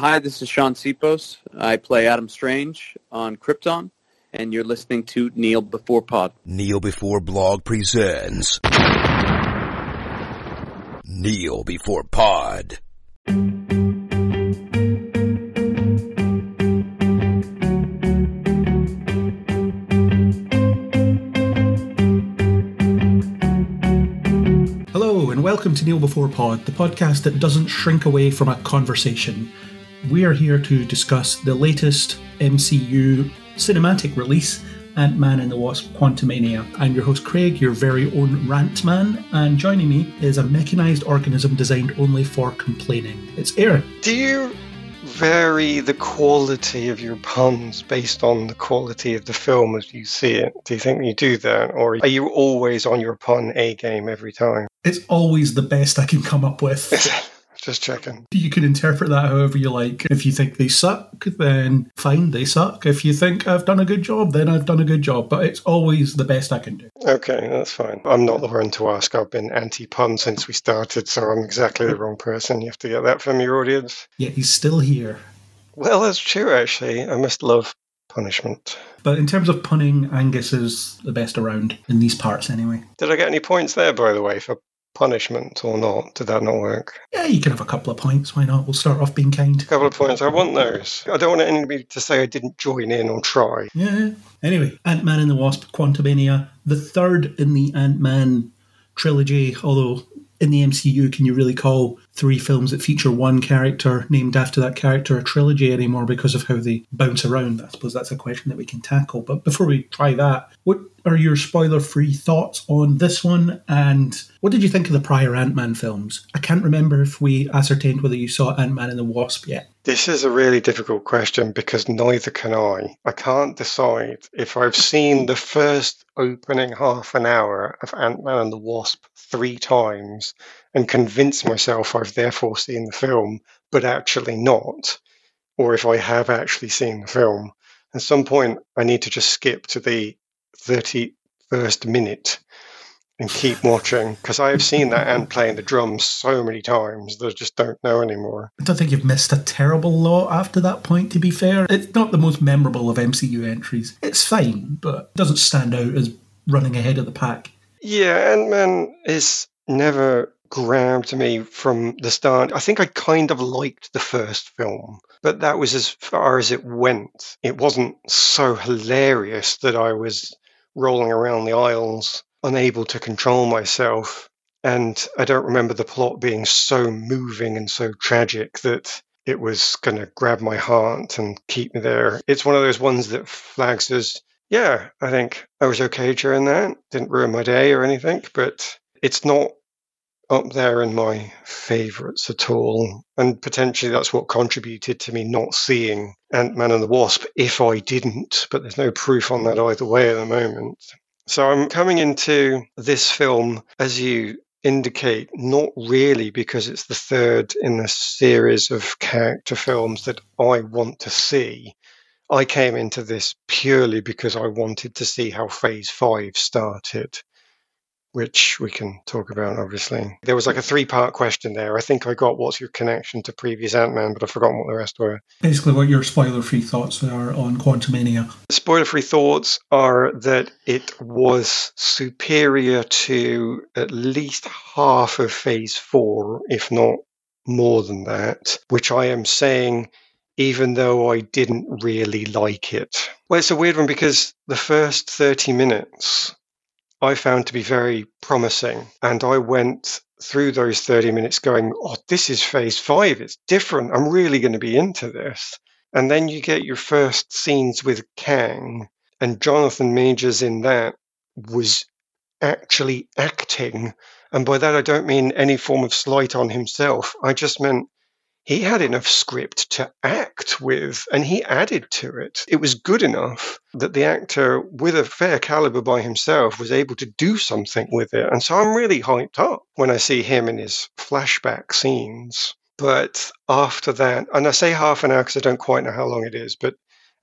Hi, this is Shaun Sipos. I play Adam Strange on Krypton, and you're listening to Kneel Before Pod. Kneel Before Blog presents Kneel Before Pod. Hello, and welcome to Kneel Before Pod, the podcast that doesn't shrink away from a conversation. We are here to discuss the latest MCU cinematic release, Ant Man and the Wasp Quantumania. I'm your host, Craig, your very own rant man, and joining me is a mechanized organism designed only for complaining. It's Aaron. Do you vary the quality of your puns based on the quality of the film as you see it? Do you think you do that? Or are you always on your pun A game every time? It's always the best I can come up with. Just checking. You can interpret that however you like. If you think they suck, then fine, they suck. If you think I've done a good job, then I've done a good job. But it's always the best I can do. Okay, that's fine. I'm not the one to ask. I've been anti pun since we started, so I'm exactly the wrong person. You have to get that from your audience. Yeah, he's still here. Well, that's true, actually. I must love punishment. But in terms of punning, Angus is the best around in these parts anyway. Did I get any points there, by the way, for punishment or not? Did that not work? Yeah, you can have a couple of points. Why not? We'll start off being kind. A couple of points. I want those. I don't want anybody to say I didn't join in or try. Yeah. Anyway, Ant Man and the Wasp, Quantumania, the third in the Ant Man trilogy, although in the MCU, can you really call three films that feature one character named after that character a trilogy anymore because of how they bounce around? I suppose that's a question that we can tackle. But before we try that, what are your spoiler free thoughts on this one? And what did you think of the prior Ant Man films? I can't remember if we ascertained whether you saw Ant Man and the Wasp yet. This is a really difficult question because neither can I. I can't decide if I've seen the first opening half an hour of Ant Man and the Wasp three times and convince myself I've therefore seen the film, but actually not, or if I have actually seen the film. At some point, I need to just skip to the 31st minute and keep watching because I have seen that ant playing the drums so many times that I just don't know anymore. I don't think you've missed a terrible lot after that point, to be fair. It's not the most memorable of MCU entries. It's fine, but it doesn't stand out as running ahead of the pack. Yeah, Ant Man is never grabbed me from the start. I think I kind of liked the first film, but that was as far as it went. It wasn't so hilarious that I was rolling around the aisles unable to control myself. And I don't remember the plot being so moving and so tragic that it was going to grab my heart and keep me there. It's one of those ones that flags as, yeah, I think I was okay during that. Didn't ruin my day or anything, but it's not up there in my favorites at all. And potentially that's what contributed to me not seeing Ant Man and the Wasp if I didn't, but there's no proof on that either way at the moment. So I'm coming into this film, as you indicate, not really because it's the third in a series of character films that I want to see. I came into this purely because I wanted to see how Phase 5 started which we can talk about, obviously. There was like a three part question there. I think I got what's your connection to previous Ant Man, but I've forgotten what the rest were. Basically, what your spoiler free thoughts are on Quantumania. Spoiler free thoughts are that it was superior to at least half of Phase 4, if not more than that, which I am saying even though I didn't really like it. Well, it's a weird one because the first 30 minutes I found to be very promising. And I went through those 30 minutes going, oh, this is phase five. It's different. I'm really going to be into this. And then you get your first scenes with Kang, and Jonathan Majors in that was actually acting. And by that, I don't mean any form of slight on himself. I just meant he had enough script to act with and he added to it. It was good enough that the actor, with a fair caliber by himself, was able to do something with it. And so I'm really hyped up when I see him in his flashback scenes. But after that, and I say half an hour because I don't quite know how long it is, but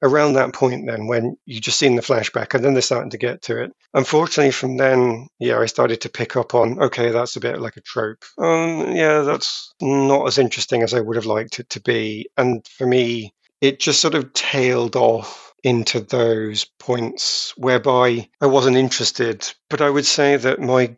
around that point then when you just seen the flashback and then they're starting to get to it. Unfortunately, from then, yeah, I started to pick up on, okay, that's a bit like a trope. Um, yeah, that's not as interesting as I would have liked it to be. And for me, it just sort of tailed off into those points whereby I wasn't interested. But I would say that my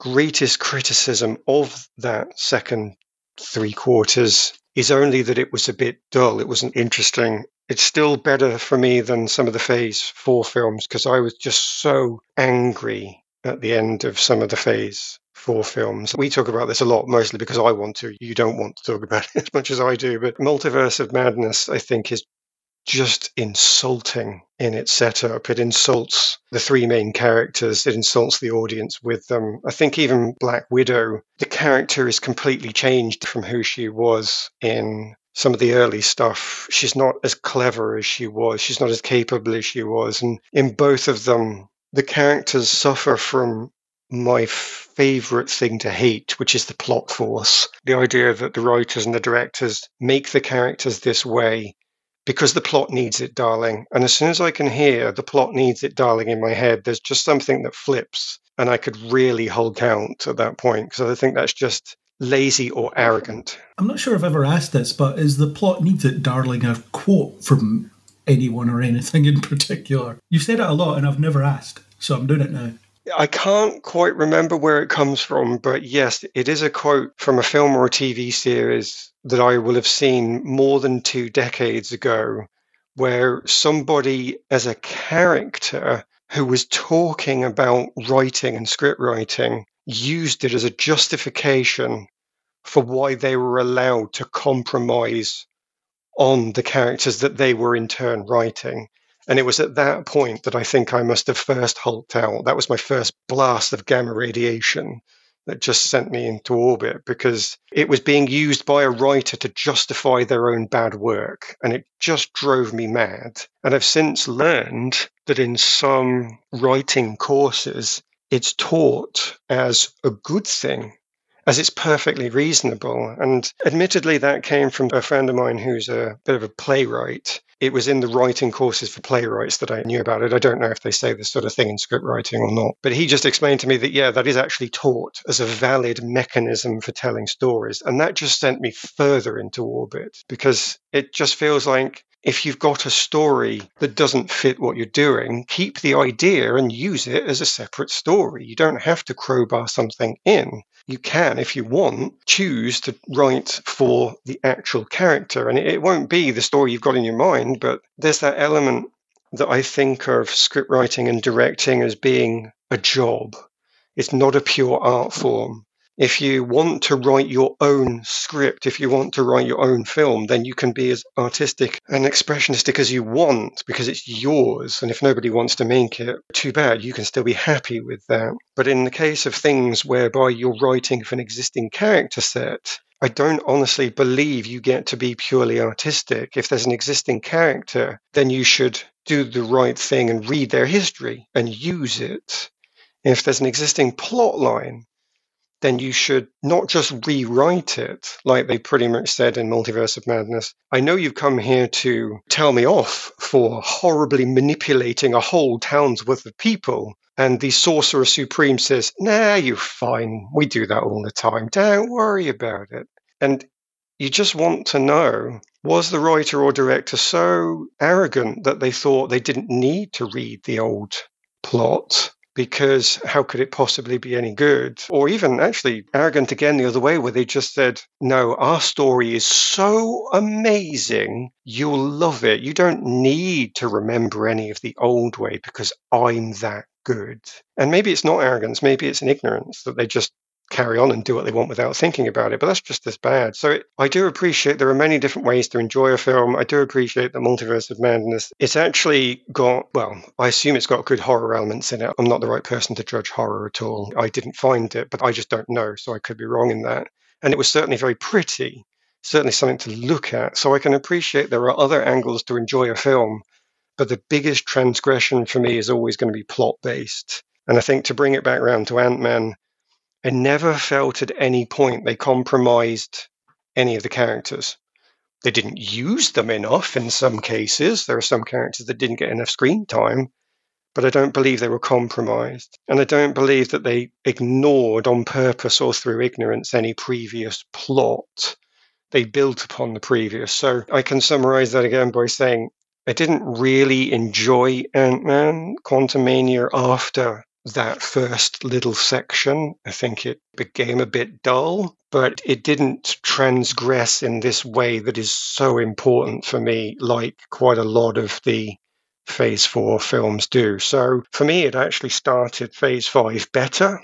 greatest criticism of that second three quarters is only that it was a bit dull. It wasn't interesting. It's still better for me than some of the Phase 4 films because I was just so angry at the end of some of the Phase 4 films. We talk about this a lot, mostly because I want to. You don't want to talk about it as much as I do. But Multiverse of Madness, I think, is just insulting in its setup. It insults the three main characters, it insults the audience with them. I think even Black Widow, the character is completely changed from who she was in some of the early stuff. She's not as clever as she was, she's not as capable as she was. And in both of them, the characters suffer from my favorite thing to hate, which is the plot force. The idea that the writers and the directors make the characters this way because the plot needs it, darling. And as soon as I can hear the plot needs it, darling, in my head, there's just something that flips. And I could really hold count at that point because I think that's just lazy or arrogant. I'm not sure I've ever asked this, but is the plot needs it, darling, a quote from anyone or anything in particular? You've said it a lot and I've never asked, so I'm doing it now. I can't quite remember where it comes from, but yes, it is a quote from a film or a TV series that I will have seen more than two decades ago, where somebody as a character who was talking about writing and script writing used it as a justification for why they were allowed to compromise on the characters that they were in turn writing. And it was at that point that I think I must have first hulked out. That was my first blast of gamma radiation that just sent me into orbit because it was being used by a writer to justify their own bad work. And it just drove me mad. And I've since learned that in some writing courses, it's taught as a good thing as it's perfectly reasonable. And admittedly, that came from a friend of mine who's a bit of a playwright. It was in the writing courses for playwrights that I knew about it. I don't know if they say this sort of thing in script writing or not. But he just explained to me that, yeah, that is actually taught as a valid mechanism for telling stories. And that just sent me further into orbit because it just feels like if you've got a story that doesn't fit what you're doing, keep the idea and use it as a separate story. You don't have to crowbar something in. You can, if you want, choose to write for the actual character. And it won't be the story you've got in your mind, but there's that element that I think of script writing and directing as being a job. It's not a pure art form if you want to write your own script, if you want to write your own film, then you can be as artistic and expressionistic as you want because it's yours. And if nobody wants to make it, too bad, you can still be happy with that. But in the case of things whereby you're writing for an existing character set, I don't honestly believe you get to be purely artistic. If there's an existing character, then you should do the right thing and read their history and use it. If there's an existing plot line, then you should not just rewrite it like they pretty much said in Multiverse of Madness. I know you've come here to tell me off for horribly manipulating a whole town's worth of people. And the Sorcerer Supreme says, Nah, you're fine. We do that all the time. Don't worry about it. And you just want to know was the writer or director so arrogant that they thought they didn't need to read the old plot? Because how could it possibly be any good? Or even actually arrogant again the other way, where they just said, no, our story is so amazing, you'll love it. You don't need to remember any of the old way because I'm that good. And maybe it's not arrogance, maybe it's an ignorance that they just carry on and do what they want without thinking about it. But that's just as bad. So it, I do appreciate there are many different ways to enjoy a film. I do appreciate the multiverse of madness. It's actually got, well, I assume it's got good horror elements in it. I'm not the right person to judge horror at all. I didn't find it, but I just don't know. So I could be wrong in that. And it was certainly very pretty, certainly something to look at. So I can appreciate there are other angles to enjoy a film. But the biggest transgression for me is always going to be plot based. And I think to bring it back around to Ant Man, I never felt at any point they compromised any of the characters. they didn't use them enough in some cases. There are some characters that didn't get enough screen time, but I don't believe they were compromised. And I don't believe that they ignored on purpose or through ignorance any previous plot. They built upon the previous. So I can summarize that again by saying I didn't really enjoy Ant Man Quantumania after that first little section. I think it became a bit dull, but it didn't transgress in this way that is so important for me, like quite a lot of the Phase 4 films do. So for me, it actually started Phase 5 better,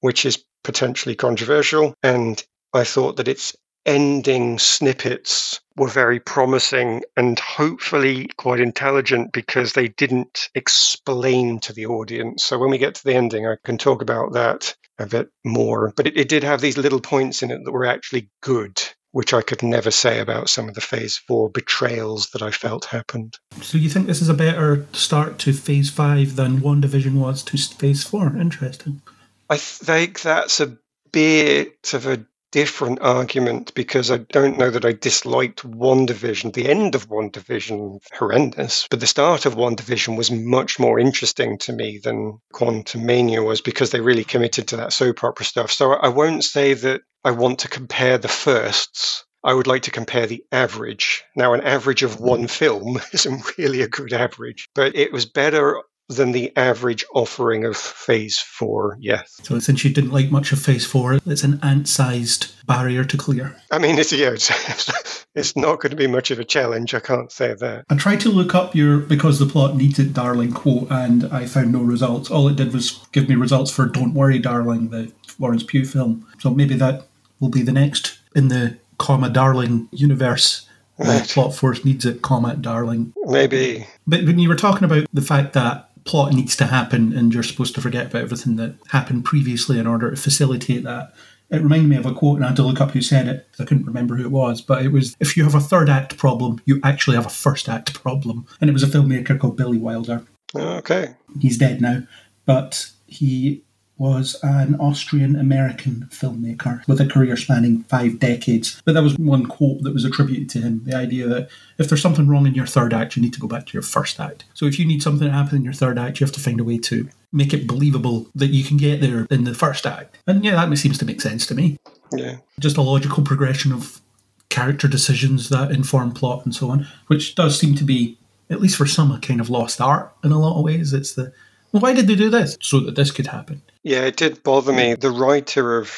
which is potentially controversial. And I thought that its ending snippets were very promising and hopefully quite intelligent because they didn't explain to the audience. So when we get to the ending, I can talk about that a bit more. But it, it did have these little points in it that were actually good, which I could never say about some of the Phase 4 betrayals that I felt happened. So you think this is a better start to Phase 5 than WandaVision was to Phase 4? Interesting. I think that's a bit of a different argument because I don't know that I disliked WandaVision. The end of WandaVision horrendous, but the start of WandaVision was much more interesting to me than Quantumania was because they really committed to that soap opera stuff. So I won't say that I want to compare the firsts. I would like to compare the average. Now, an average of one film isn't really a good average, but it was better than the average offering of Phase 4, yes. So since you didn't like much of Phase 4, it's an ant-sized barrier to clear. I mean, it's, yeah, it's, it's not going to be much of a challenge, I can't say that. I tried to look up your because the plot needs it, darling quote, and I found no results. All it did was give me results for Don't Worry, Darling, the Florence Pugh film. So maybe that will be the next in the comma darling universe Right. plot force needs it, comma, darling. Maybe. But when you were talking about the fact that plot needs to happen and you're supposed to forget about everything that happened previously in order to facilitate that. It reminded me of a quote, and I had to look up who said it. I couldn't remember who it was, but it was if you have a third act problem, you actually have a first act problem. And it was a filmmaker called Billy Wilder. Okay. He's dead now, but he was an Austrian American filmmaker with a career spanning five decades. But that was one quote that was attributed to him the idea that if there's something wrong in your third act, you need to go back to your first act. So if you need something to happen in your third act, you have to find a way to make it believable that you can get there in the first act. And yeah, that seems to make sense to me. Yeah. Just a logical progression of character decisions that inform plot and so on, which does seem to be, at least for some, a kind of lost art in a lot of ways. It's the why did they do this? So that this could happen. Yeah, it did bother me. The writer of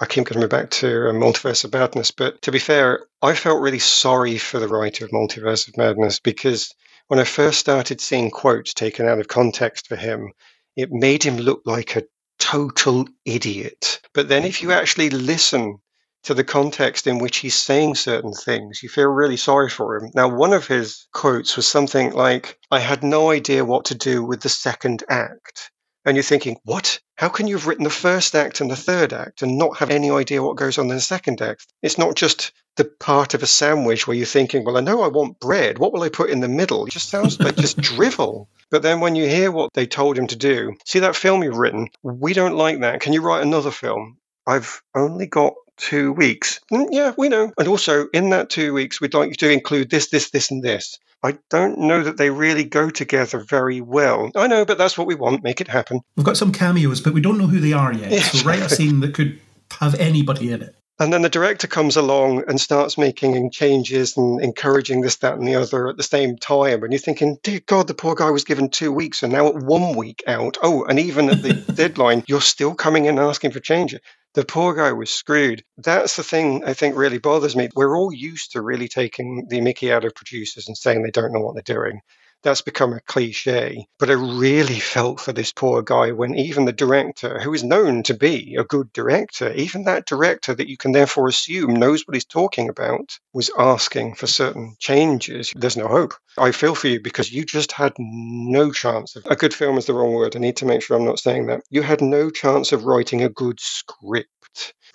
I keep coming back to uh, Multiverse of Madness, but to be fair, I felt really sorry for the writer of Multiverse of Madness because when I first started seeing quotes taken out of context for him, it made him look like a total idiot. But then if you actually listen to the context in which he's saying certain things. You feel really sorry for him. Now, one of his quotes was something like, I had no idea what to do with the second act. And you're thinking, what? How can you have written the first act and the third act and not have any idea what goes on in the second act? It's not just the part of a sandwich where you're thinking, well, I know I want bread. What will I put in the middle? It just sounds like just drivel. But then when you hear what they told him to do, see that film you've written? We don't like that. Can you write another film? I've only got two weeks. Mm, yeah, we know. And also, in that two weeks, we'd like you to include this, this, this, and this. I don't know that they really go together very well. I know, but that's what we want. Make it happen. We've got some cameos, but we don't know who they are yet. So write a scene that could have anybody in it. And then the director comes along and starts making changes and encouraging this, that, and the other at the same time. And you're thinking, dear God, the poor guy was given two weeks and now at one week out. Oh, and even at the deadline, you're still coming in and asking for change the poor guy was screwed. That's the thing I think really bothers me. We're all used to really taking the mickey out of producers and saying they don't know what they're doing that's become a cliche. But I really felt for this poor guy when even the director, who is known to be a good director, even that director that you can therefore assume knows what he's talking about, was asking for certain changes. There's no hope. I feel for you because you just had no chance of a good film is the wrong word. I need to make sure I'm not saying that. You had no chance of writing a good script.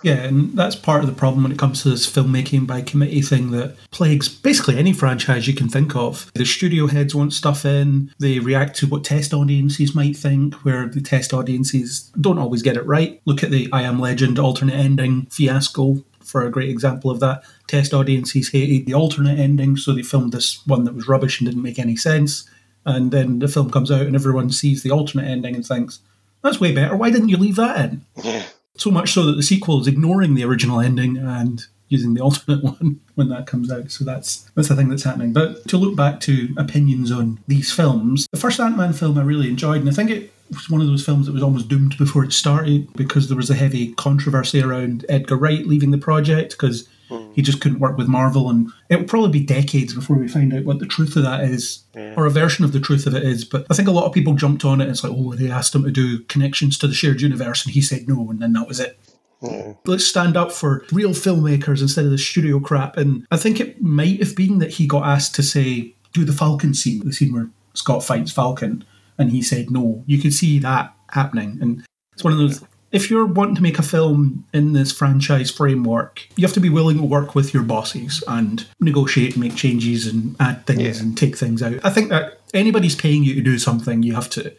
Yeah, and that's part of the problem when it comes to this filmmaking by committee thing that plagues basically any franchise you can think of. The studio heads want stuff in, they react to what test audiences might think, where the test audiences don't always get it right. Look at the I Am Legend alternate ending fiasco for a great example of that. Test audiences hated the alternate ending, so they filmed this one that was rubbish and didn't make any sense. And then the film comes out and everyone sees the alternate ending and thinks, that's way better. Why didn't you leave that in? Yeah. So much so that the sequel is ignoring the original ending and using the alternate one when that comes out. So that's that's the thing that's happening. But to look back to opinions on these films, the first Ant Man film I really enjoyed, and I think it was one of those films that was almost doomed before it started because there was a heavy controversy around Edgar Wright leaving the project because he just couldn't work with Marvel, and it will probably be decades before we find out what the truth of that is, or a version of the truth of it is. But I think a lot of people jumped on it. And it's like, oh, they asked him to do connections to the shared universe, and he said no, and then that was it. Let's stand up for real filmmakers instead of the studio crap. And I think it might have been that he got asked to say, do the Falcon scene, the scene where Scott fights Falcon, and he said no. You could see that happening. And it's one of those. If you're wanting to make a film in this franchise framework, you have to be willing to work with your bosses and negotiate and make changes and add things Yeah. and take things out. I think that anybody's paying you to do something, you have to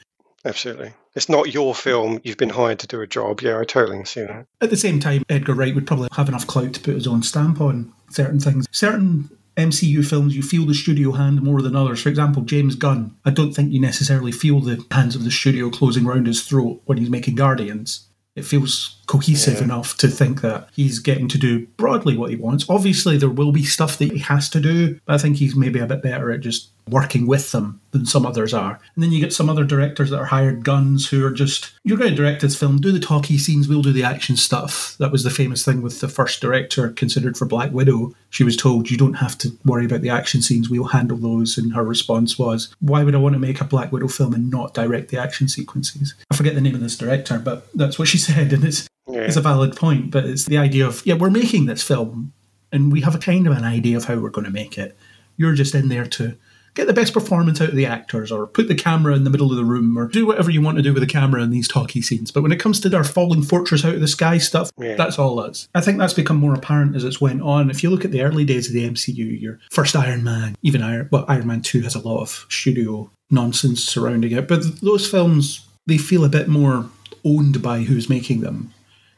Absolutely. It's not your film. You've been hired to do a job. Yeah, I totally see that. At the same time, Edgar Wright would probably have enough clout to put his own stamp on certain things. Certain MCU films, you feel the studio hand more than others. For example, James Gunn, I don't think you necessarily feel the hands of the studio closing round his throat when he's making Guardians. It feels cohesive Yeah. enough to think that he's getting to do broadly what he wants. Obviously, there will be stuff that he has to do, but I think he's maybe a bit better at just working with them than some others are. And then you get some other directors that are hired guns who are just, you're going to direct this film, do the talky scenes, we'll do the action stuff. That was the famous thing with the first director considered for Black Widow. She was told, you don't have to worry about the action scenes, we'll handle those. And her response was, why would I want to make a Black Widow film and not direct the action sequences? I forget the name of this director, but that's what she said. And it's, Yeah. it's a valid point, but it's the idea of, yeah, we're making this film and we have a kind of an idea of how we're going to make it. You're just in there to get the best performance out of the actors or put the camera in the middle of the room or do whatever you want to do with the camera in these talky scenes. But when it comes to our falling fortress out of the sky stuff, Yeah. that's all us. I think that's become more apparent as it's went on. If you look at the early days of the MCU, your first Iron Man, even Iron, well, Iron Man 2 has a lot of studio nonsense surrounding it. But those films, they feel a bit more owned by who's making them.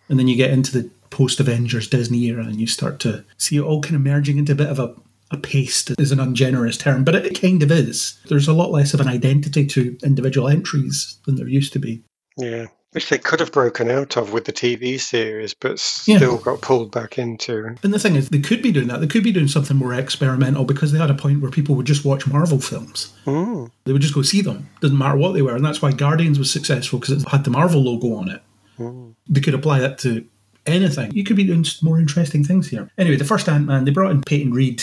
And then you get into the post Avengers Disney era and you start to see it all kind of merging into a bit of a, a paste is an ungenerous term, but it kind of is. There's a lot less of an identity to individual entries than there used to be. Yeah. Which they could have broken out of with the TV series, but Yeah. still got pulled back into. And the thing is, they could be doing that. They could be doing something more experimental because they had a point where people would just watch Marvel films. Mm. They would just go see them. Doesn't matter what they were. And that's why Guardians was successful because it had the Marvel logo on it. They could apply that to anything. You could be doing more interesting things here. Anyway, the first Ant Man, they brought in Peyton Reed.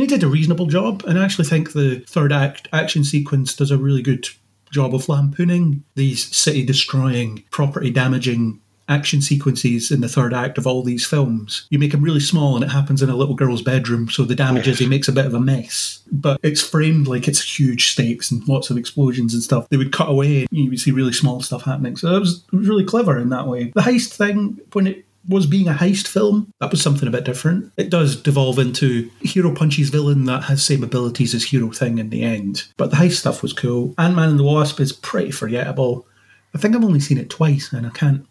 And he did a reasonable job. And I actually think the third act action sequence does a really good job of lampooning these city destroying, property damaging action sequences in the third act of all these films. You make them really small and it happens in a little girl's bedroom, so the damage is he makes a bit of a mess. But it's framed like it's huge stakes and lots of explosions and stuff. They would cut away and you would see really small stuff happening. So it was, it was really clever in that way. The heist thing, when it was being a heist film, that was something a bit different. It does devolve into Hero punches villain that has same abilities as Hero thing in the end. But the heist stuff was cool. Ant-Man and the Wasp is pretty forgettable. I think I've only seen it twice and I can't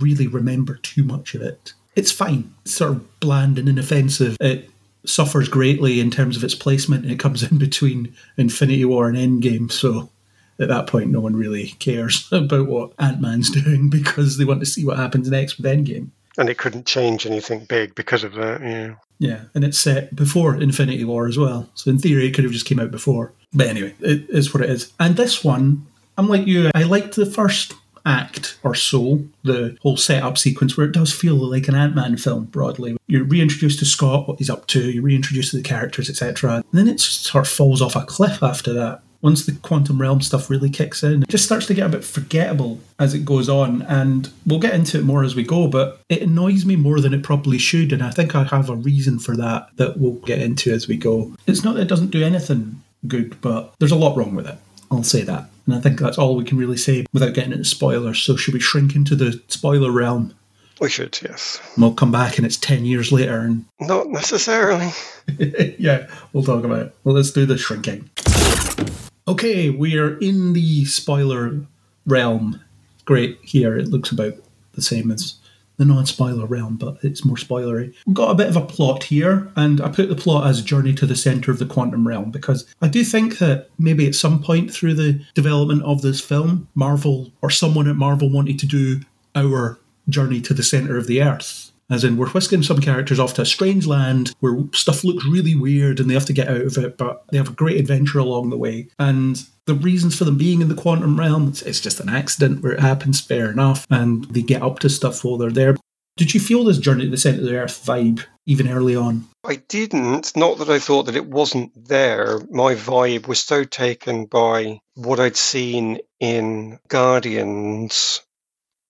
really remember too much of it. It's fine. It's sort of bland and inoffensive. It suffers greatly in terms of its placement. It comes in between Infinity War and Endgame, so at that point, no one really cares about what Ant Man's doing because they want to see what happens next with Endgame. And it couldn't change anything big because of that. Yeah. Yeah, and it's set before Infinity War as well. So in theory, it could have just came out before. But anyway, it is what it is. And this one, I'm like you. I liked the first act or so, the whole setup sequence where it does feel like an Ant-Man film broadly. You're reintroduced to Scott, what he's up to. You're reintroduced to the characters, etc. Then it sort of falls off a cliff after that. Once the quantum realm stuff really kicks in, it just starts to get a bit forgettable as it goes on. And we'll get into it more as we go, but it annoys me more than it probably should. And I think I have a reason for that that we'll get into as we go. It's not that it doesn't do anything good, but there's a lot wrong with it. I'll say that. And I think that's all we can really say without getting into spoilers. So, should we shrink into the spoiler realm? We should, yes. And we'll come back and it's 10 years later and Not necessarily. yeah, we'll talk about it. Well, let's do the shrinking. Okay, we are in the spoiler realm. Great, here it looks about the same as the non spoiler realm, but it's more spoilery. We've got a bit of a plot here, and I put the plot as Journey to the Center of the Quantum Realm because I do think that maybe at some point through the development of this film, Marvel or someone at Marvel wanted to do our Journey to the Center of the Earth. As in, we're whisking some characters off to a strange land where stuff looks really weird and they have to get out of it, but they have a great adventure along the way. And the reasons for them being in the quantum realm, it's, just an accident where it happens, fair enough, and they get up to stuff while they're there. Did you feel this journey to the centre of the earth vibe even early on? I didn't. Not that I thought that it wasn't there. My vibe was so taken by what I'd seen in Guardians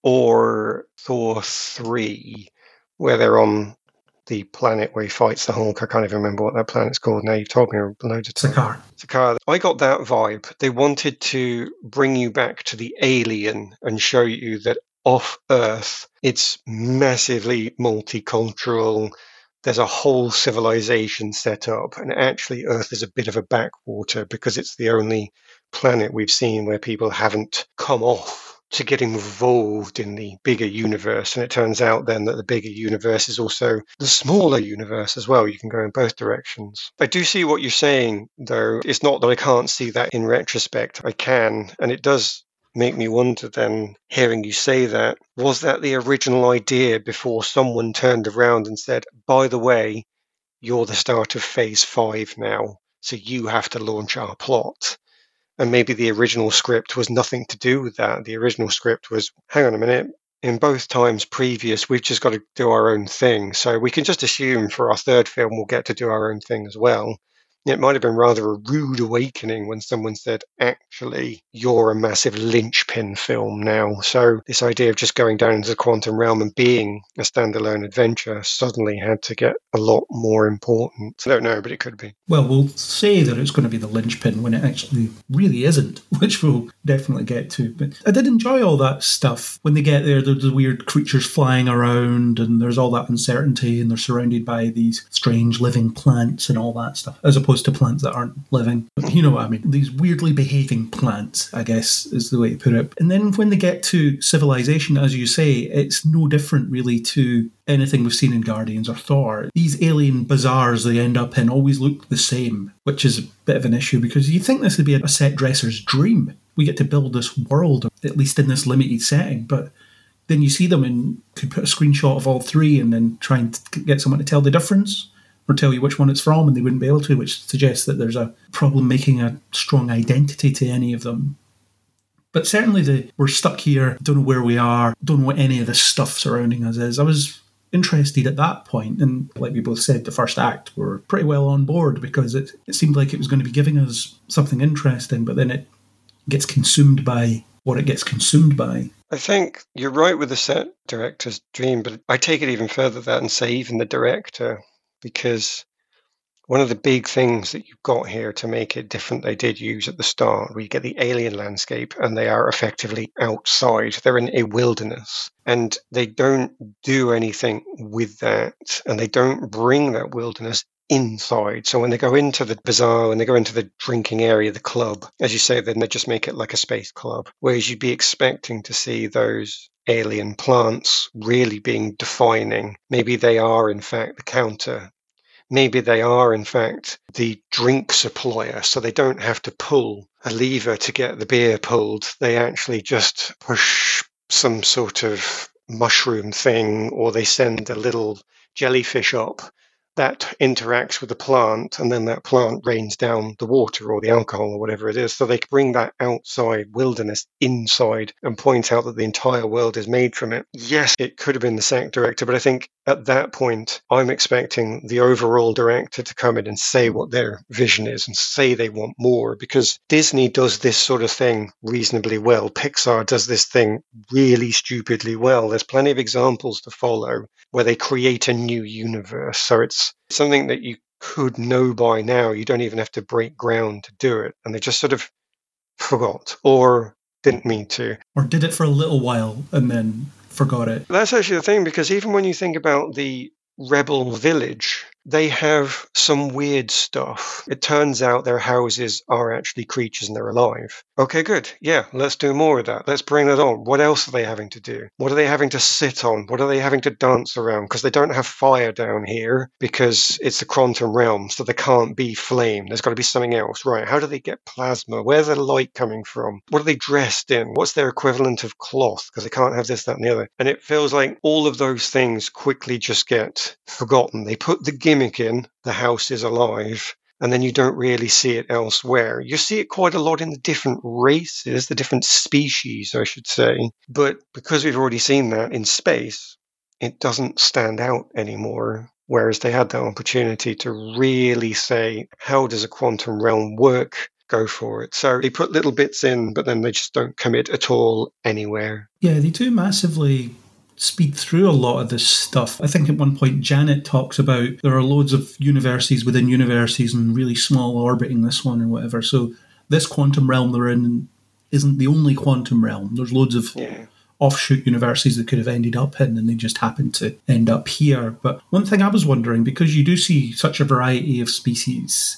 or Thor 3, where they're on the planet where he fights the Hulk. I can't even remember what that planet's called now. You've told me loads of times. Sakaar. Sakaar. I got that vibe. They wanted to bring you back to the alien and show you that off Earth, it's massively multicultural. There's a whole civilization set up, and actually, Earth is a bit of a backwater because it's the only planet we've seen where people haven't come off to get involved in the bigger universe. And it turns out then that the bigger universe is also the smaller universe as well. You can go in both directions. I do see what you're saying, though. It's not that I can't see that in retrospect. I can. And it does make me wonder then, hearing you say that, was that the original idea before someone turned around and said, by the way, you're the start of phase five now, so you have to launch our plot? And maybe the original script was nothing to do with that. The original script was, hang on a minute, in both times previous, we've just got to do our own thing. So we can just assume for our third film, we'll get to do our own thing as well it might have been rather a rude awakening when someone said, actually, you're a massive linchpin film now. So, this idea of just going down into the quantum realm and being a standalone adventure suddenly had to get a lot more important. I don't know, but it could be. Well, we'll say that it's going to be the linchpin when it actually really isn't, which we'll definitely get to. But I did enjoy all that stuff. When they get there, there's the weird creatures flying around, and there's all that uncertainty, and they're surrounded by these strange living plants and all that stuff, as opposed opposed to plants that aren't living. You know what I mean? These weirdly behaving plants, I guess, is the way to put it. And then when they get to civilization, as you say, it's no different really to anything we've seen in Guardians or Thor. These alien bazaars they end up in always look the same, which is a bit of an issue because you think this would be a set dresser's dream. We get to build this world, at least in this limited setting, but then you see them and could put a screenshot of all three and then try and get someone to tell the difference or tell you which one it's from, and they wouldn't be able to, which suggests that there's a problem making a strong identity to any of them. But certainly, the, we're stuck here, don't know where we are, don't know what any of the stuff surrounding us is. I was interested at that point, and like we both said, the first act, we're pretty well on board because it, it seemed like it was going to be giving us something interesting, but then it gets consumed by what it gets consumed by. I think you're right with the set director's dream, but I take it even further that and say even the director because one of the big things that you've got here to make it different they did use at the start where you get the alien landscape and they are effectively outside. They're in a wilderness and they don't do anything with that and they don't bring that wilderness inside. So when they go into the bazaar when they go into the drinking area the club as you say then they just make it like a space club whereas you'd be expecting to see those alien plants really being defining. Maybe they are, in fact, the counter. Maybe they are, in fact, the drink supplier, so they don't have to pull a lever to get the beer pulled. They actually just push some sort of mushroom thing, or they send a little jellyfish up that interacts with the plant and then that plant rains down the water or the alcohol or whatever it is. So they bring that outside wilderness inside and point out that the entire world is made from it. Yes, it could have been the SAC director, but I think at that point, I'm expecting the overall director to come in and say what their vision is and say they want more because Disney does this sort of thing reasonably well. Pixar does this thing really stupidly well. There's plenty of examples to follow where they create a new universe. So it's something that you could know by now. You don't even have to break ground to do it. And they just sort of forgot or didn't mean to. Or did it for a little while and then forgot it. That's actually the thing because even when you think about the rebel village they have some weird stuff. It turns out their houses are actually creatures and they're alive. Okay, good. Yeah, let's do more of that. Let's bring that on. What else are they having to do? What are they having to sit on? What are they having to dance around? Because they don't have fire down here because it's the quantum realm, so there can't be flame. There's got to be something else. Right. How do they get plasma? Where's the light coming from? What are they dressed in? What's their equivalent of cloth? Because they can't have this, that, and the other. And it feels like all of those things quickly just get forgotten. They put the gimmick in, the house is alive, and then you don't really see it elsewhere. You see it quite a lot in the different races, the different species, I should say. But because we've already seen that in space, it doesn't stand out anymore. Whereas they had that opportunity to really say, how does a quantum realm work? Go for it. So they put little bits in, but then they just don't commit at all anywhere. Yeah, they do massively speed through a lot of this stuff. I think at one point Janet talks about there are loads of universes within universes and really small orbiting this one or whatever. So this quantum realm they're in isn't the only quantum realm. There's loads of Yeah. offshoot universities that could have ended up in and they just happened to end up here. But one thing I was wondering, because you do see such a variety of species,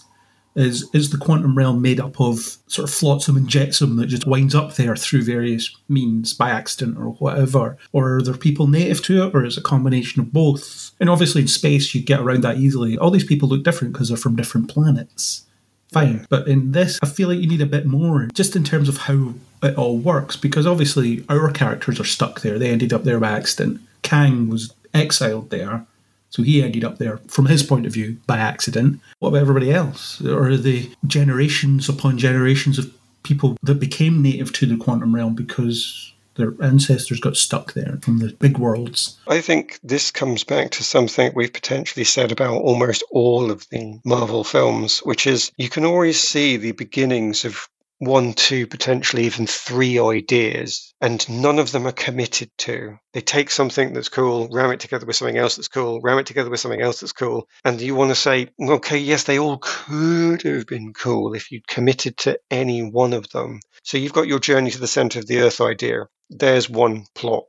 is is the quantum realm made up of sort of flotsam and jetsam that just winds up there through various means by accident or whatever? Or are there people native to it, or is it a combination of both? And obviously in space you get around that easily. All these people look different because they're from different planets. Fine. But in this, I feel like you need a bit more, just in terms of how it all works, because obviously our characters are stuck there. They ended up there by accident. Kang was exiled there. So he ended up there, from his point of view, by accident. What about everybody else? Or they generations upon generations of people that became native to the quantum realm because their ancestors got stuck there from the big worlds? I think this comes back to something we've potentially said about almost all of the Marvel films, which is you can always see the beginnings of one, two, potentially even three ideas, and none of them are committed to. They take something that's cool, ram it together with something else that's cool, ram it together with something else that's cool, and you want to say, okay, yes, they all could have been cool if you'd committed to any one of them. So you've got your journey to the center of the earth idea. There's one plot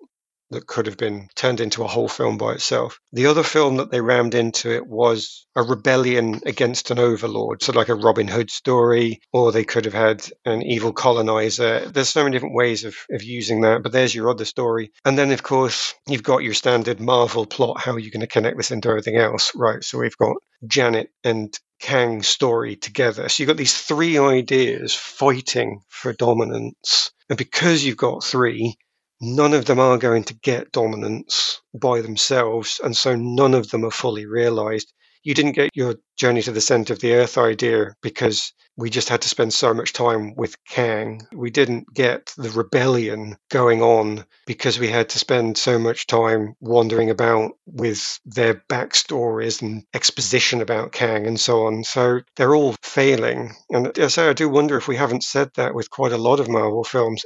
that could have been turned into a whole film by itself. The other film that they rammed into it was a rebellion against an overlord, so like a Robin Hood story, or they could have had an evil colonizer. There's so many different ways of, of using that, but there's your other story. And then, of course, you've got your standard Marvel plot. How are you going to connect this into everything else? Right, so we've got Janet and Kang's story together. So you've got these three ideas fighting for dominance. And because you've got three, none of them are going to get dominance by themselves, and so none of them are fully realized. You didn't get your journey to the center of the earth idea because we just had to spend so much time with Kang. We didn't get the rebellion going on because we had to spend so much time wandering about with their backstories and exposition about Kang and so on. So they're all failing. And I say I do wonder if we haven't said that with quite a lot of Marvel films.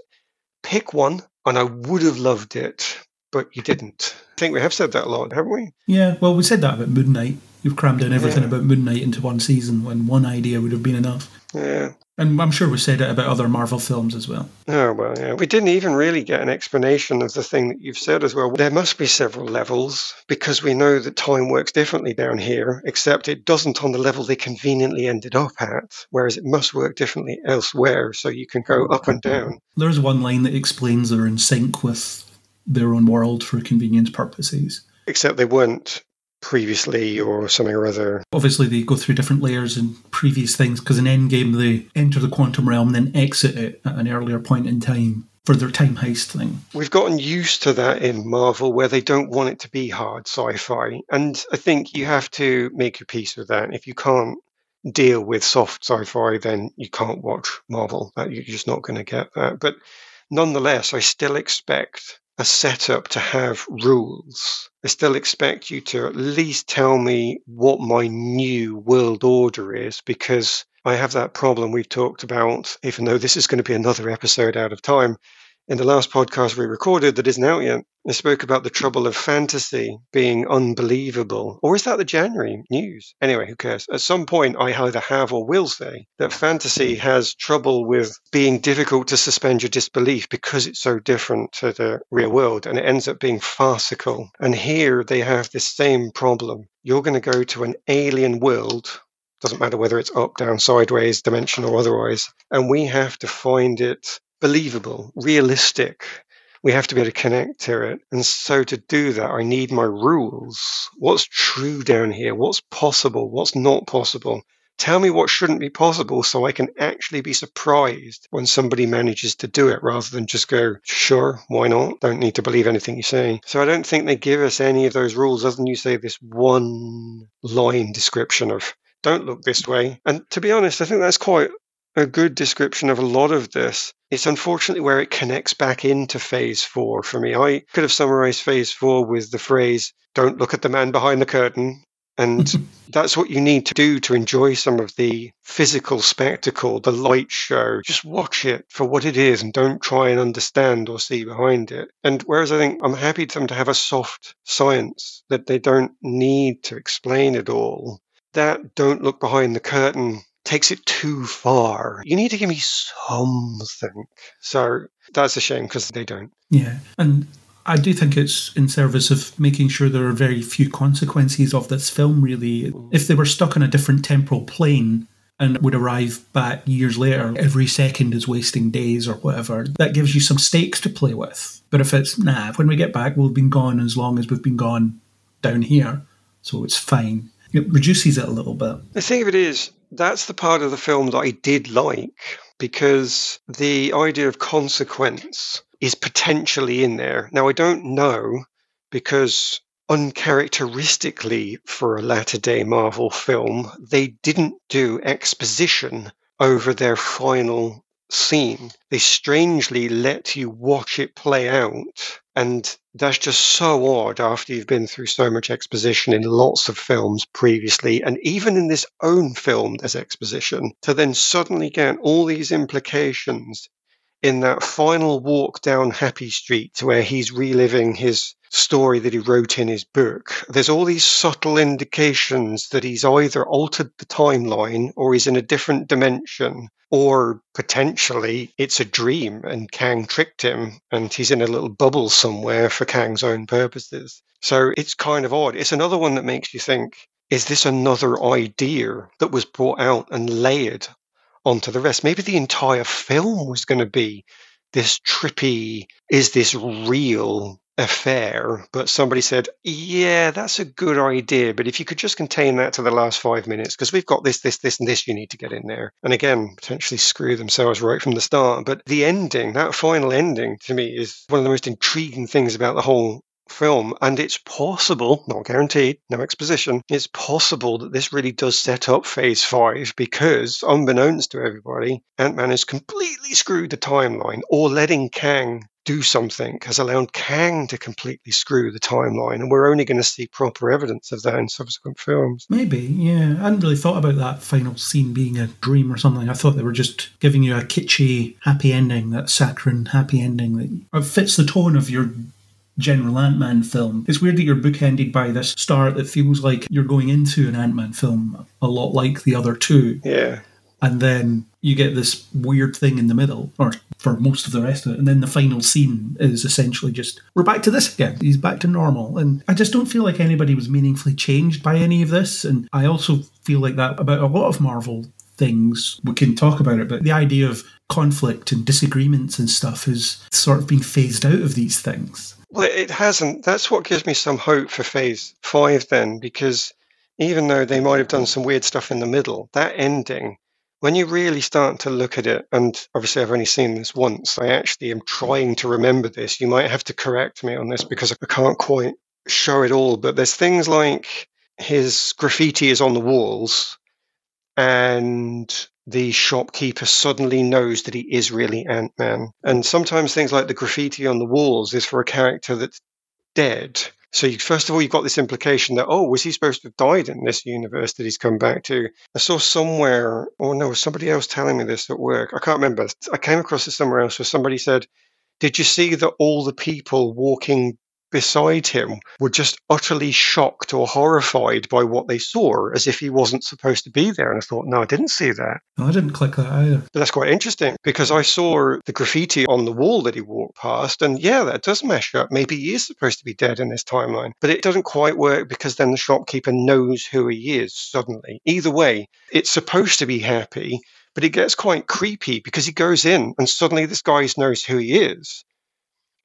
Pick one and I would have loved it, but you didn't. I think we have said that a lot, haven't we? Yeah, well, we said that about Moon Knight. You've crammed in everything Yeah. about Moon Knight into one season when one idea would have been enough. Yeah. And I'm sure we said it about other Marvel films as well. Oh, well, yeah. We didn't even really get an explanation of the thing that you've said as well. There must be several levels because we know that time works differently down here, except it doesn't on the level they conveniently ended up at, whereas it must work differently elsewhere. So you can go up and down. There's one line that explains they're in sync with their own world for convenience purposes. Except they weren't previously or something or other. Obviously, they go through different layers and previous things because in Endgame they enter the quantum realm, then exit it at an earlier point in time for their time heist thing. We've gotten used to that in Marvel where they don't want it to be hard sci fi. And I think you have to make your peace with that. If you can't deal with soft sci fi, then you can't watch Marvel. You're just not going to get that. But nonetheless, I still expect a setup to have rules. I still expect you to at least tell me what my new world order is because I have that problem we've talked about, even though this is going to be another episode out of time in the last podcast we recorded that isn't out yet, I spoke about the trouble of fantasy being unbelievable. Or is that the January news? Anyway, who cares? At some point, I either have or will say that fantasy has trouble with being difficult to suspend your disbelief because it's so different to the real world and it ends up being farcical. And here they have this same problem. You're going to go to an alien world doesn't matter whether it's up, down, sideways, dimensional, or otherwise. And we have to find it believable, realistic. We have to be able to connect to it. And so to do that, I need my rules. What's true down here? What's possible? What's not possible? Tell me what shouldn't be possible so I can actually be surprised when somebody manages to do it rather than just go, sure, why not? Don't need to believe anything you say. So I don't think they give us any of those rules other than you say this one line description of don't look this way. And to be honest, I think that's quite a good description of a lot of this. It's unfortunately where it connects back into phase four for me. I could have summarized phase four with the phrase, don't look at the man behind the curtain. And that's what you need to do to enjoy some of the physical spectacle, the light show. Just watch it for what it is and don't try and understand or see behind it. And whereas I think I'm happy to them to have a soft science that they don't need to explain it all, that don't look behind the curtain takes it too far. You need to give me something. So that's a shame because they don't. Yeah. And I do think it's in service of making sure there are very few consequences of this film, really. Mm. If they were stuck on a different temporal plane and would arrive back years later, every second is wasting days or whatever, that gives you some stakes to play with. But if it's, nah, when we get back, we'll have been gone as long as we've been gone down here, so it's fine. It reduces it a little bit. The thing of it is, that's the part of the film that I did like because the idea of consequence is potentially in there. Now, I don't know because uncharacteristically for a latter day Marvel film, they didn't do exposition over their final scene. They strangely let you watch it play out. And that's just so odd after you've been through so much exposition in lots of films previously. And even in this own film, there's exposition. To then suddenly get all these implications in that final walk down Happy Street where he's reliving his story that he wrote in his book, there's all these subtle indications that he's either altered the timeline or he's in a different dimension, or potentially it's a dream and Kang tricked him and he's in a little bubble somewhere for Kang's own purposes. So it's kind of odd. It's another one that makes you think is this another idea that was brought out and layered onto the rest? Maybe the entire film was going to be this trippy, is this real affair, but somebody said, Yeah, that's a good idea. But if you could just contain that to the last five minutes, because we've got this, this, this, and this you need to get in there. And again, potentially screw themselves right from the start. But the ending, that final ending to me is one of the most intriguing things about the whole film, and it's possible, not guaranteed, no exposition, it's possible that this really does set up phase five because, unbeknownst to everybody, Ant Man has completely screwed the timeline, or letting Kang do something has allowed Kang to completely screw the timeline, and we're only going to see proper evidence of that in subsequent films. Maybe, yeah. I hadn't really thought about that final scene being a dream or something. I thought they were just giving you a kitschy happy ending, that saccharine happy ending that fits the tone of your general Ant Man film. It's weird that you're bookended by this start that feels like you're going into an Ant Man film a lot like the other two. Yeah. And then you get this weird thing in the middle, or for most of the rest of it. And then the final scene is essentially just, we're back to this again. He's back to normal. And I just don't feel like anybody was meaningfully changed by any of this. And I also feel like that about a lot of Marvel things. We can talk about it, but the idea of conflict and disagreements and stuff is sort of being phased out of these things. Well, it hasn't. That's what gives me some hope for phase five, then, because even though they might have done some weird stuff in the middle, that ending, when you really start to look at it, and obviously I've only seen this once, I actually am trying to remember this. You might have to correct me on this because I can't quite show it all, but there's things like his graffiti is on the walls and the shopkeeper suddenly knows that he is really Ant Man. And sometimes things like the graffiti on the walls is for a character that's dead. So you, first of all, you've got this implication that oh, was he supposed to have died in this universe that he's come back to? I saw somewhere, or no, somebody else telling me this at work. I can't remember. I came across it somewhere else where somebody said Did you see that all the people walking beside him were just utterly shocked or horrified by what they saw, as if he wasn't supposed to be there. And I thought, no, I didn't see that. I didn't click that either. But that's quite interesting because I saw the graffiti on the wall that he walked past, and yeah, that does mesh up. Maybe he is supposed to be dead in this timeline, but it doesn't quite work because then the shopkeeper knows who he is suddenly. Either way, it's supposed to be happy. But it gets quite creepy because he goes in and suddenly this guy knows who he is.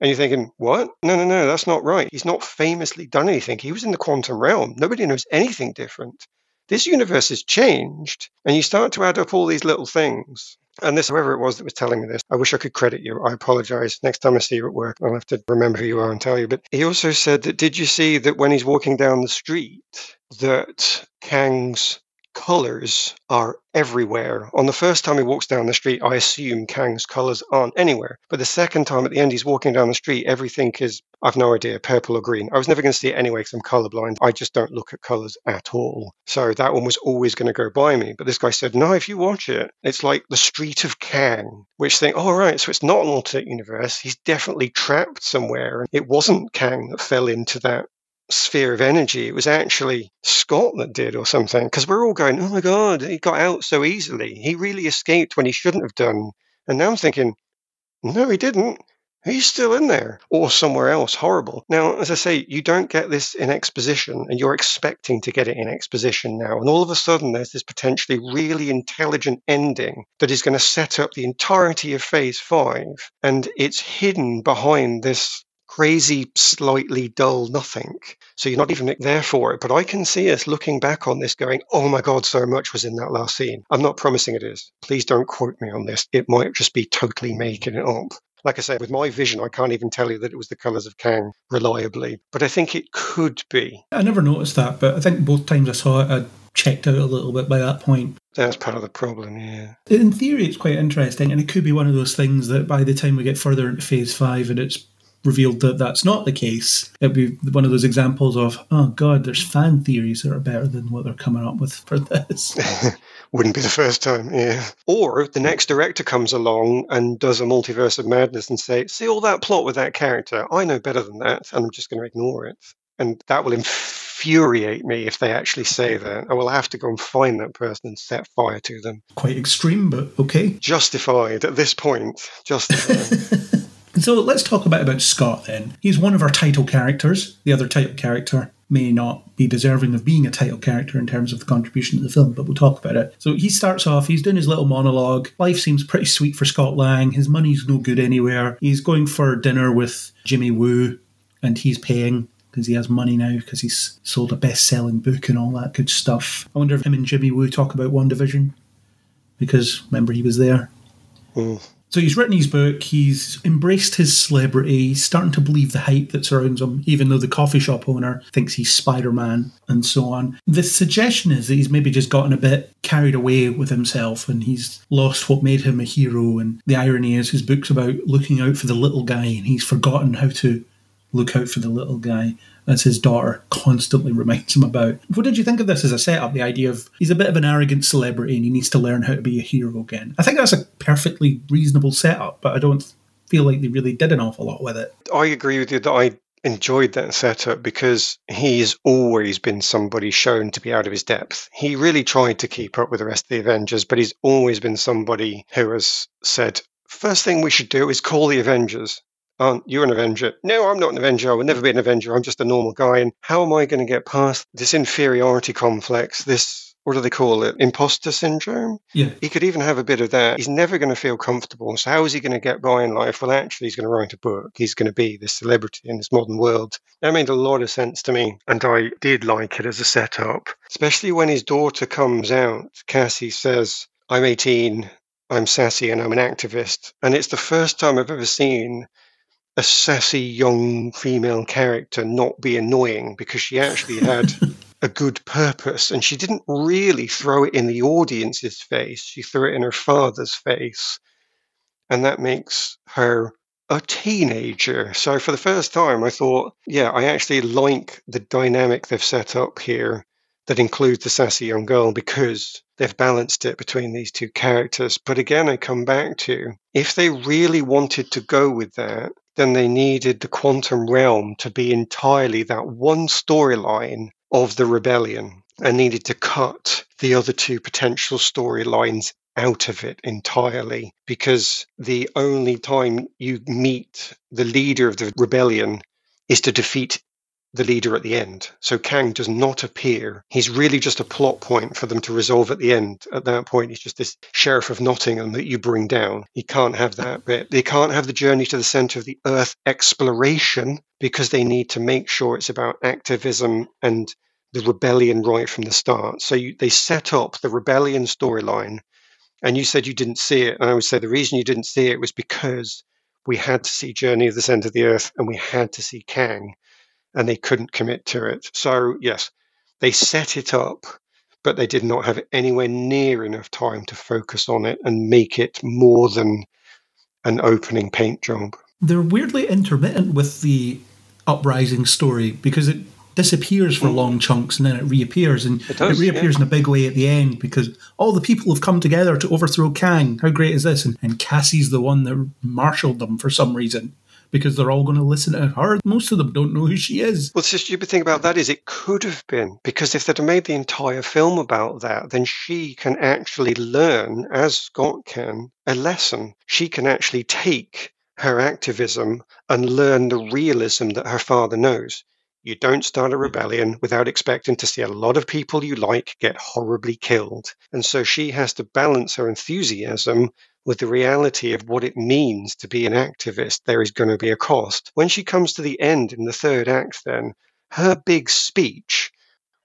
And you're thinking, what? No, no, no, that's not right. He's not famously done anything. He was in the quantum realm. Nobody knows anything different. This universe has changed. And you start to add up all these little things. And this, whoever it was that was telling me this, I wish I could credit you. I apologize. Next time I see you at work, I'll have to remember who you are and tell you. But he also said that did you see that when he's walking down the street, that Kang's colors are everywhere. On the first time he walks down the street, I assume Kang's colors aren't anywhere. But the second time at the end he's walking down the street, everything is, I've no idea, purple or green. I was never going to see it anyway because I'm colorblind. I just don't look at colors at all. So that one was always going to go by me. But this guy said, no, if you watch it, it's like the street of Kang, which think, oh, right, so it's not an alternate universe. He's definitely trapped somewhere. And it wasn't Kang that fell into that sphere of energy. It was actually Scott that did or something. Because we're all going, oh my God, he got out so easily. He really escaped when he shouldn't have done. And now I'm thinking, no, he didn't. He's still in there or somewhere else horrible. Now, as I say, you don't get this in exposition and you're expecting to get it in exposition now. And all of a sudden, there's this potentially really intelligent ending that is going to set up the entirety of phase five. And it's hidden behind this crazy, slightly dull nothing. So you're not even there for it. But I can see us looking back on this going, oh my God, so much was in that last scene. I'm not promising it is. Please don't quote me on this. It might just be totally making it up. Like I said, with my vision, I can't even tell you that it was the colours of Kang reliably, but I think it could be. I never noticed that, but I think both times I saw it, I checked out a little bit by that point. That's part of the problem, yeah. In theory, it's quite interesting, and it could be one of those things that by the time we get further into phase five and it's revealed that that's not the case, it'd be one of those examples of, oh God, there's fan theories that are better than what they're coming up with for this. Wouldn't be the first time, yeah. Or the next director comes along and does a multiverse of madness and say, see all that plot with that character? I know better than that, and I'm just going to ignore it. And that will infuriate me if they actually say that. I will have to go and find that person and set fire to them. Quite extreme, but okay. Justified at this point. Justified. So let's talk about about Scott then. He's one of our title characters. The other title character may not be deserving of being a title character in terms of the contribution to the film, but we'll talk about it. So he starts off, he's doing his little monologue. Life seems pretty sweet for Scott Lang. His money's no good anywhere. He's going for dinner with Jimmy Woo, and he's paying because he has money now because he's sold a best selling book and all that good stuff. I wonder if him and Jimmy Woo talk about WandaVision because remember he was there. Mm. So he's written his book, he's embraced his celebrity, he's starting to believe the hype that surrounds him, even though the coffee shop owner thinks he's Spider Man and so on. The suggestion is that he's maybe just gotten a bit carried away with himself and he's lost what made him a hero. And the irony is his book's about looking out for the little guy and he's forgotten how to look out for the little guy as his daughter constantly reminds him about. What did you think of this as a setup? The idea of he's a bit of an arrogant celebrity and he needs to learn how to be a hero again. I think that's a perfectly reasonable setup, but I don't feel like they really did an awful lot with it. I agree with you that I enjoyed that setup because he's always been somebody shown to be out of his depth. He really tried to keep up with the rest of the Avengers, but he's always been somebody who has said, First thing we should do is call the Avengers aren't you an Avenger? No, I'm not an Avenger. I will never be an Avenger. I'm just a normal guy. And how am I going to get past this inferiority complex, this what do they call it? Imposter syndrome? Yeah. He could even have a bit of that. He's never going to feel comfortable. So, how is he going to get by in life? Well, actually, he's going to write a book. He's going to be this celebrity in this modern world. That made a lot of sense to me. And I did like it as a setup, especially when his daughter comes out. Cassie says, I'm 18, I'm sassy, and I'm an activist. And it's the first time I've ever seen a sassy young female character not be annoying because she actually had a good purpose and she didn't really throw it in the audience's face she threw it in her father's face and that makes her a teenager so for the first time i thought yeah i actually like the dynamic they've set up here that includes the sassy young girl because they've balanced it between these two characters. But again, I come back to if they really wanted to go with that, then they needed the quantum realm to be entirely that one storyline of the rebellion and needed to cut the other two potential storylines out of it entirely because the only time you meet the leader of the rebellion is to defeat the leader at the end. So Kang does not appear. He's really just a plot point for them to resolve at the end. At that point, he's just this sheriff of Nottingham that you bring down. He can't have that bit. They can't have the journey to the center of the earth exploration because they need to make sure it's about activism and the rebellion right from the start. So you, they set up the rebellion storyline. And you said you didn't see it. And I would say the reason you didn't see it was because we had to see Journey of the Center of the Earth and we had to see Kang and they couldn't commit to it. So, yes, they set it up, but they did not have anywhere near enough time to focus on it and make it more than an opening paint job. They're weirdly intermittent with the uprising story because it disappears for mm. long chunks and then it reappears and it, does, it reappears yeah. in a big way at the end because all the people have come together to overthrow Kang. How great is this? And, and Cassie's the one that marshaled them for some reason because they're all going to listen to her. Most of them don't know who she is. Well, the stupid thing about that is it could have been because if they'd have made the entire film about that, then she can actually learn, as Scott can, a lesson. She can actually take her activism and learn the realism that her father knows. You don't start a rebellion without expecting to see a lot of people you like get horribly killed. And so she has to balance her enthusiasm with the reality of what it means to be an activist. There is going to be a cost. When she comes to the end in the third act, then, her big speech,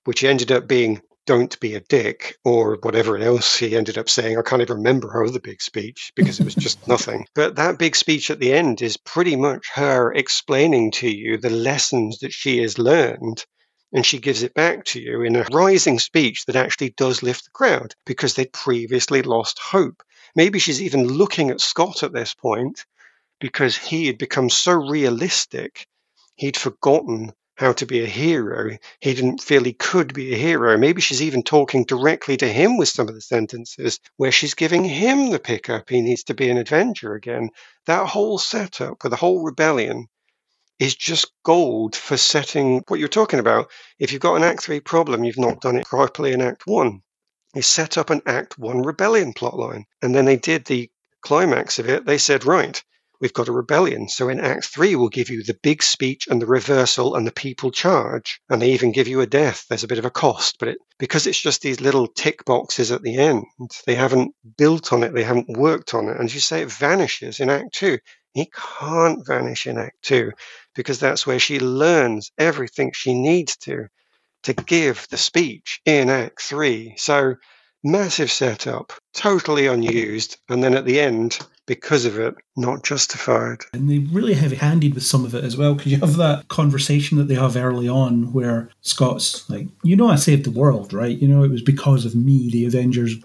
which ended up being don't be a dick or whatever else he ended up saying. I can't even remember her other big speech because it was just nothing. But that big speech at the end is pretty much her explaining to you the lessons that she has learned. And she gives it back to you in a rising speech that actually does lift the crowd because they'd previously lost hope. Maybe she's even looking at Scott at this point because he had become so realistic, he'd forgotten how to be a hero. He didn't feel he could be a hero. Maybe she's even talking directly to him with some of the sentences where she's giving him the pickup. He needs to be an Avenger again. That whole setup with the whole rebellion is just gold for setting what you're talking about. If you've got an Act 3 problem, you've not done it properly in Act 1. You set up an Act 1 rebellion plotline. And then they did the climax of it. They said, right, we've got a rebellion. So in Act 3, we'll give you the big speech and the reversal and the people charge. And they even give you a death. There's a bit of a cost, but it, because it's just these little tick boxes at the end, they haven't built on it, they haven't worked on it. And you say it vanishes in Act 2. It can't vanish in Act 2 because that's where she learns everything she needs to to give the speech in Act 3. So massive setup, totally unused, and then at the end, because of it, not justified. And they really heavy handed with some of it as well, because you have that conversation that they have early on where Scott's like, You know, I saved the world, right? You know, it was because of me the Avengers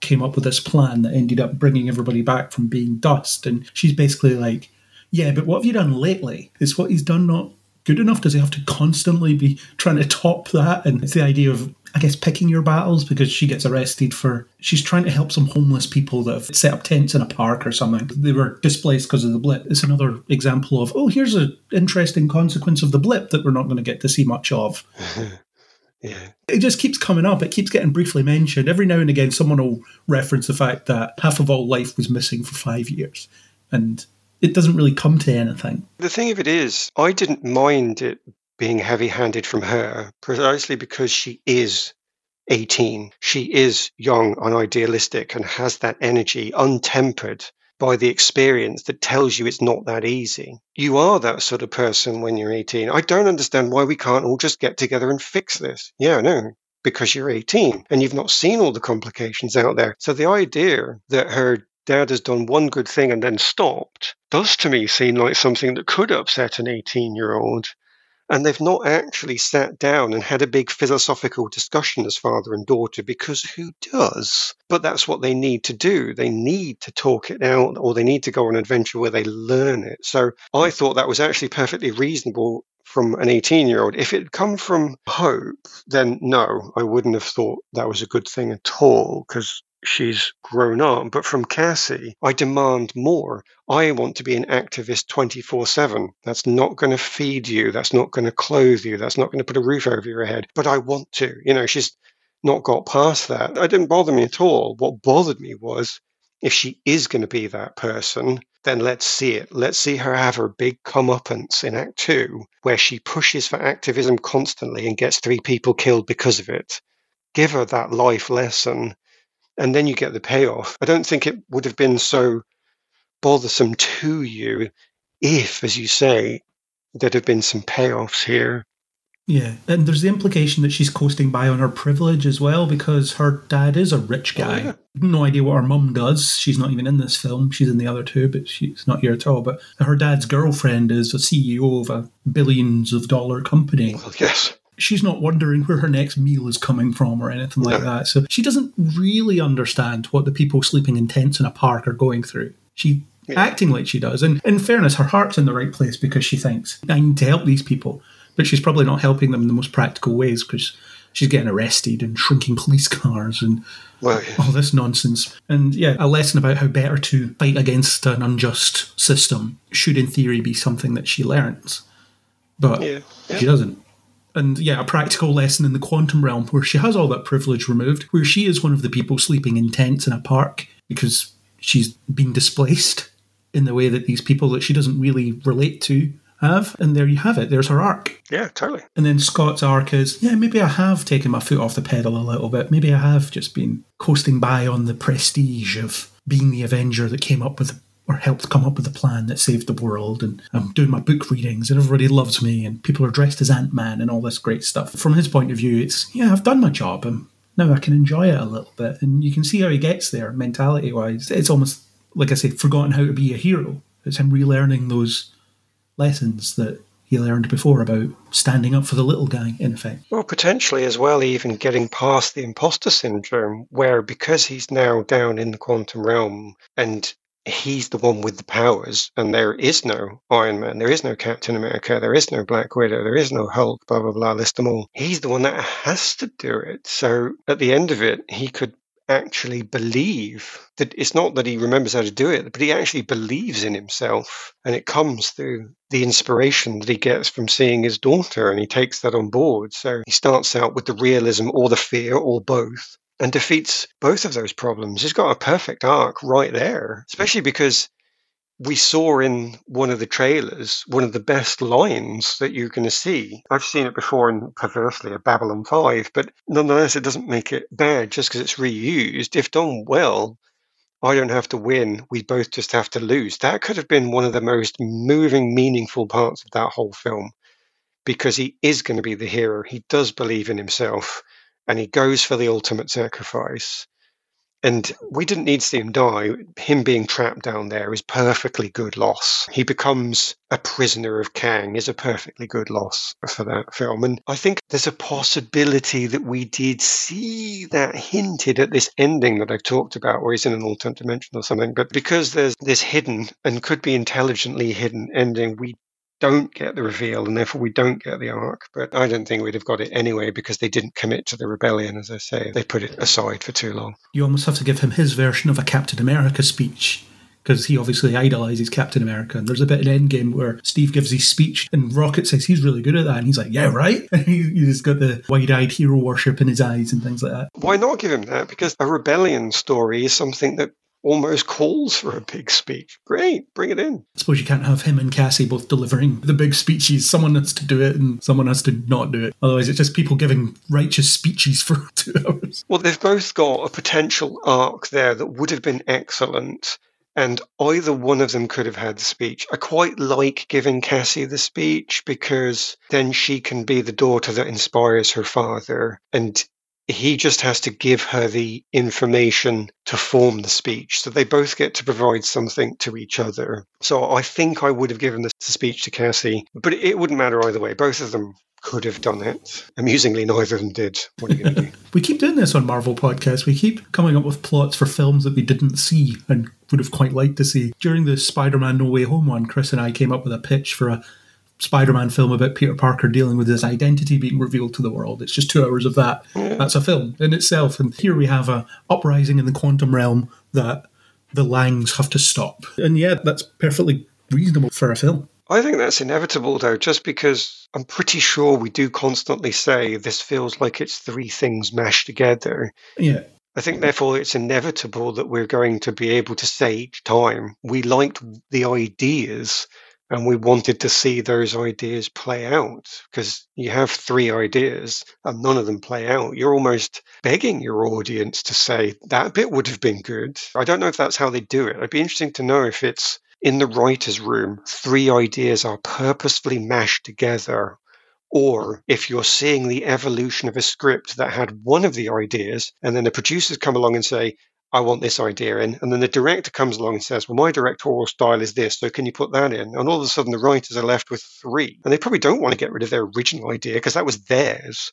came up with this plan that ended up bringing everybody back from being dust. And she's basically like, Yeah, but what have you done lately? Is what he's done not good enough? Does he have to constantly be trying to top that? And it's the idea of I guess, picking your battles because she gets arrested for she's trying to help some homeless people that have set up tents in a park or something. They were displaced because of the blip. It's another example of, oh, here's an interesting consequence of the blip that we're not going to get to see much of. yeah. It just keeps coming up. It keeps getting briefly mentioned. Every now and again, someone will reference the fact that half of all life was missing for five years. And it doesn't really come to anything. The thing of it is, I didn't mind it being heavy handed from her precisely because she is 18. She is young and idealistic and has that energy untempered by the experience that tells you it's not that easy. You are that sort of person when you're 18. I don't understand why we can't all just get together and fix this. Yeah, no, because you're 18 and you've not seen all the complications out there. So the idea that her dad has done one good thing and then stopped does to me seem like something that could upset an 18 year old and they've not actually sat down and had a big philosophical discussion as father and daughter because who does? But that's what they need to do. They need to talk it out or they need to go on an adventure where they learn it. So I thought that was actually perfectly reasonable from an 18 year old. If it had come from Hope, then no, I wouldn't have thought that was a good thing at all because she's grown up. But from Cassie, I demand more. I want to be an activist 24 7. That's not going to feed you. That's not going to clothe you. That's not going to put a roof over your head. But I want to. You know, she's not got past that. It didn't bother me at all. What bothered me was if she is going to be that person, then let's see it. Let's see her have her big comeuppance in Act Two, where she pushes for activism constantly and gets three people killed because of it. Give her that life lesson, and then you get the payoff. I don't think it would have been so bothersome to you if, as you say, there'd have been some payoffs here. Yeah, and there's the implication that she's coasting by on her privilege as well because her dad is a rich oh, guy. Oh, yeah. No idea what her mum does. She's not even in this film. She's in the other two, but she's not here at all. But her dad's girlfriend is a CEO of a billions of dollar company. Well, yes. She's not wondering where her next meal is coming from or anything like No. that. So she doesn't really understand what the people sleeping in tents in a park are going through. She Yeah. acting like she does. And in fairness, her heart's in the right place because she thinks, I need to help these people. But she's probably not helping them in the most practical ways because she's getting arrested and shrinking police cars and Well, yeah. all this nonsense. And yeah, a lesson about how better to fight against an unjust system should, in theory, be something that she learns. But Yeah, yeah. she doesn't. And yeah, a practical lesson in the quantum realm where she has all that privilege removed, where she is one of the people sleeping in tents in a park because she's been displaced in the way that these people that she doesn't really relate to have. And there you have it. There's her arc. Yeah, totally. And then Scott's arc is, yeah, maybe I have taken my foot off the pedal a little bit. Maybe I have just been coasting by on the prestige of being the Avenger that came up with or helped come up with the plan that saved the world. And I'm doing my book readings and everybody loves me and people are dressed as Ant Man and all this great stuff. From his point of view, it's, yeah, I've done my job and now I can enjoy it a little bit. And you can see how he gets there mentality wise. It's almost, like I say, forgotten how to be a hero. It's him relearning those lessons that he learned before about standing up for the little guy, in effect. Well, potentially as well, even getting past the imposter syndrome, where because he's now down in the quantum realm and he's the one with the powers, and there is no Iron Man, there is no Captain America, there is no Black Widow, there is no Hulk, blah, blah, blah, list them all. He's the one that has to do it. So at the end of it, he could actually believe that it's not that he remembers how to do it, but he actually believes in himself. And it comes through the inspiration that he gets from seeing his daughter, and he takes that on board. So he starts out with the realism or the fear or both and defeats both of those problems. He's got a perfect arc right there, especially because we saw in one of the trailers one of the best lines that you're going to see. I've seen it before in perversely a Babylon 5, but nonetheless, it doesn't make it bad just because it's reused. If done well, I don't have to win. We both just have to lose. That could have been one of the most moving, meaningful parts of that whole film because he is going to be the hero. He does believe in himself and he goes for the ultimate sacrifice. And we didn't need to see him die. Him being trapped down there is perfectly good loss. He becomes a prisoner of Kang is a perfectly good loss for that film. And I think there's a possibility that we did see that hinted at this ending that I've talked about, where he's in an alternate dimension or something. But because there's this hidden and could be intelligently hidden ending, we don't get the reveal and therefore we don't get the arc. But I don't think we'd have got it anyway because they didn't commit to the rebellion, as I say. They put it aside for too long. You almost have to give him his version of a Captain America speech. Because he obviously idolizes Captain America. And there's a bit in Endgame where Steve gives his speech and Rocket says he's really good at that. And he's like, yeah, right? And he, he's got the wide eyed hero worship in his eyes and things like that. Why not give him that? Because a rebellion story is something that almost calls for a big speech. Great, bring it in. I suppose you can't have him and Cassie both delivering the big speeches. Someone has to do it and someone has to not do it. Otherwise, it's just people giving righteous speeches for two hours. Well, they've both got a potential arc there that would have been excellent. And either one of them could have had the speech. I quite like giving Cassie the speech because then she can be the daughter that inspires her father. And he just has to give her the information to form the speech. So they both get to provide something to each other. So I think I would have given the speech to Cassie, but it wouldn't matter either way. Both of them could have done it. Amusingly, neither of them did. What are you going to do? We keep doing this on Marvel Podcast. We keep coming up with plots for films that we didn't see and would have quite liked to see. During the Spider Man No Way Home one, Chris and I came up with a pitch for a Spider Man film about Peter Parker dealing with his identity being revealed to the world. It's just two hours of that. That's a film in itself. And here we have a uprising in the quantum realm that the Langs have to stop. And yeah, that's perfectly reasonable for a film. I think that's inevitable, though, just because I'm pretty sure we do constantly say this feels like it's three things mashed together. Yeah. I think, therefore, it's inevitable that we're going to be able to say each time we liked the ideas and we wanted to see those ideas play out because you have three ideas and none of them play out. You're almost begging your audience to say that bit would have been good. I don't know if that's how they do it. It'd be interesting to know if it's in the writer's room, three ideas are purposefully mashed together or if you're seeing the evolution of a script that had one of the ideas, and then the producers come along and say, I want this idea in. And then the director comes along and says, Well, my directorial style is this, so can you put that in? And all of a sudden, the writers are left with three. And they probably don't want to get rid of their original idea because that was theirs,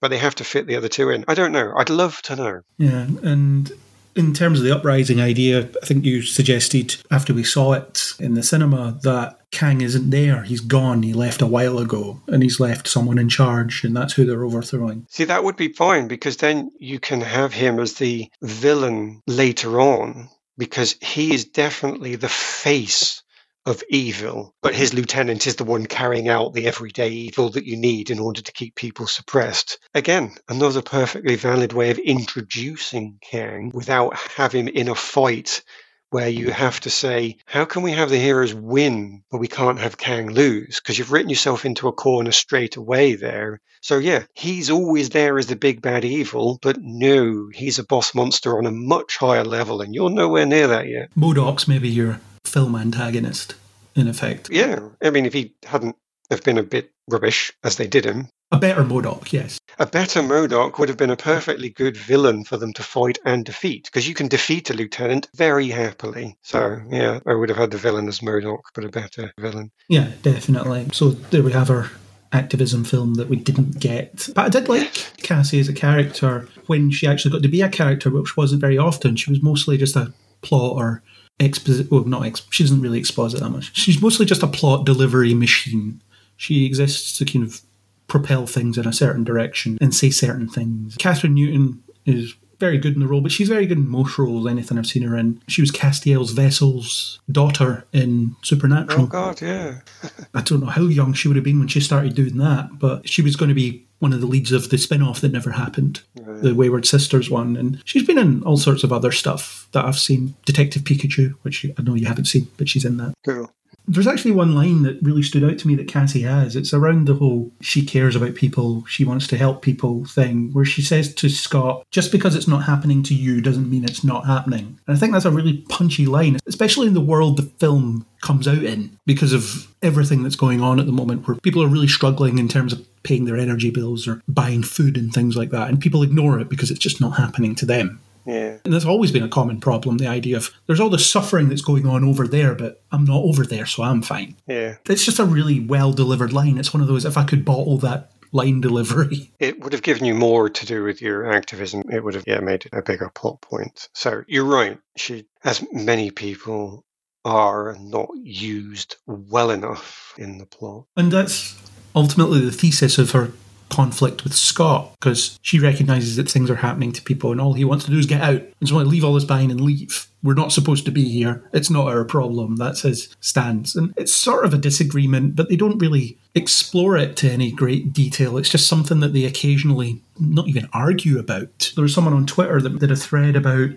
but they have to fit the other two in. I don't know. I'd love to know. Yeah. And in terms of the uprising idea, I think you suggested after we saw it in the cinema that Kang isn't there. He's gone. He left a while ago and he's left someone in charge, and that's who they're overthrowing. See, that would be fine because then you can have him as the villain later on because he is definitely the face of evil, but his lieutenant is the one carrying out the everyday evil that you need in order to keep people suppressed. Again, another perfectly valid way of introducing Kang without having him in a fight where you have to say, how can we have the heroes win, but we can't have Kang lose? Because you've written yourself into a corner straight away there. So, yeah, he's always there as the big bad evil, but no, he's a boss monster on a much higher level, and you're nowhere near that yet. MODOK's maybe your film antagonist, in effect. Yeah, I mean, if he hadn't have been a bit rubbish as they did him, A better MODOK, yes. a better MODOK would have been a perfectly good villain for them to fight and defeat because you can defeat a lieutenant very happily. So, yeah, I would have had the villain as MODOK, but a better villain. Yeah, definitely. So there we have our activism film that we didn't get. But I did like Cassie as a character when she actually got to be a character, which wasn't very often. She was mostly just a plot or exposit. Well, not exp- she doesn't really exposit that much. She's mostly just a plot delivery machine. She exists to kind of propel things in a certain direction and say certain things. Kathryn Newton is very good in the role, but she's very good in most roles, anything I've seen her in. She was Castiel's Vessel's daughter in Supernatural. Oh, God, yeah. I don't know how young she would have been when she started doing that, but she was going to be one of the leads of the spin off that never happened, the Wayward Sisters one. And she's been in all sorts of other stuff that I've seen. Detective Pikachu, which I know you haven't seen, but she's in that. Cool. There's actually one line that really stood out to me that Cassie has. It's around the whole she cares about people, she wants to help people thing, where she says to Scott, just because it's not happening to you doesn't mean it's not happening. And I think that's a really punchy line, especially in the world the film comes out in, because of everything that's going on at the moment, where people are really struggling in terms of paying their energy bills or buying food and things like that. And people ignore it because it's just not happening to them. Yeah. And that's always been a common problem the idea of there's all the suffering that's going on over there, but I'm not over there, so I'm fine. Yeah. It's just a really well delivered line. It's one of those, if I could bottle that line delivery. It would have given you more to do with your activism. It would have, yeah, made it a bigger plot point. So you're right. She, as many people are, not used well enough in the plot. And that's ultimately the thesis of her conflict with Scott, because she recognizes that things are happening to people and all he wants to do is get out. And so leave all this behind and leave. We're not supposed to be here. It's not our problem. That's his stance. And it's sort of a disagreement, but they don't really explore it to any great detail. It's just something that they occasionally not even argue about. There was someone on Twitter that did a thread about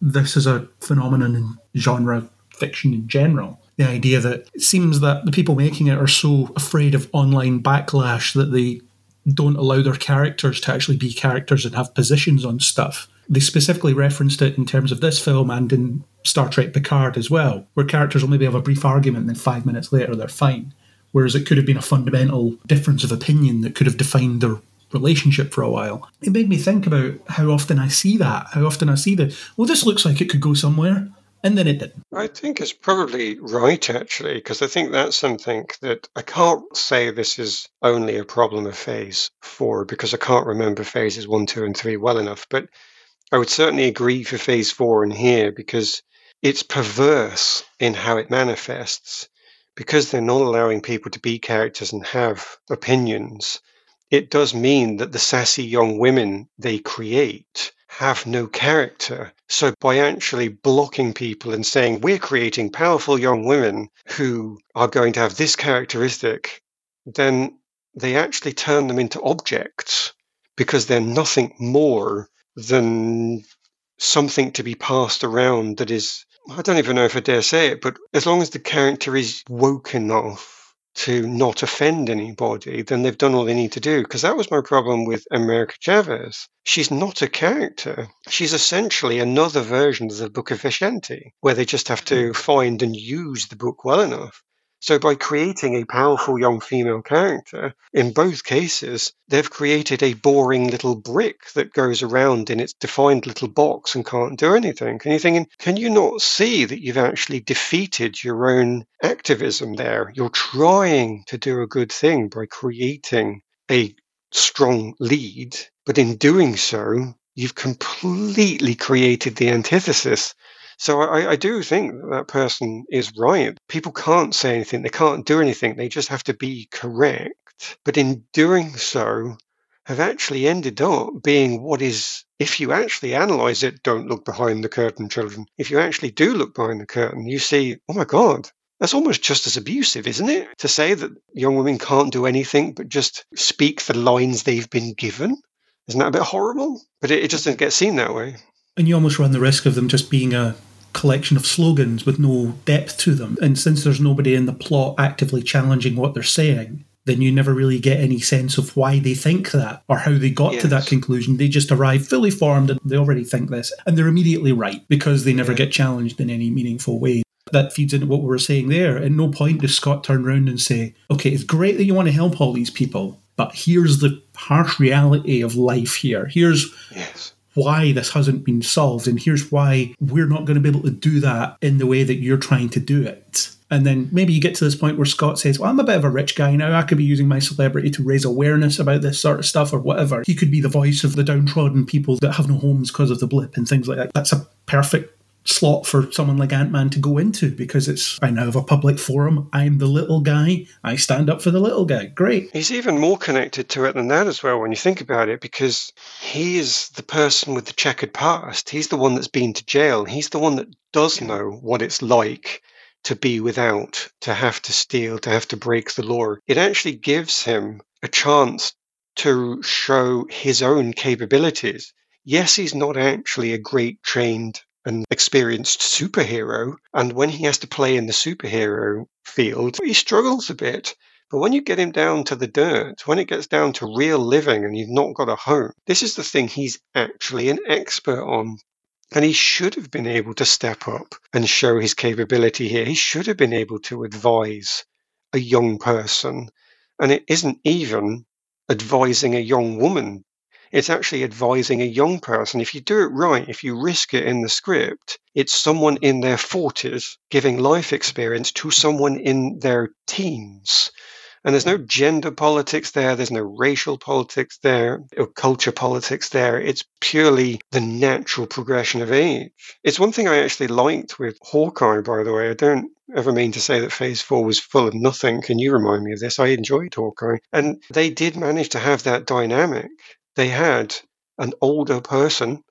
this as a phenomenon in genre fiction in general. The idea that it seems that the people making it are so afraid of online backlash that they don't allow their characters to actually be characters and have positions on stuff. They specifically referenced it in terms of this film and in Star Trek Picard as well, where characters will maybe have a brief argument and then five minutes later they're fine. Whereas it could have been a fundamental difference of opinion that could have defined their relationship for a while. It made me think about how often I see that, how often I see that, well, oh, this looks like it could go somewhere, and then it didn't. I think it's probably right, actually, because I think that's something that I can't say this is only a problem of phase four because I can't remember phases one, two, and three well enough. But I would certainly agree for phase four and here because it's perverse in how it manifests because they're not allowing people to be characters and have opinions, it does mean that the sassy young women they create have no character. So by actually blocking people and saying, we're creating powerful young women who are going to have this characteristic, then they actually turn them into objects because they're nothing more than something to be passed around that is I don't even know if I dare say it, but as long as the character is woke enough to not offend anybody, then they've done all they need to do. Because that was my problem with America Chavez. She's not a character. She's essentially another version of the Book of Vishanti, where they just have to hmm. find and use the book well enough. So by creating a powerful young female character, in both cases, they've created a boring little brick that goes around in its defined little box and can't do anything. Can you think, can you not see that you've actually defeated your own activism there? You're trying to do a good thing by creating a strong lead, but in doing so, you've completely created the antithesis so I, I do think that, that person is right. People can't say anything, they can't do anything, they just have to be correct. But in doing so, have actually ended up being what is, if you actually analyze it, don't look behind the curtain, children. If you actually do look behind the curtain, you see, oh my God, that's almost just as abusive, isn't it? To say that young women can't do anything but just speak the lines they've been given. Isn't that a bit horrible? But it, it just doesn't get seen that way. And you almost run the risk of them just being a collection of slogans with no depth to them. And since there's nobody in the plot actively challenging what they're saying, then you never really get any sense of why they think that or how they got yes. to that conclusion. They just arrive fully formed and they already think this. And they're immediately right because they never yeah. get challenged in any meaningful way. That feeds into what we were saying there. At no point does Scott turn around and say, okay, it's great that you want to help all these people, but here's the harsh reality of life here. Here's yes why this hasn't been solved, and here's why we're not going to be able to do that in the way that you're trying to do it. And then maybe you get to this point where Scott says, Well, I'm a bit of a rich guy now. I could be using my celebrity to raise awareness about this sort of stuff or whatever. He could be the voice of the downtrodden people that have no homes because of the blip and things like that. That's a perfect slot for someone like Ant Man to go into because it's I now have a public forum. I'm the little guy. I stand up for the little guy. Great. He's even more connected to it than that as well when you think about it because he is the person with the checkered past. He's the one that's been to jail. He's the one that does know what it's like to be without, to have to steal, to have to break the law. It actually gives him a chance to show his own capabilities. Yes, he's not actually a great trained an experienced superhero. And when he has to play in the superhero field, he struggles a bit. But when you get him down to the dirt, when it gets down to real living and you've not got a home, this is the thing he's actually an expert on. And he should have been able to step up and show his capability here. He should have been able to advise a young person. And it isn't even advising a young woman it's actually advising a young person. If you do it right, if you risk it in the script, it's someone in their 40s giving life experience to someone in their teens. And there's no gender politics there, there's no racial politics there, or culture politics there. It's purely the natural progression of age. It's one thing I actually liked with Hawkeye, by the way. I don't ever mean to say that Phase 4 was full of nothing. Can you remind me of this? I enjoyed Hawkeye. And they did manage to have that dynamic they had an older person,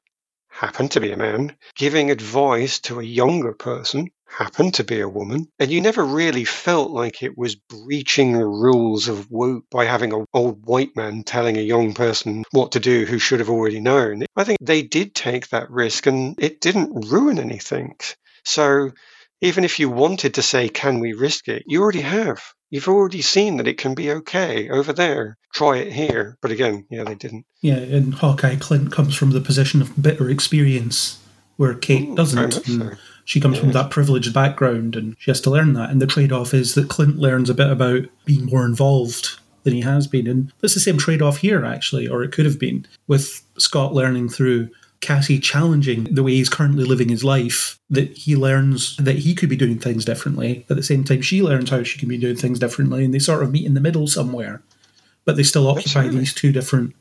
happened to be a man, giving advice to a younger person, happened to be a woman, and you never really felt like it was breaching the rules of woke by having an old white man telling a young person what to do who should have already known. I think they did take that risk and it didn't ruin anything. So even if you wanted to say, can we risk it? You already have. You've already seen that it can be okay over there. Try it here. But again, yeah, they didn't. Yeah, and Hawkeye Clint comes from the position of bitter experience where Kate Ooh, doesn't. So. She comes from that privileged background and she has to learn that. And the trade off is that Clint learns a bit about being more involved than he has been. And that's the same trade off here, actually, or it could have been, with Scott learning through Cassie challenging the way he's currently living his life, that he learns that he could be doing things differently. At the same time, she learns how she can be doing things differently, and they sort of meet in the middle somewhere. But they still occupy these two different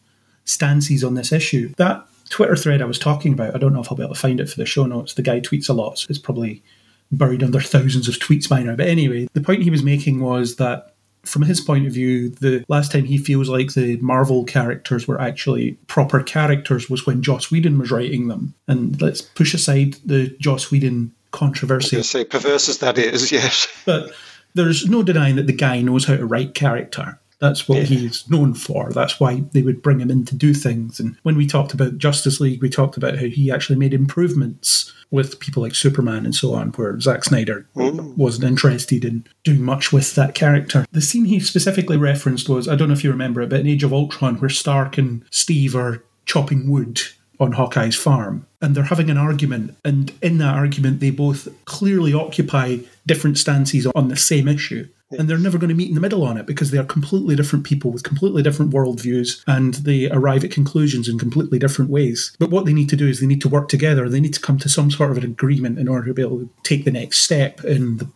stances on this issue. That Twitter thread I was talking about, I don't know if I'll be able to find it for the show notes. The guy tweets a lot, so it's probably buried under thousands of tweets by now. But anyway, the point he was making was that from his point of view, the last time he feels like the Marvel characters were actually proper characters was when Joss Whedon was writing them. And let's push aside the Joss Whedon controversy. I was say perverse as that is, yes. But there's no denying that the guy knows how to write character. That's what Yeah. he's known for. That's why they would bring him in to do things. And when we talked about Justice League, we talked about how he actually made improvements with people like Superman and so on, where Zack Snyder mm. wasn't interested in doing much with that character. The scene he specifically referenced was I don't know if you remember it, but in Age of Ultron, where Stark and Steve are chopping wood on Hawkeye's farm and they're having an argument. And in that argument, they both clearly occupy different stances on the same issue. And they're never going to meet in the middle on it because they are completely different people with completely different worldviews and they arrive at conclusions in completely different ways. But what they need to do is they need to work together. They need to come to some sort of an agreement in order to be able to take the next step in the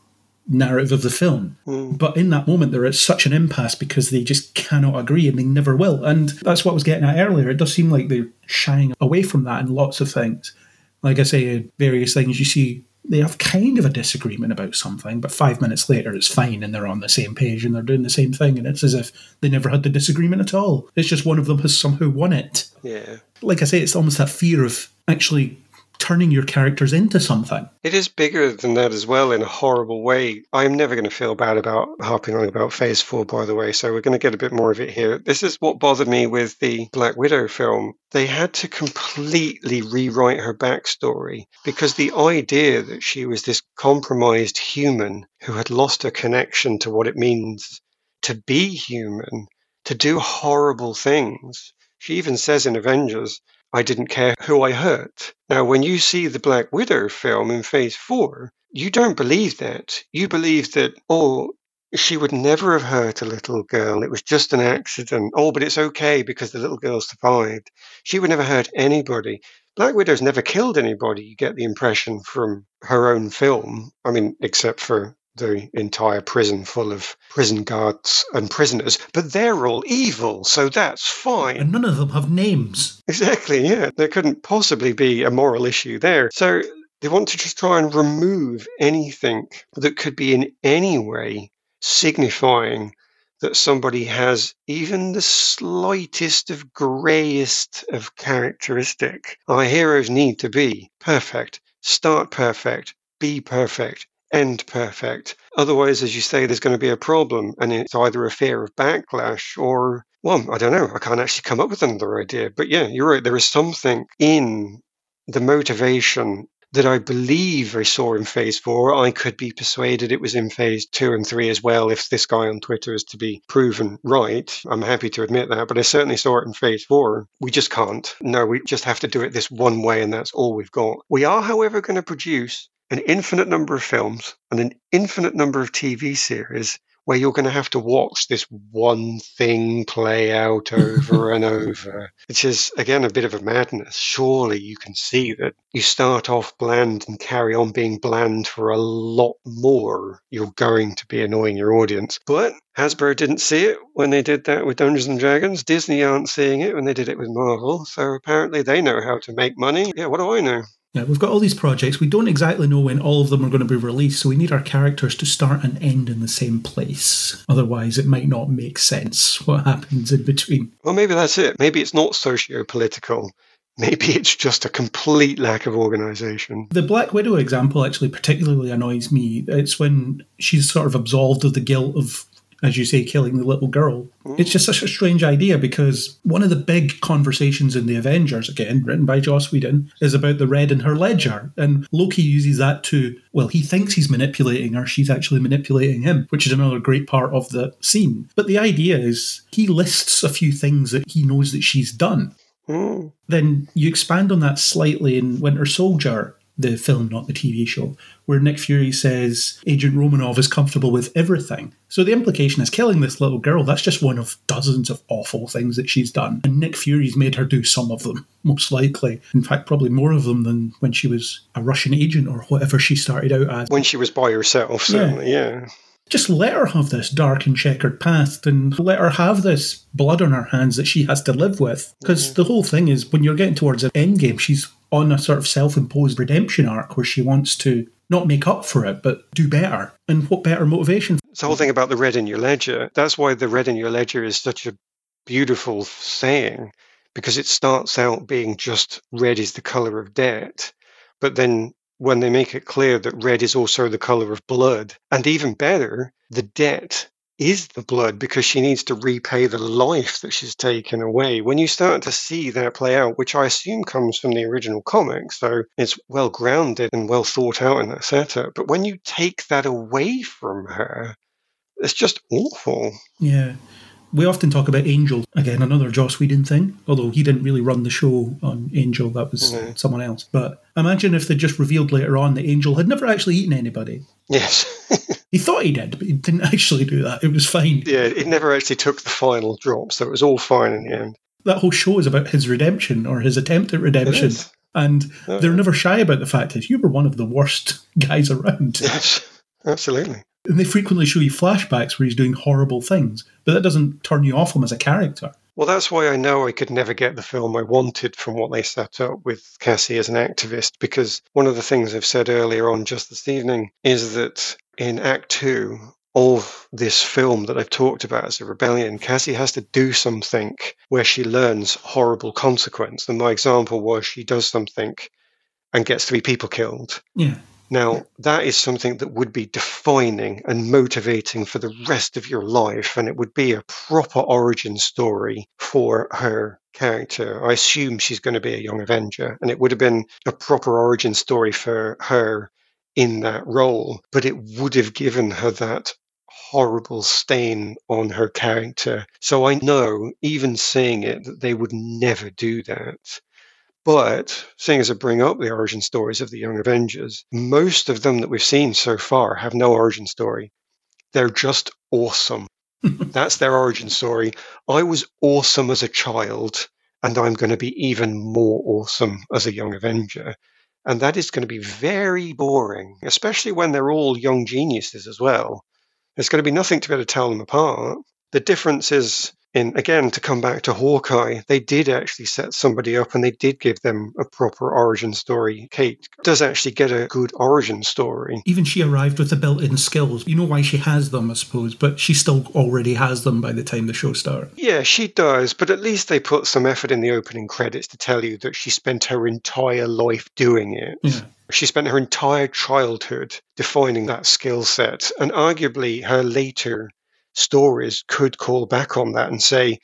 narrative of the film. Hmm. But in that moment, they're at such an impasse because they just cannot agree and they never will. And that's what I was getting at earlier. It does seem like they're shying away from that in lots of things. Like I say, various things, you see they have kind of a disagreement about something, but five minutes later it's fine and they're on the same page and they're doing the same thing. And it's as if they never had the disagreement at all. It's just one of them has somehow won it. Yeah. Like I say, it's almost that fear of actually turning your characters into something. It is bigger than that as well in a horrible way. I'm never going to feel bad about harping on about Phase 4, by the way, so we're going to get a bit more of it here. This is what bothered me with the Black Widow film. They had to completely rewrite her backstory because the idea that she was this compromised human who had lost her connection to what it means to be human, to do horrible things. She even says in Avengers, I didn't care who I hurt. Now, when you see the Black Widow film in Phase 4, you don't believe that. You believe that, oh, she would never have hurt a little girl. It was just an accident. Oh, but it's okay because the little girl survived. She would never hurt anybody. Black Widow's never killed anybody, you get the impression from her own film. I mean, except for the entire prison full of prison guards and prisoners. But they're all evil, so that's fine. And none of them have names. Exactly, yeah. There couldn't possibly be a moral issue there. So they want to just try and remove anything that could be in any way signifying that somebody has even the slightest of greyest of characteristic. Our heroes need to be perfect, start perfect, be perfect, end perfect. Otherwise, as you say, there's going to be a problem, and it's either a fear of backlash or, well, I don't know. I can't actually come up with another idea. But yeah, you're right. There is something in the motivation that I believe I saw in phase four. I could be persuaded it was in phase two and three as well if this guy on Twitter is to be proven right. I'm happy to admit that, but I certainly saw it in phase four. We just can't. No, we just have to do it this one way, and that's all we've got. We are, however, going to produce an infinite number of films and an infinite number of TV series where you're going to have to watch this one thing play out over and over, which is, again, a bit of a madness. Surely you can see that you start off bland and carry on being bland for a lot more. You're going to be annoying your audience. But Hasbro didn't see it when they did that with Dungeons and Dragons. Disney aren't seeing it when they did it with Marvel. So apparently they know how to make money. Yeah, what do I know? Yeah, we've got all these projects. We don't exactly know when all of them are going to be released, so we need our characters to start and end in the same place. Otherwise, it might not make sense what happens in between. Well, maybe that's it. Maybe it's not socio political. Maybe it's just a complete lack of organization. The Black Widow example actually particularly annoys me. It's when she's sort of absolved of the guilt of, as you say, killing the little girl. It's just such a strange idea because one of the big conversations in the Avengers, again, written by Joss Whedon, is about the red in her ledger. And Loki uses that to, well, he thinks he's manipulating her, she's actually manipulating him, which is another great part of the scene. But the idea is he lists a few things that he knows that she's done. Hmm. Then you expand on that slightly in Winter Soldier, the film, not the TV show, where Nick Fury says Agent Romanoff is comfortable with everything. So the implication is killing this little girl, that's just one of dozens of awful things that she's done. And Nick Fury's made her do some of them, most likely. In fact, probably more of them than when she was a Russian agent or whatever she started out as. When she was by herself, certainly, yeah. Just let her have this dark and checkered past and let her have this blood on her hands that she has to live with. Because the whole thing is when you're getting towards an end game, she's on a sort of self imposed redemption arc where she wants to not make up for it, but do better. And what better motivation? It's the whole thing about the red in your ledger. That's why the red in your ledger is such a beautiful saying, because it starts out being just red is the color of debt. But then when they make it clear that red is also the color of blood, and even better, the debt is the blood because she needs to repay the life that she's taken away. When you start to see that play out, which I assume comes from the original comic, so it's well grounded and well thought out in that setup. But when you take that away from her, it's just awful. Yeah. We often talk about Angel, again, another Joss Whedon thing, although he didn't really run the show on Angel, that was No. someone else. But imagine if they just revealed later on that Angel had never actually eaten anybody. Yes. He thought he did, but he didn't actually do that. It was fine. yeah, it never actually took the final drop, so it was all fine in the end. That whole show is about his redemption or his attempt at redemption. And Oh, they're never shy about the fact that you were one of the worst guys around. Yes, absolutely. And they frequently show you flashbacks where he's doing horrible things, but that doesn't turn you off him as a character. Well, that's why I know I could never get the film I wanted from what they set up with Cassie as an activist, because one of the things I've said earlier on just this evening is that in Act Two of this film that I've talked about as a rebellion, Cassie has to do something where she learns horrible consequence. And my example was she does something and gets three people killed. Yeah. Now, that is something that would be defining and motivating for the rest of your life, and it would be a proper origin story for her character. I assume she's going to be a young Avenger, and it would have been a proper origin story for her in that role, but it would have given her that horrible stain on her character. So I know, even saying it, that they would never do that. But seeing as I bring up the origin stories of the Young Avengers, most of them that we've seen so far have no origin story. They're just awesome. That's their origin story. I was awesome as a child, and I'm going to be even more awesome as a Young Avenger. And that is going to be very boring, especially when they're all young geniuses as well. There's going to be nothing to be able to tell them apart. The difference is in again to come back to Hawkeye, they did actually set somebody up and they did give them a proper origin story. Kate does actually get a good origin story. Even she arrived with the built in skills. You know why she has them, I suppose, but she still already has them by the time the show starts. Yeah, she does, but at least they put some effort in the opening credits to tell you that she spent her entire life doing it. Yeah. She spent her entire childhood defining that skill set, and arguably her later stories could call back on that and say,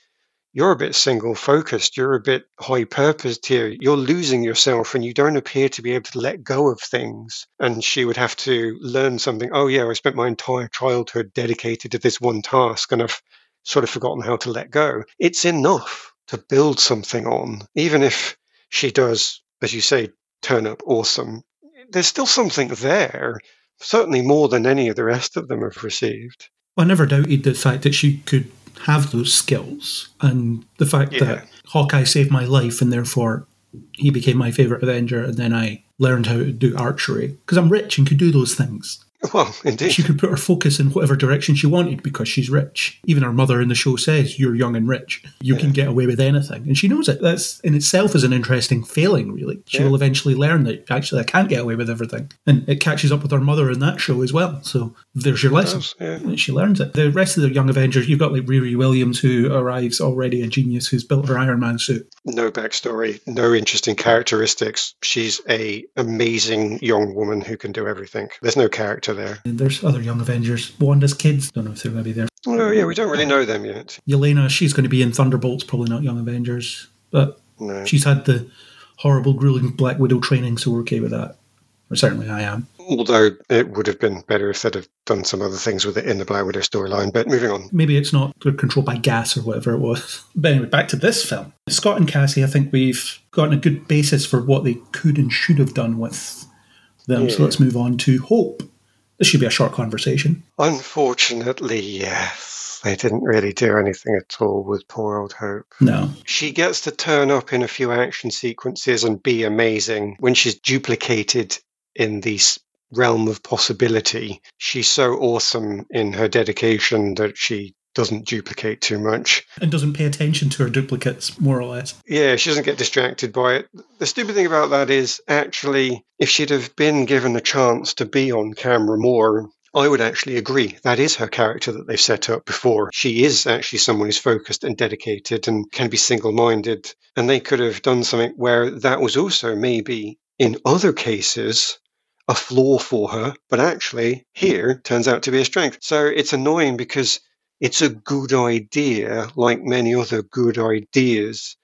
You're a bit single focused, you're a bit high purposed here, you're losing yourself, and you don't appear to be able to let go of things. And she would have to learn something. Oh, yeah, I spent my entire childhood dedicated to this one task, and I've sort of forgotten how to let go. It's enough to build something on, even if she does, as you say, turn up awesome. There's still something there, certainly more than any of the rest of them have received. I never doubted the fact that she could have those skills and the fact Yeah. that Hawkeye saved my life and therefore he became my favourite Avenger and then I learned how to do archery because I'm rich and could do those things. Well, indeed. She could put her focus in whatever direction she wanted because she's rich. Even her mother in the show says, You're young and rich. You can get away with anything. And she knows it. That's in itself is an interesting failing, really. She Yeah. will eventually learn that actually I can't get away with everything. And it catches up with her mother in that show as well. So there's your lesson. does, yeah. She learns it. The rest of the young Avengers, you've got like Riri Williams, who arrives already a genius who's built her Iron Man suit. No backstory, no interesting characteristics. She's a amazing young woman who can do everything. There's no character there. And there's other young Avengers. Wanda's kids, don't know if they're going to be there. Oh, yeah, we don't really know them yet. Yelena, she's going to be in Thunderbolts, probably not Young Avengers. But No. She's had the horrible, grueling Black Widow training, so we're okay with that. Or certainly I am. Although it would have been better if they'd have done some other things with it in the Black Widow storyline. But moving on. Maybe it's not controlled by gas or whatever it was. But anyway, back to this film. Scott and Cassie, I think we've gotten a good basis for what they could and should have done with them. So let's move on to Hope. This should be a short conversation. Unfortunately, yes. They didn't really do anything at all with poor old Hope. No. She gets to turn up in a few action sequences and be amazing when she's duplicated in the realm of possibility. She's so awesome in her dedication that she doesn't duplicate too much. And doesn't pay attention to her duplicates, more or less. Yeah, she doesn't get distracted by it. The stupid thing about that is actually, if she'd have been given a chance to be on camera more, I would actually agree. That is her character that they've set up before. She is actually someone who's focused and dedicated and can be single minded. And they could have done something where that was also maybe in other cases a flaw for her, but actually here turns out to be a strength. So it's annoying because it's a good idea, like many other good ideas,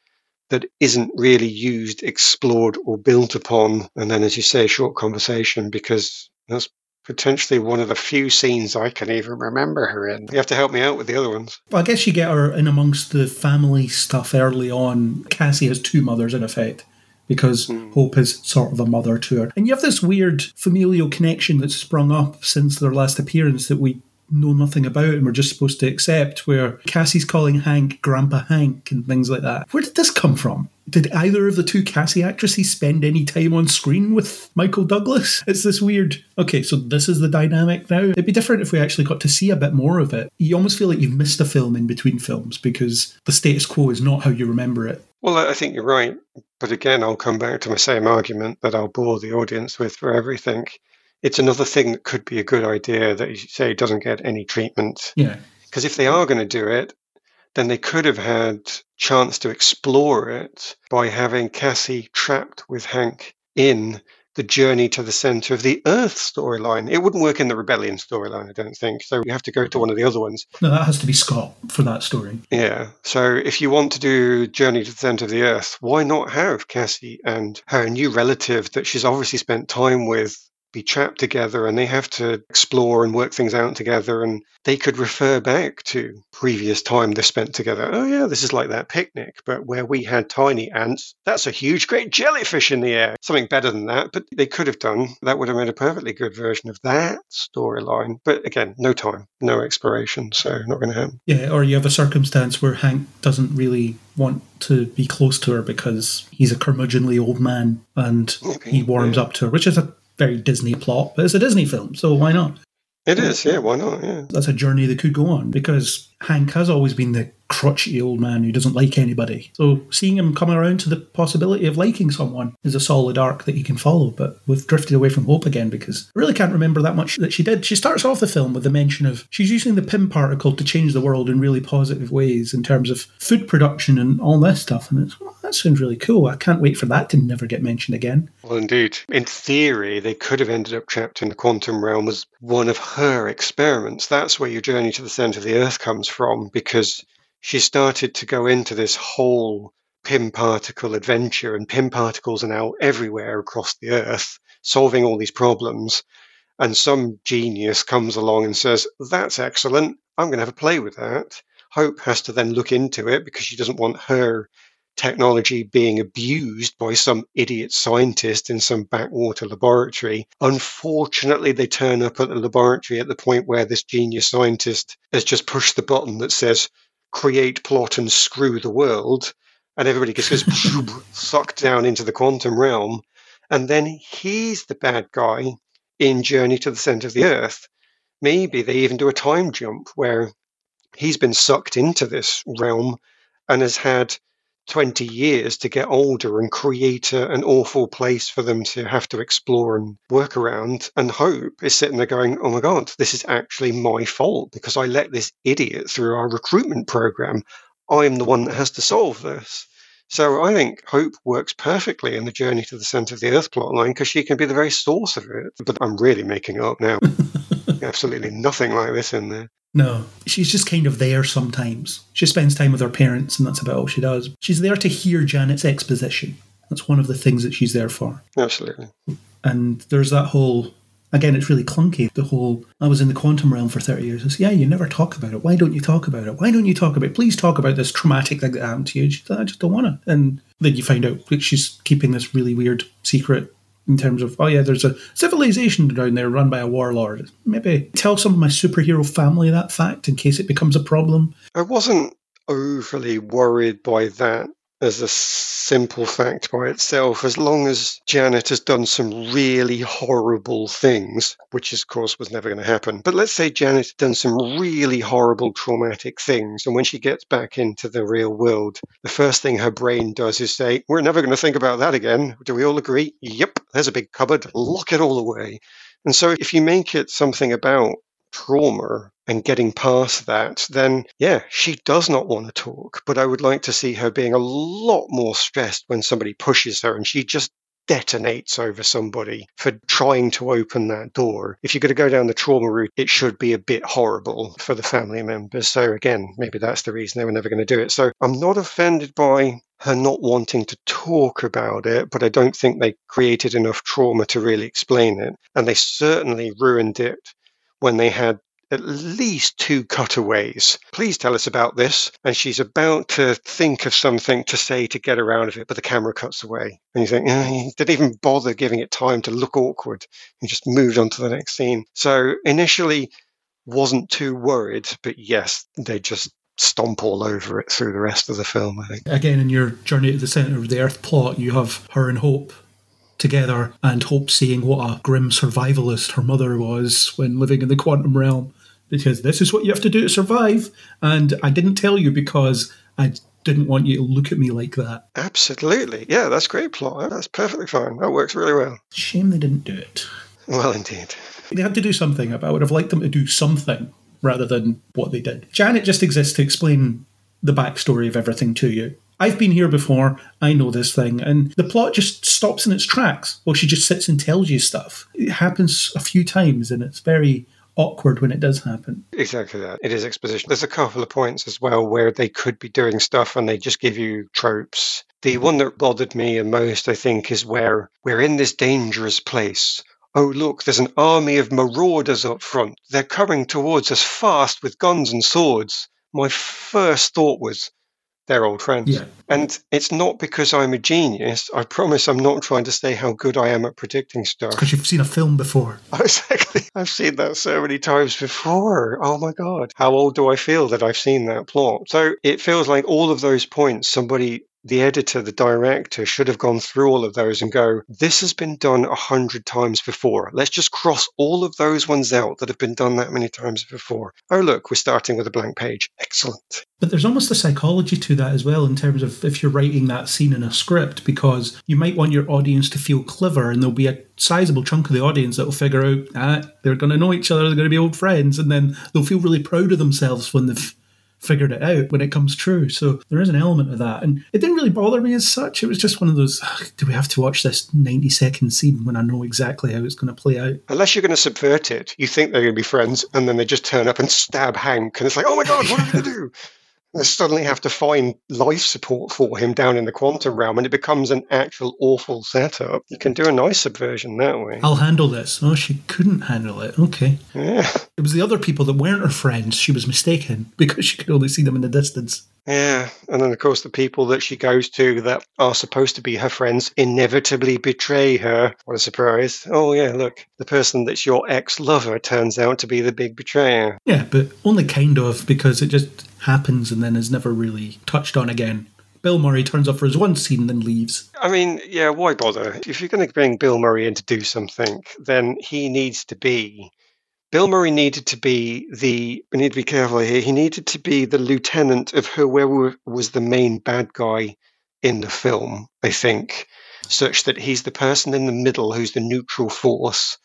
that isn't really used, explored, or built upon. And then, as you say, short conversation because that's potentially one of the few scenes I can even remember her in. You have to help me out with the other ones. Well, I guess you get her in amongst the family stuff early on. Cassie has two mothers, in effect. Because mm. Hope is sort of a mother to her. And you have this weird familial connection that's sprung up since their last appearance that we know nothing about and we're just supposed to accept, where Cassie's calling Hank Grandpa Hank and things like that. Where did this come from? Did either of the two Cassie actresses spend any time on screen with Michael Douglas? It's this weird. Okay, so this is the dynamic now. It'd be different if we actually got to see a bit more of it. You almost feel like you've missed a film in between films because the status quo is not how you remember it. Well, I think you're right. But again, I'll come back to my same argument that I'll bore the audience with for everything it's another thing that could be a good idea that you say doesn't get any treatment. Yeah. Because if they are going to do it, then they could have had chance to explore it by having Cassie trapped with Hank in the journey to the center of the Earth storyline. It wouldn't work in the Rebellion storyline, I don't think. So you have to go to one of the other ones. No, that has to be Scott for that story. Yeah. So if you want to do Journey to the Center of the Earth, why not have Cassie and her new relative that she's obviously spent time with be trapped together and they have to explore and work things out together and they could refer back to previous time they spent together. Oh yeah this is like that picnic but where we had tiny ants that's a huge great jellyfish in the air. Something better than that but they could have done. That would have made a perfectly good version of that storyline. But again no time no exploration so not going to happen. Yeah or you have a circumstance where hank doesn't really want to be close to her because he's a curmudgeonly old man and okay, he warms yeah. up to her which is a very Disney plot, but it's a Disney film, so why not? It is, yeah, why not? Yeah. That's a journey that could go on because Hank has always been the crotchety old man who doesn't like anybody. So seeing him come around to the possibility of liking someone is a solid arc that you can follow. But we've drifted away from Hope again because I really can't remember that much that she did. She starts off the film with the mention of she's using the Pym particle to change the world in really positive ways in terms of food production and all this stuff. And it's, well, that sounds really cool. I can't wait for that to never get mentioned again. Well, indeed. In theory, they could have ended up trapped in the quantum realm as one of her experiments. That's where your journey to the center of the Earth comes from because she started to go into this whole Pym particle adventure, and Pym particles are now everywhere across the Earth, solving all these problems. And some genius comes along and says, That's excellent. I'm going to have a play with that. Hope has to then look into it because she doesn't want her technology being abused by some idiot scientist in some backwater laboratory. Unfortunately, they turn up at the laboratory at the point where this genius scientist has just pushed the button that says, create, plot, and screw the world, and everybody gets sucked down into the quantum realm. And then he's the bad guy in Journey to the Center of the Earth. Maybe they even do a time jump where he's been sucked into this realm and has had 20 years to get older and create a, an awful place for them to have to explore and work around. And Hope is sitting there going, Oh my God, this is actually my fault because I let this idiot through our recruitment program. I'm the one that has to solve this. So I think Hope works perfectly in the journey to the center of the Earth plotline because she can be the very source of it. But I'm really making it up now. Absolutely nothing like this in there. No, she's just kind of there sometimes. She spends time with her parents, and that's about all she does. She's there to hear Janet's exposition. That's one of the things that she's there for. Absolutely. And there's that whole, again, it's really clunky. The whole, I was in the quantum realm for 30 years. It's, yeah, you never talk about it. Why don't you talk about it? Why don't you talk about it? Please talk about this traumatic thing that happened to you. Said, I just don't want to. And then you find out that she's keeping this really weird secret in terms of, oh yeah, there's a civilization down there run by a warlord. Maybe tell some of my superhero family that fact in case it becomes a problem. I wasn't overly worried by that as a simple fact by itself, as long as Janet has done some really horrible things, which of course was never going to happen. But let's say Janet done some really horrible traumatic things, and when she gets back into the real world, the first thing her brain does is say, We're never going to think about that again. Do we all agree? Yep, there's a big cupboard, lock it all away. And so if you make it something about trauma and getting past that, then yeah, she does not want to talk. But I would like to see her being a lot more stressed when somebody pushes her and she just detonates over somebody for trying to open that door. If you're going to go down the trauma route, it should be a bit horrible for the family members. So again, maybe that's the reason they were never going to do it. So I'm not offended by her not wanting to talk about it, but I don't think they created enough trauma to really explain it. And they certainly ruined it when they had at least two cutaways. Please tell us about this. And she's about to think of something to say to get out of it, but the camera cuts away. And you think, eh, he didn't even bother giving it time to look awkward. He just moved on to the next scene. So initially, wasn't too worried, but yes, they just stomp all over it through the rest of the film, I think. Again, in your journey to the centre of the Earth plot, you have her and Hope together and Hope seeing what a grim survivalist her mother was when living in the quantum realm because this is what you have to do to survive. And I didn't tell you because I didn't want you to look at me like that. Absolutely. Yeah, that's great plot. That's perfectly fine. That works really well. Shame they didn't do it. Well, indeed. They had to do something, but I would have liked them to do something rather than what they did. Janet just exists to explain the backstory of everything to you. I've been here before, I know this thing, and the plot just stops in its tracks. Well, she just sits and tells you stuff. It happens a few times, and it's very awkward when it does happen. Exactly that. It is exposition. There's a couple of points as well where they could be doing stuff and they just give you tropes. The one that bothered me the most, I think, is where we're in this dangerous place. Oh, look, there's an army of marauders up front. They're coming towards us fast with guns and swords. My first thought was, they're old friends. Yeah. And it's not because I'm a genius. I promise I'm not trying to say how good I am at predicting stuff. Because you've seen a film before. Exactly. I've seen that so many times before. Oh my God. How old do I feel that I've seen that plot? So it feels like all of those points somebody the editor, the director should have gone through all of those and go, this has been done a hundred times before. Let's just cross all of those ones out that have been done that many times before. Oh, look, we're starting with a blank page. Excellent. But there's almost a psychology to that as well in terms of if you're writing that scene in a script, because you might want your audience to feel clever and there'll be a sizable chunk of the audience that will figure out ah, they're going to know each other, they're going to be old friends, and then they'll feel really proud of themselves when they've figured it out when it comes true. So there is an element of that. And it didn't really bother me as such. It was just one of those, do we have to watch this 90 second scene when I know exactly how it's going to play out? Unless you're going to subvert it, you think they're going to be friends, and then they just turn up and stab Hank, and it's like, oh my God, what are we going to do? they suddenly have to find life support for him down in the quantum realm, and it becomes an actual awful setup. You can do a nice subversion that way. I'll handle this. Oh, she couldn't handle it. Okay. Yeah. It was the other people that weren't her friends. She was mistaken because she could only see them in the distance. Yeah, and then of course the people that she goes to that are supposed to be her friends inevitably betray her. What a surprise. Oh yeah, look, the person that's your ex-lover turns out to be the big betrayer. Yeah, but only kind of because it just happens and then is never really touched on again. Bill Murray turns up for his one scene and then leaves. I mean, yeah, why bother? If you're going to bring Bill Murray in to do something, then he needs to be Bill Murray needed to be the, we need to be careful here, he needed to be the lieutenant of whoever was the main bad guy in the film, I think, such that he's the person in the middle who's the neutral force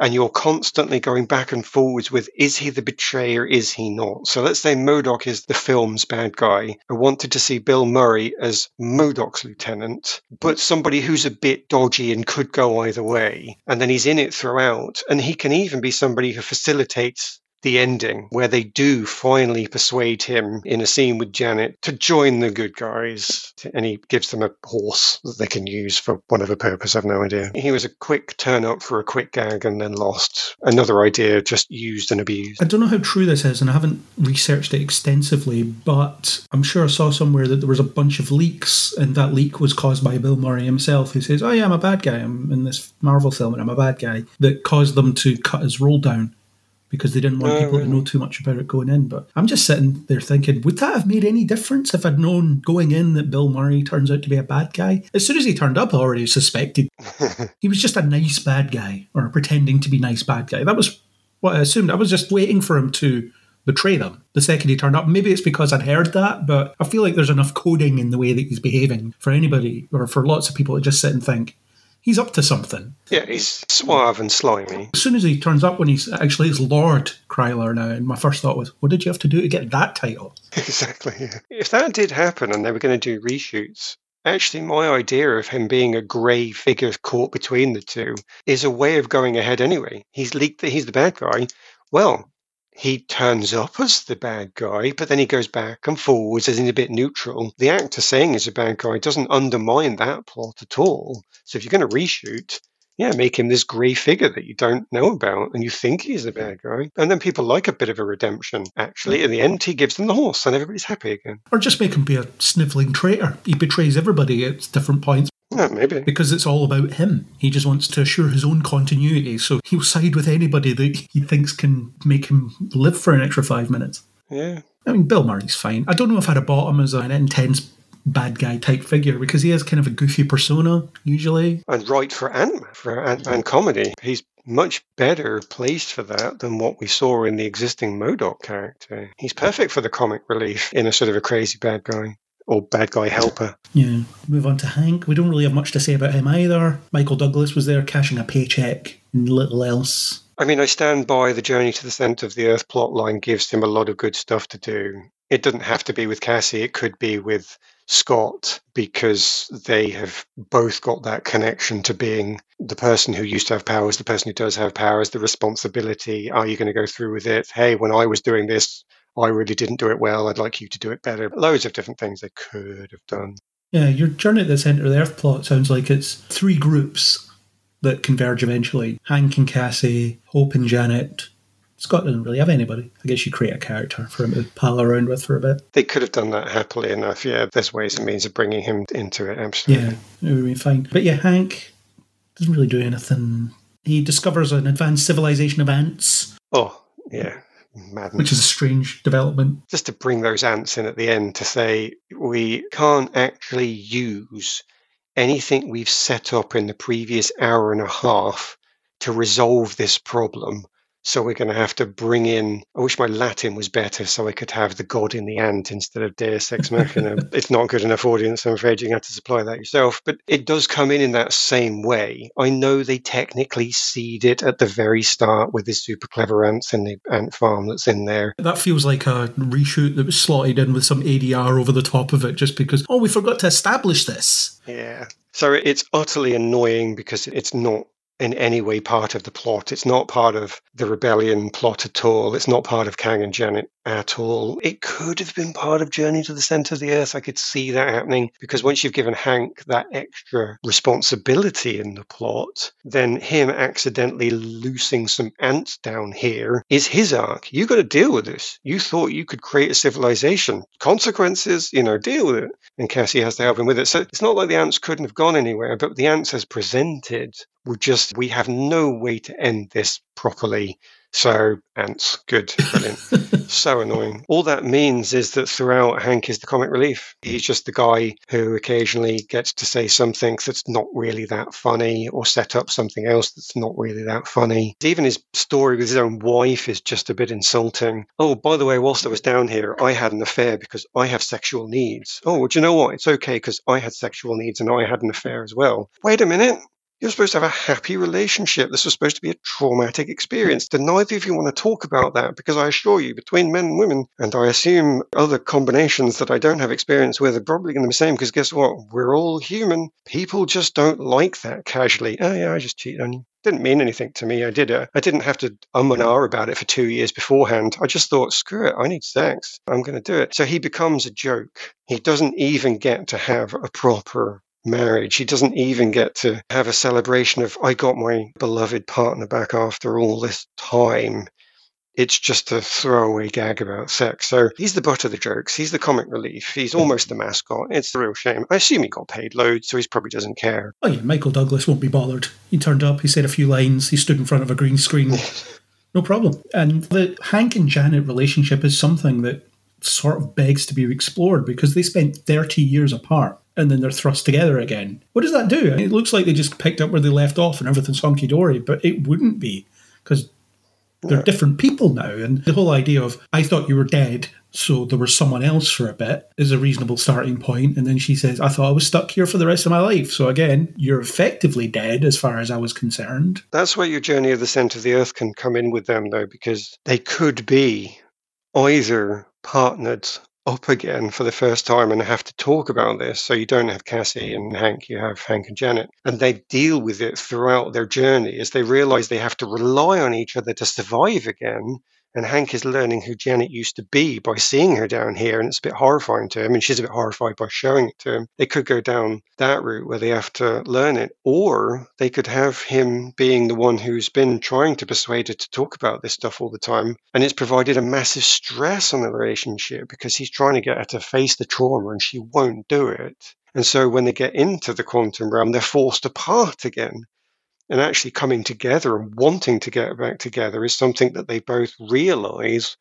and you're constantly going back and forwards with is he the betrayer, is he not? So let's say MODOK is the film's bad guy. I wanted to see Bill Murray as MODOK's lieutenant, but somebody who's a bit dodgy and could go either way. And then he's in it throughout. And he can even be somebody who facilitates the ending where they do finally persuade him in a scene with Janet to join the good guys. And he gives them a horse that they can use for whatever purpose. I've no idea. He was a quick turn up for a quick gag and then lost. Another idea just used and abused. I don't know how true this is, and I haven't researched it extensively, but I'm sure I saw somewhere that there was a bunch of leaks, and that leak was caused by Bill Murray himself, who says, Oh, yeah, I'm a bad guy. I'm in this Marvel film and I'm a bad guy, that caused them to cut his role down because they didn't want people to know too much about it going in. But I'm just sitting there thinking, would that have made any difference if I'd known going in that Bill Murray turns out to be a bad guy? As soon as he turned up, I already suspected he was just a nice bad guy or pretending to be nice bad guy. That was what I assumed. I was just waiting for him to betray them the second he turned up. Maybe it's because I'd heard that, but I feel like there's enough coding in the way that he's behaving for anybody or for lots of people to just sit and think he's up to something. Yeah, he's suave and slimy. As soon as he turns up when he's actually it's Lord Krylar now, and my first thought was, what did you have to do to get that title? Exactly. yeah. If that did happen and they were going to do reshoots, actually, my idea of him being a grey figure caught between the two is a way of going ahead anyway. He's leaked that he's the bad guy. Well, he turns up as the bad guy, but then he goes back and forwards as in a bit neutral. The actor saying he's a bad guy doesn't undermine that plot at all. So if you're going to reshoot, yeah, make him this grey figure that you don't know about and you think he's a bad guy. And then people like a bit of a redemption. Actually, in the end, he gives them the horse and everybody's happy again. Or just make him be a snivelling traitor. He betrays everybody at different points Yeah, maybe. because it's all about him. He just wants to assure his own continuity, so he'll side with anybody that he thinks can make him live for an extra five minutes. Yeah. I mean, Bill Murray's fine. I don't know if I'd have bought him as an intense bad guy type figure because he has kind of a goofy persona usually. And right for Ant-Man, for Ant-Man comedy. He's much better placed for that than what we saw in the existing MODOK character. He's perfect for the comic relief in a sort of a crazy bad guy or bad guy helper. Yeah. Move on to Hank. We don't really have much to say about him either. Michael Douglas was there cashing a paycheck and little else. I mean, I stand by the Journey to the Center of the Earth plot line gives him a lot of good stuff to do. It doesn't have to be with Cassie, it could be with Scott because they have both got that connection to being the person who used to have powers, the person who does have powers, the responsibility. Are you going to go through with it? Hey, when I was doing this, I really didn't do it well. I'd like you to do it better. Loads of different things they could have done. Yeah, your Journey to the Centre of the Earth plot sounds like it's three groups that converge eventually. Hank and Cassie, Hope and Janet. Scott doesn't really have anybody. I guess you create a character for him to pal around with for a bit. They could have done that happily enough. Yeah, there's ways and means of bringing him into it. Absolutely. Yeah, it would be fine. But yeah, Hank doesn't really do anything. He discovers an advanced civilization of ants, Oh, yeah. Madness. which is a strange development. just to bring those ants in at the end to say we can't actually use anything we've set up in the previous hour and a half to resolve this problem. So we're going to have to bring in. I wish my Latin was better, so I could have the god in the ant instead of Deus Ex Machina. it's not good enough audience. I'm afraid you're going to have to supply that yourself. But it does come in in that same way. I know they technically seed it at the very start with the super clever ants in the ant farm that's in there. That feels like a reshoot that was slotted in with some ADR over the top of it just because, oh, we forgot to establish this. Yeah. So it's utterly annoying because it's not in any way part of the plot. It's not part of the rebellion plot at all. It's not part of Kang and Janet at all. It could have been part of Journey to the Center of the Earth. I could see that happening because once you've given Hank that extra responsibility in the plot, then him accidentally loosing some ants down here is his arc. You got to deal with this. You thought you could create a civilization. Consequences, you know, deal with it and Cassie has to help him with it. So it's not like the ants couldn't have gone anywhere, but the ants as presented were just, we have no way to end this properly. So ants, good, brilliant. so annoying. All that means is that throughout Hank is the comic relief. He's just the guy who occasionally gets to say something that's not really that funny or set up something else that's not really that funny. Even his story with his own wife is just a bit insulting. Oh, by the way, whilst I was down here, I had an affair because I have sexual needs. Oh, well, do you know what? It's okay because I had sexual needs and I had an affair as well. Wait a minute. You're supposed to have a happy relationship. This was supposed to be a traumatic experience. Neither of you want to talk about that? Because I assure you, between men and women, and I assume other combinations that I don't have experience with are probably going to be the same. Because guess what? We're all human. People just don't like that casually. Oh yeah, I just cheated on you. Didn't mean anything to me. I did it. I didn't have to um and ah about it for two years beforehand. I just thought, screw it. I need sex. I'm going to do it. So he becomes a joke. He doesn't even get to have a proper marriage. He doesn't even get to have a celebration of, I got my beloved partner back after all this time. It's just a throwaway gag about sex. So he's the butt of the jokes. He's the comic relief. He's almost the mascot. It's a real shame. I assume he got paid loads, so he probably doesn't care. Oh yeah, Michael Douglas won't be bothered. He turned up, he said a few lines, he stood in front of a green screen, No problem. And the Hank and Janet relationship is something that sort of begs to be explored because they spent 30 years apart and then they're thrust together again. What does that do? It looks like they just picked up where they left off and everything's honky dory, but it wouldn't be because they're different people now. And the whole idea of, I thought you were dead, so there was someone else for a bit, is a reasonable starting point. And then she says, I thought I was stuck here for the rest of my life. So again, you're effectively dead as far as I was concerned. That's where your journey of the center of the earth can come in with them, though, because they could be either partnered up again for the first time and have to talk about this. So you don't have Cassie mm. and Hank, you have Hank and Janet. And they deal with it throughout their journey as they realize they have to rely on each other to survive again. And Hank is learning who Janet used to be by seeing her down here, and it's a bit horrifying to him, and she's a bit horrified by showing it to him. They could go down that route where they have to learn it, or they could have him being the one who's been trying to persuade her to talk about this stuff all the time, and it's provided a massive stress on the relationship because he's trying to get her to face the trauma and she won't do it. And so when they get into the quantum realm, they're forced apart again and actually coming together and wanting to get back together is something that they both realize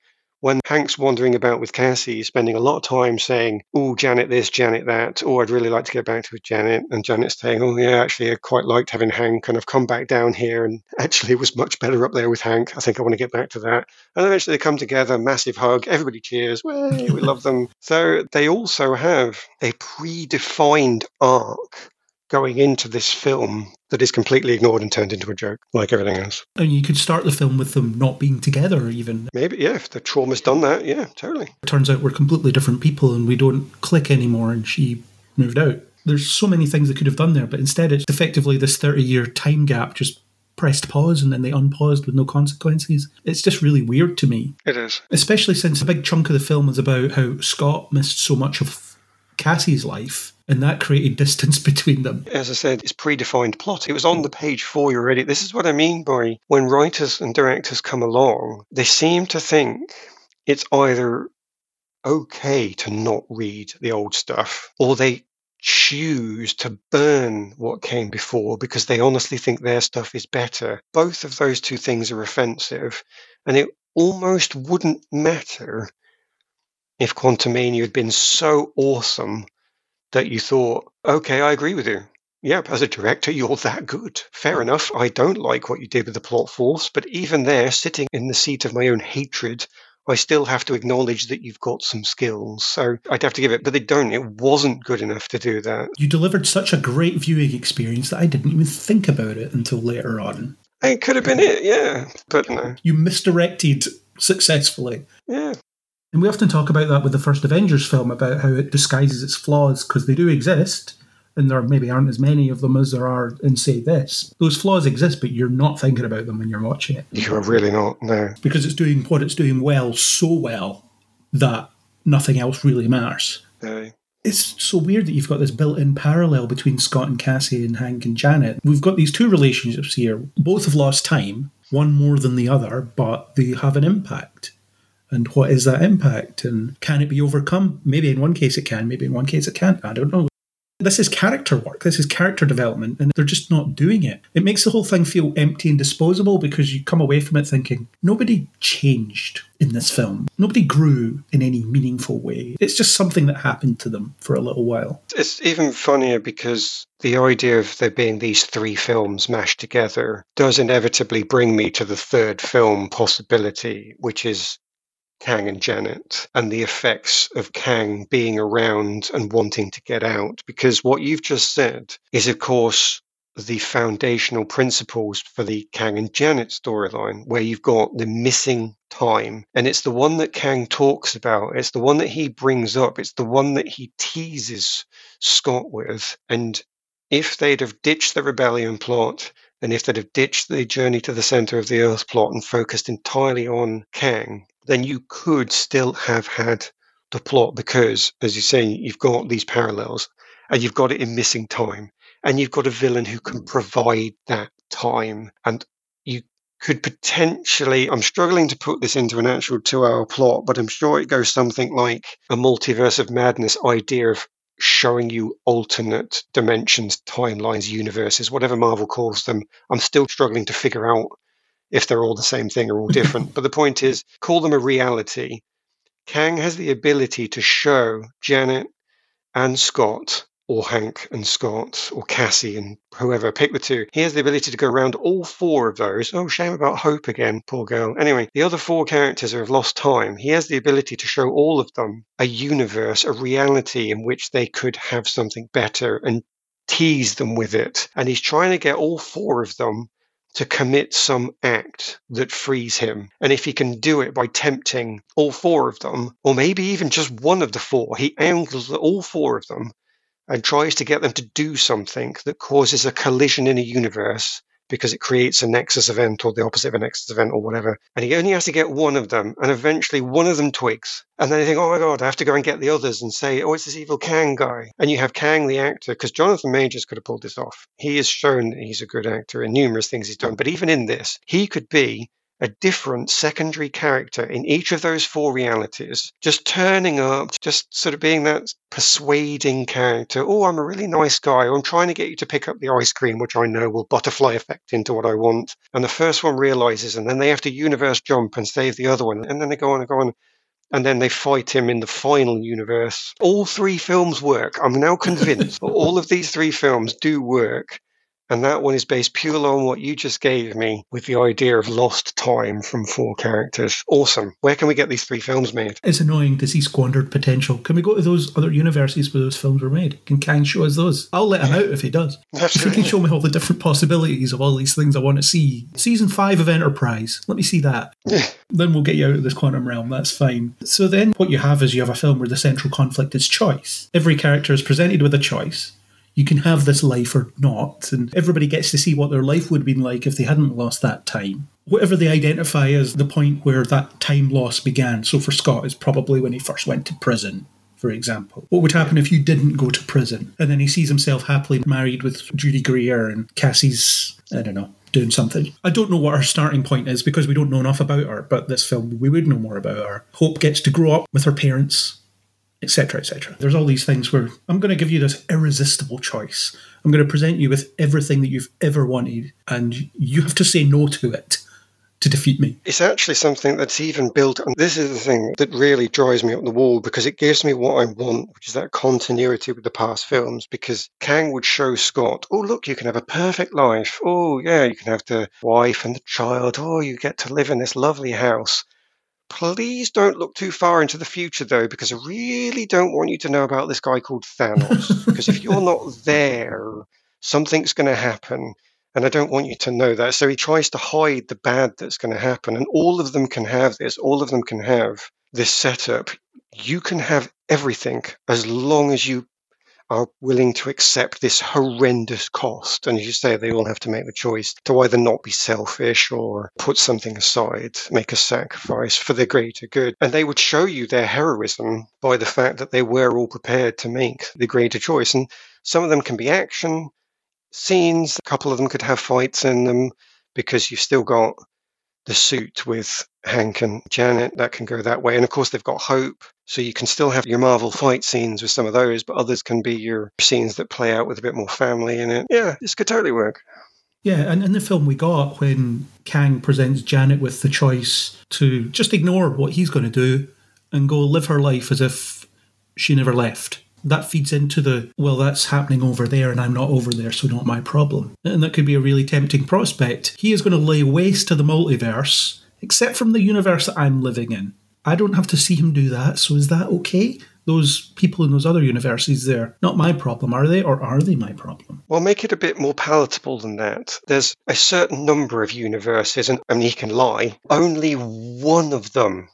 when Hank's wandering about with Cassie, spending a lot of time saying, Oh, Janet this, Janet that, oh, I'd really like to get back to Janet. And Janet's saying, Oh, yeah, actually, I quite liked having Hank, and I've come back down here, and actually, was much better up there with Hank. I think I want to get back to that. And eventually, they come together, massive hug, everybody cheers, Way, we love them. So they also have a predefined arc going into this film that is completely ignored and turned into a joke, like everything else. And you could start the film with them not being together, even. Maybe, yeah, if the trauma's done that, yeah, totally. It turns out we're completely different people and we don't click anymore, and she moved out. There's so many things they could have done there, but instead it's effectively this 30 year time gap just pressed pause and then they unpaused with no consequences. It's just really weird to me. It is. Especially since a big chunk of the film is about how Scott missed so much of Cassie's life and that created distance between them. As I said, it's predefined plot. It was on the page for you already. This is what I mean by when writers and directors come along, they seem to think it's either okay to not read the old stuff or they choose to burn what came before because they honestly think their stuff is better. Both of those two things are offensive, and it almost wouldn't matter if Quantumania had been so awesome that you thought, okay, I agree with you. Yep, as a director, you're that good. Fair enough. I don't like what you did with the plot force, but even there, sitting in the seat of my own hatred, I still have to acknowledge that you've got some skills. So I'd have to give it, but they don't. It wasn't good enough to do that. You delivered such a great viewing experience that I didn't even think about it until later on. It could have been it, yeah, but no. You misdirected successfully. Yeah. And we often talk about that with the first Avengers film about how it disguises its flaws because they do exist, and there maybe aren't as many of them as there are in, say, this. Those flaws exist, but you're not thinking about them when you're watching it. You're really not, no. Because it's doing what it's doing well so well that nothing else really matters. No. It's so weird that you've got this built in parallel between Scott and Cassie and Hank and Janet. We've got these two relationships here. Both have lost time, one more than the other, but they have an impact and what is that impact? And can it be overcome? Maybe in one case it can maybe in one case it can't. I don't know. This is character work. This is character development and they're just not doing it. It makes the whole thing feel empty and disposable because you come away from it thinking nobody changed in this film. Nobody grew in any meaningful way. It's just something that happened to them for a little while. It's even funnier because the idea of there being these three films mashed together does inevitably bring me to the third film possibility, which is Kang and Janet and the effects of Kang being around and wanting to get out. Because what you've just said is, of course, the foundational principles for the Kang and Janet storyline, where you've got the missing time. And it's the one that Kang talks about. It's the one that he brings up. It's the one that he teases Scott with. And if they'd have ditched the rebellion plot, and if they'd have ditched the journey to the center of the earth plot and focused entirely on Kang, then you could still have had the plot because, as you're saying, you've got these parallels and you've got it in missing time and you've got a villain who can hmm. provide that time and you could potentially i'm struggling to put this into an actual two hour plot but i'm sure it goes something like a multiverse of madness idea of showing you alternate dimensions timelines universes whatever marvel calls them. I'm still struggling to figure out if they're all the same thing or all different. but the point is, call them a reality. Kang has the ability to show Janet and Scott or Hank and Scott, or Cassie and whoever, pick the two. He has the ability to go around all four of those. Oh, shame about Hope again, poor girl. Anyway, the other four characters have lost time. He has the ability to show all of them a universe, a reality in which they could have something better and tease them with it. And he's trying to get all four of them to commit some act that frees him. And if he can do it by tempting all four of them, or maybe even just one of the four, he angles all four of them and tries to get them to do something that causes a collision in a universe because it creates a nexus event or the opposite of a nexus event or whatever. And he only has to get one of them, and eventually one of them twigs. And then you think, oh my God, I have to go and get the others and say, oh, it's this evil Kang guy. And you have Kang, the actor, because Jonathan Majors could have pulled this off. He has shown that he's a good actor in numerous things he's done. But even in this, he could be a different secondary character in each of those four realities, just turning up, just sort of being that persuading character. Oh, I'm a really nice guy. I'm trying to get you to pick up the ice cream, which I know will butterfly effect into what I want. And the first one realizes, and then they have to universe jump and save the other one. And then they go on and go on and then they fight him in the final universe. All three films work. I'm now convinced all of these three films do work and that one is based purely on what you just gave me with the idea of lost time from four characters. Awesome. Where can we get these three films made? It's annoying to see squandered potential. Can we go to those other universes where those films were made? Can Kang show us those? I'll let him out if he does. That's if he can show me all the different possibilities of all these things I want to see. Season five of Enterprise. Let me see that. Yeah. Then we'll get you out of this quantum realm. That's fine. So then what you have is you have a film where the central conflict is choice. Every character is presented with a choice you can have this life or not, and everybody gets to see what their life would have been like if they hadn't lost that time. Whatever they identify as the point where that time loss began. So for Scott, it's probably when he first went to prison, for example. What would happen if you didn't go to prison? And then he sees himself happily married with Judy Greer and Cassie's, I don't know, doing something. I don't know what her starting point is because we don't know enough about her, but this film, we would know more about her. Hope gets to grow up with her parents etc., etc. There's all these things where I'm going to give you this irresistible choice. I'm going to present you with everything that you've ever wanted, and you have to say no to it to defeat me. It's actually something that's even built, and this is the thing that really drives me up the wall because it gives me what I want, which is that continuity with the past films. Because Kang would show Scott, oh, look, you can have a perfect life. Oh, yeah, you can have the wife and the child. Oh, you get to live in this lovely house. Please don't look too far into the future, though, because I really don't want you to know about this guy called Thanos. because if you're not there, something's going to happen. And I don't want you to know that. So he tries to hide the bad that's going to happen. And all of them can have this. All of them can have this setup. You can have everything as long as you are willing to accept this horrendous cost. And as you say, they all have to make the choice to either not be selfish or put something aside, make a sacrifice for the greater good. And they would show you their heroism by the fact that they were all prepared to make the greater choice. And some of them can be action scenes, a couple of them could have fights in them because you've still got the suit with Hank and Janet that can go that way. And of course, they've got Hope. So you can still have your Marvel fight scenes with some of those, but others can be your scenes that play out with a bit more family in it. Yeah, this could totally work. Yeah, and in the film we got when Kang presents Janet with the choice to just ignore what he's going to do and go live her life as if she never left. That feeds into the, well, that's happening over there and I'm not over there, so not my problem. And that could be a really tempting prospect. He is going to lay waste to the multiverse, except from the universe that I'm living in. I don't have to see him do that, so is that okay? Those people in those other universes, they're not my problem, are they? Or are they my problem? Well, make it a bit more palatable than that. There's a certain number of universes, and mean, he can lie. Only one of them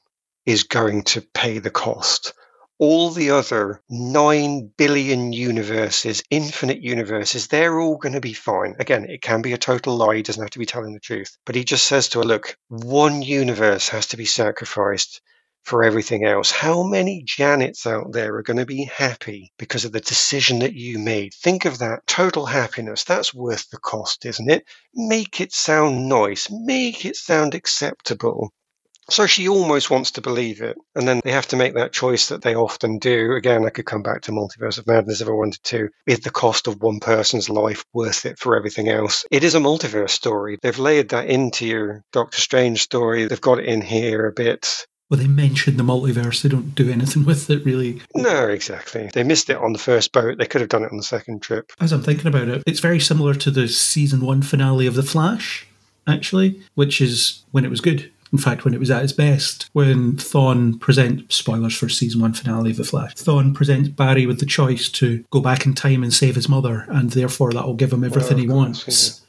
is going to pay the cost. All the other 9 billion universes, infinite universes, they're all going to be fine. Again, it can be a total lie. He doesn't have to be telling the truth. But he just says to her, look, one universe has to be sacrificed for everything else. How many Janets out there are going to be happy because of the decision that you made? Think of that total happiness. That's worth the cost, isn't it? Make it sound nice, make it sound acceptable. So she almost wants to believe it. And then they have to make that choice that they often do. Again, I could come back to Multiverse of Madness if I wanted to. Is the cost of one person's life worth it for everything else? It is a multiverse story. They've layered that into your Doctor Strange story. They've got it in here a bit. Well, they mention the multiverse. They don't do anything with it, really. No, exactly. They missed it on the first boat. They could have done it on the second trip. As I'm thinking about it, it's very similar to the season one finale of The Flash, actually, which is when it was good. In fact, when it was at its best, when Thawne presents spoilers for season one finale of The Flash, Thawne presents Barry with the choice to go back in time and save his mother, and therefore that will give him everything Well, he wants.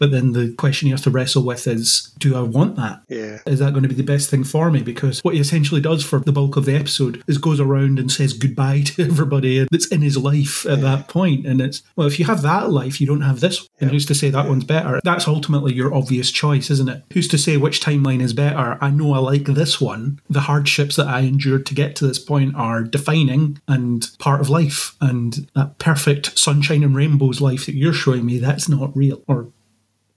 But then the question he has to wrestle with is, do I want that? Yeah. Is that going to be the best thing for me? Because what he essentially does for the bulk of the episode is goes around and says goodbye to everybody that's in his life at that point. And it's, well, if you have that life, you don't have this. And who's to say that one's better? That's ultimately your obvious choice, isn't it? Who's to say which timeline is better? I know I like this one. The hardships that I endured to get to this point are defining and part of life. And that perfect sunshine and rainbows life that you're showing me, that's not real. Or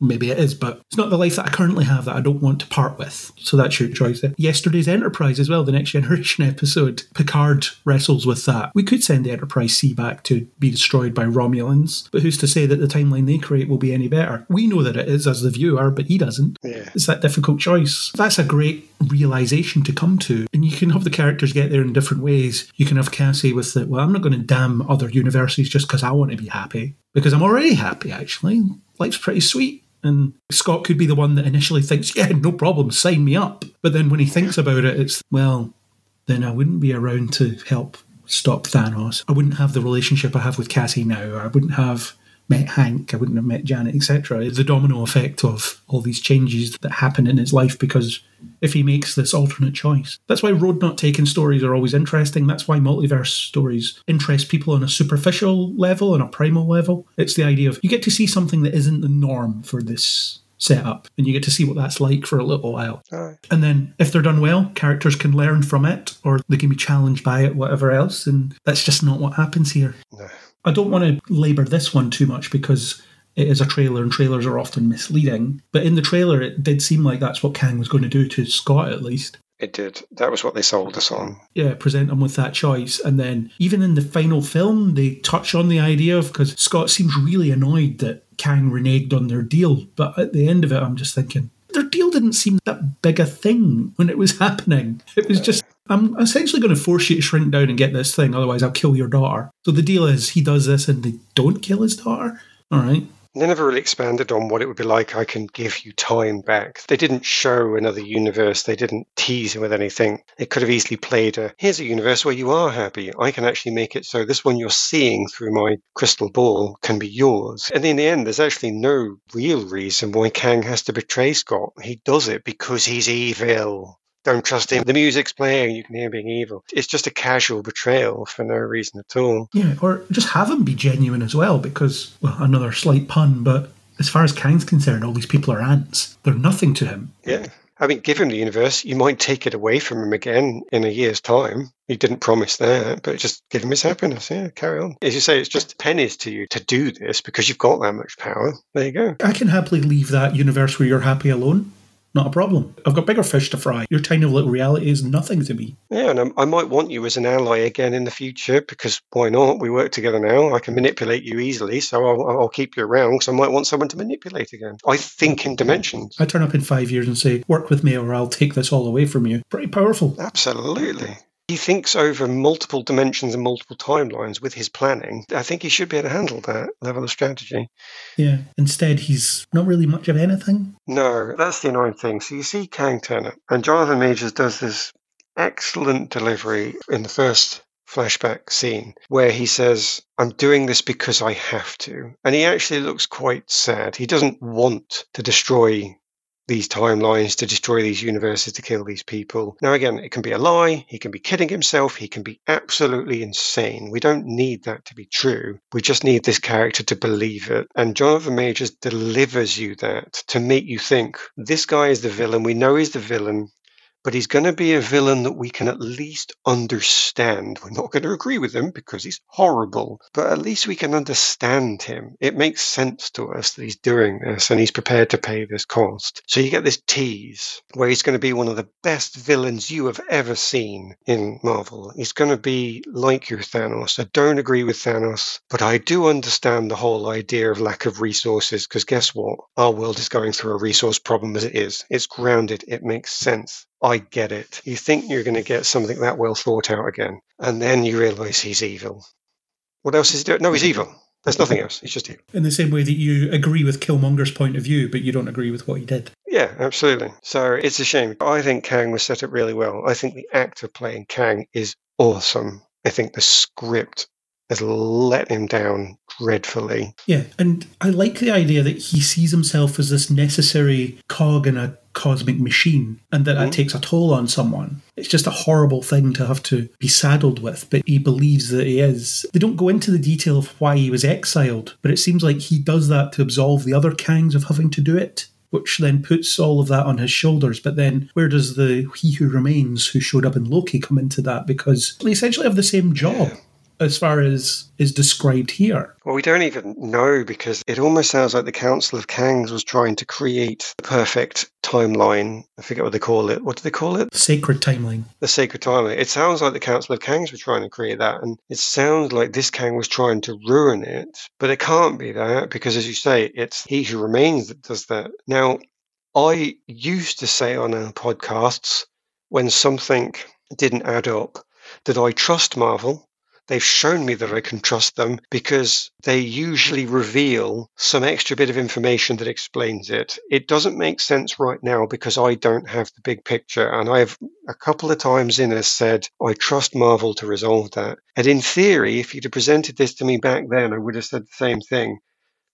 maybe it is, but it's not the life that I currently have that I don't want to part with. So that's your choice there. Yesterday's Enterprise as well, the Next Generation episode. Picard wrestles with that. We could send the Enterprise C back to be destroyed by Romulans, but who's to say that the timeline they create will be any better? We know that it is as the viewer, but he doesn't. Yeah. It's that difficult choice. That's a great realization to come to. And you can have the characters get there in different ways. You can have Cassie with the, well, I'm not going to damn other universes just because I want to be happy. Because I'm already happy, actually. Life's pretty sweet. And Scott could be the one that initially thinks, yeah, no problem, sign me up. But then when he thinks about it, it's, well, then I wouldn't be around to help stop Thanos. I wouldn't have the relationship I have with Cassie now. I wouldn't have met Hank. I wouldn't have met Janet, etc. The domino effect of all these changes that happen in his life because if he makes this alternate choice. That's why road not taken stories are always interesting. That's why multiverse stories interest people on a superficial level, on a primal level. It's the idea of you get to see something that isn't the norm for this setup, and you get to see what that's like for a little while. Aye. And then, if they're done well, characters can learn from it, or they can be challenged by it, whatever else. And that's just not what happens here. No. I don't want to labour this one too much because it is a trailer and trailers are often misleading. But in the trailer, it did seem like that's what Kang was going to do to Scott, at least. It did. That was what they sold us on. Yeah, present him with that choice. And then, even in the final film, they touch on the idea of because Scott seems really annoyed that Kang reneged on their deal. But at the end of it, I'm just thinking, their deal didn't seem that big a thing when it was happening. It was just, I'm essentially going to force you to shrink down and get this thing, otherwise, I'll kill your daughter. So the deal is he does this and they don't kill his daughter. All right. They never really expanded on what it would be like. I can give you time back. They didn't show another universe. They didn't tease him with anything. They could have easily played a here's a universe where you are happy. I can actually make it so this one you're seeing through my crystal ball can be yours. And in the end, there's actually no real reason why Kang has to betray Scott. He does it because he's evil. Don't trust him. The music's playing. You can hear him being evil. It's just a casual betrayal for no reason at all. Yeah, or just have him be genuine as well, because, well, another slight pun, but as far as Kang's concerned, all these people are ants. They're nothing to him. Yeah. I mean, give him the universe. You might take it away from him again in a year's time. He didn't promise that, but just give him his happiness. Yeah, carry on. As you say, it's just pennies to you to do this because you've got that much power. There you go. I can happily leave that universe where you're happy alone. Not a problem. I've got bigger fish to fry. Your tiny little reality is nothing to me. Yeah, and I, I might want you as an ally again in the future because why not? We work together now. I can manipulate you easily, so I'll, I'll keep you around because I might want someone to manipulate again. I think in dimensions. I turn up in five years and say, work with me or I'll take this all away from you. Pretty powerful. Absolutely. He thinks over multiple dimensions and multiple timelines with his planning. I think he should be able to handle that level of strategy. Yeah. Instead, he's not really much of anything. No, that's the annoying thing. So you see Kang turn up, and Jonathan Majors does this excellent delivery in the first flashback scene where he says, I'm doing this because I have to. And he actually looks quite sad. He doesn't want to destroy these timelines, to destroy these universes, to kill these people. Now, again, it can be a lie. He can be kidding himself. He can be absolutely insane. We don't need that to be true. We just need this character to believe it. And Jonathan Majors delivers you that to make you think this guy is the villain. We know he's the villain. But he's going to be a villain that we can at least understand. We're not going to agree with him because he's horrible, but at least we can understand him. It makes sense to us that he's doing this and he's prepared to pay this cost. So you get this tease where he's going to be one of the best villains you have ever seen in Marvel. He's going to be like your Thanos. I don't agree with Thanos, but I do understand the whole idea of lack of resources because guess what? Our world is going through a resource problem as it is. It's grounded. It makes sense. I get it. You think you're going to get something that well thought out again, and then you realize he's evil. What else is he doing? No, he's evil. There's nothing else. He's just evil. In the same way that you agree with Killmonger's point of view, but you don't agree with what he did. Yeah, absolutely. So it's a shame. I think Kang was set up really well. I think the actor playing Kang is awesome. I think the script has let him down dreadfully. Yeah, and I like the idea that he sees himself as this necessary cog in a cosmic machine and that that mm. takes a toll on someone. It's just a horrible thing to have to be saddled with, but he believes that he is. They don't go into the detail of why he was exiled, but it seems like he does that to absolve the other Kangs of having to do it. Which then puts all of that on his shoulders. But then, where does the He Who Remains, who showed up in Loki, come into that? Because they essentially have the same job as far as is described here. Well, we don't even know because it almost sounds like the Council of Kangs was trying to create the perfect timeline. I forget what they call it. What do they call it? Sacred timeline. The sacred timeline. It sounds like the Council of Kangs were trying to create that, and it sounds like this Kang was trying to ruin it. But it can't be that because, as you say, it's He Who Remains that does that. Now, I used to say on our podcasts when something didn't add up that I trust Marvel they've shown me that I can trust them because they usually reveal some extra bit of information that explains it. It doesn't make sense right now because I don't have the big picture. And I've a couple of times in has said, I trust Marvel to resolve that. And in theory, if you'd have presented this to me back then, I would have said the same thing.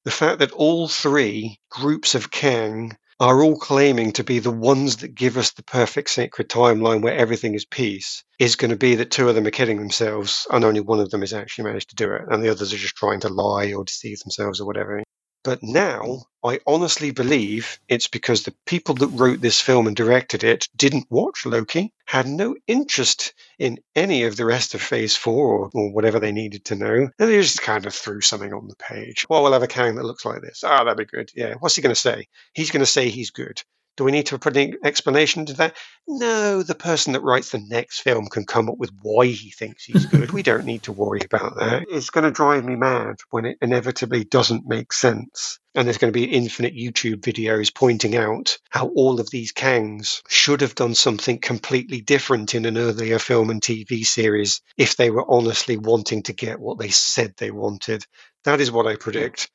The fact that all three groups of Kang are all claiming to be the ones that give us the perfect sacred timeline where everything is peace is going to be that two of them are kidding themselves and only one of them has actually managed to do it and the others are just trying to lie or deceive themselves or whatever. But now I honestly believe it's because the people that wrote this film and directed it didn't watch Loki, had no interest in any of the rest of Phase 4 or, or whatever they needed to know, and they just kind of threw something on the page. Well, we'll have a Kang that looks like this. Ah, that'd be good. Yeah. What's he going to say? He's going to say he's good. Do we need to put an explanation to that? No, the person that writes the next film can come up with why he thinks he's good. we don't need to worry about that. It's going to drive me mad when it inevitably doesn't make sense. And there's going to be infinite YouTube videos pointing out how all of these Kangs should have done something completely different in an earlier film and TV series if they were honestly wanting to get what they said they wanted. That is what I predict.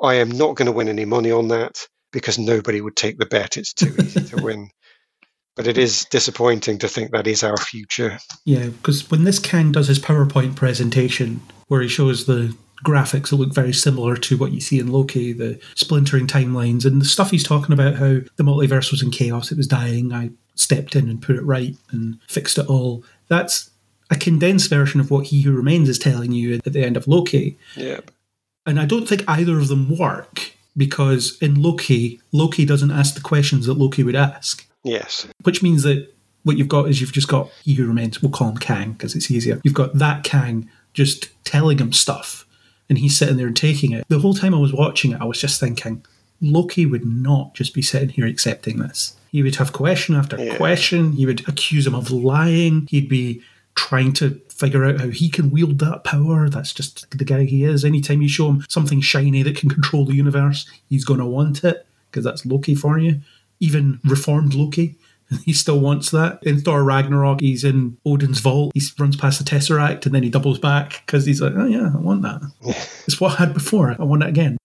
I am not going to win any money on that because nobody would take the bet. It's too easy to win. But it is disappointing to think that is our future. Yeah, because when this Kang does his PowerPoint presentation, where he shows the graphics that look very similar to what you see in Loki, the splintering timelines, and the stuff he's talking about how the multiverse was in chaos, it was dying. I stepped in and put it right and fixed it all. That's a condensed version of what He Who Remains is telling you at the end of Loki. Yeah. And I don't think either of them work because in Loki, Loki doesn't ask the questions that Loki would ask. Yes. Which means that what you've got is you've just got He Who Remains, we'll call him Kang because it's easier. You've got that Kang just telling him stuff and he's sitting there and taking it. The whole time I was watching it, I was just thinking, Loki would not just be sitting here accepting this. He would have question after Yeah. question. He would accuse him of lying. He'd be trying to figure out how he can wield that power. That's just the guy he is. Anytime you show him something shiny that can control the universe, he's going to want it because that's Loki for you. Even reformed Loki, he still wants that. In Thor Ragnarok, he's in Odin's vault. He runs past the Tesseract and then he doubles back because he's like, oh yeah, I want that. it's what I had before. I want it again.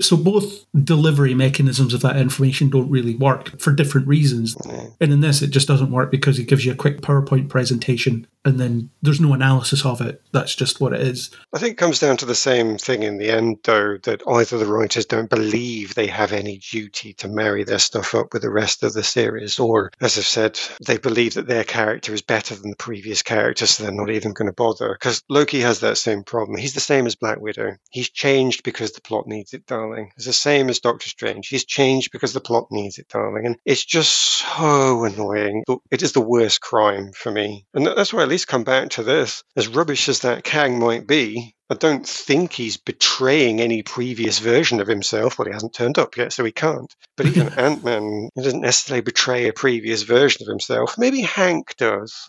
So both delivery mechanisms of that information don't really work for different reasons. And in this, it just doesn't work because he gives you a quick PowerPoint presentation and then there's no analysis of it. That's just what it is. I think it comes down to the same thing in the end, though, that either the writers don't believe they have any duty to marry their stuff up with the rest of the series, or, as I've said, they believe that their character is better than the previous character, so they're not even going to bother. Because Loki has that same problem. He's the same as Black Widow. He's changed because the plot needs it, darling. It's the same as Doctor Strange. He's changed because the plot needs it, darling. And it's just so annoying. It is the worst crime for me. And that's why I least come back to this. As rubbish as that Kang might be, I don't think he's betraying any previous version of himself. Well, he hasn't turned up yet, so he can't. But even Ant Man doesn't necessarily betray a previous version of himself. Maybe Hank does.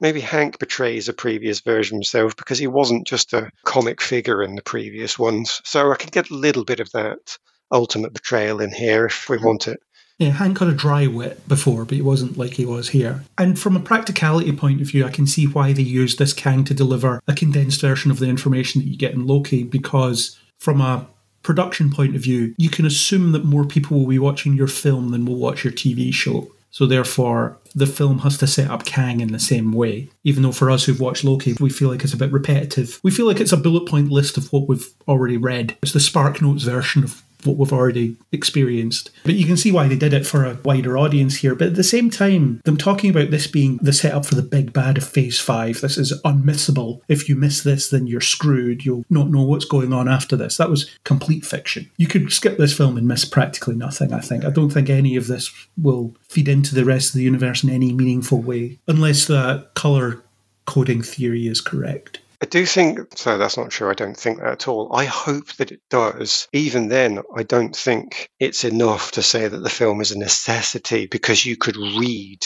Maybe Hank betrays a previous version of himself because he wasn't just a comic figure in the previous ones. So I can get a little bit of that ultimate betrayal in here if we hmm. want it. Yeah, Hank had a dry wit before, but he wasn't like he was here. And from a practicality point of view, I can see why they used this Kang to deliver a condensed version of the information that you get in Loki, because from a production point of view, you can assume that more people will be watching your film than will watch your TV show. So therefore, the film has to set up Kang in the same way. Even though for us who've watched Loki, we feel like it's a bit repetitive. We feel like it's a bullet point list of what we've already read. It's the Spark Notes version of what we've already experienced. But you can see why they did it for a wider audience here. But at the same time, them talking about this being the setup for the big bad of Phase 5, this is unmissable. If you miss this, then you're screwed. You'll not know what's going on after this. That was complete fiction. You could skip this film and miss practically nothing, I think. I don't think any of this will feed into the rest of the universe in any meaningful way, unless the colour coding theory is correct. I do think so. That's not true. I don't think that at all. I hope that it does. Even then, I don't think it's enough to say that the film is a necessity because you could read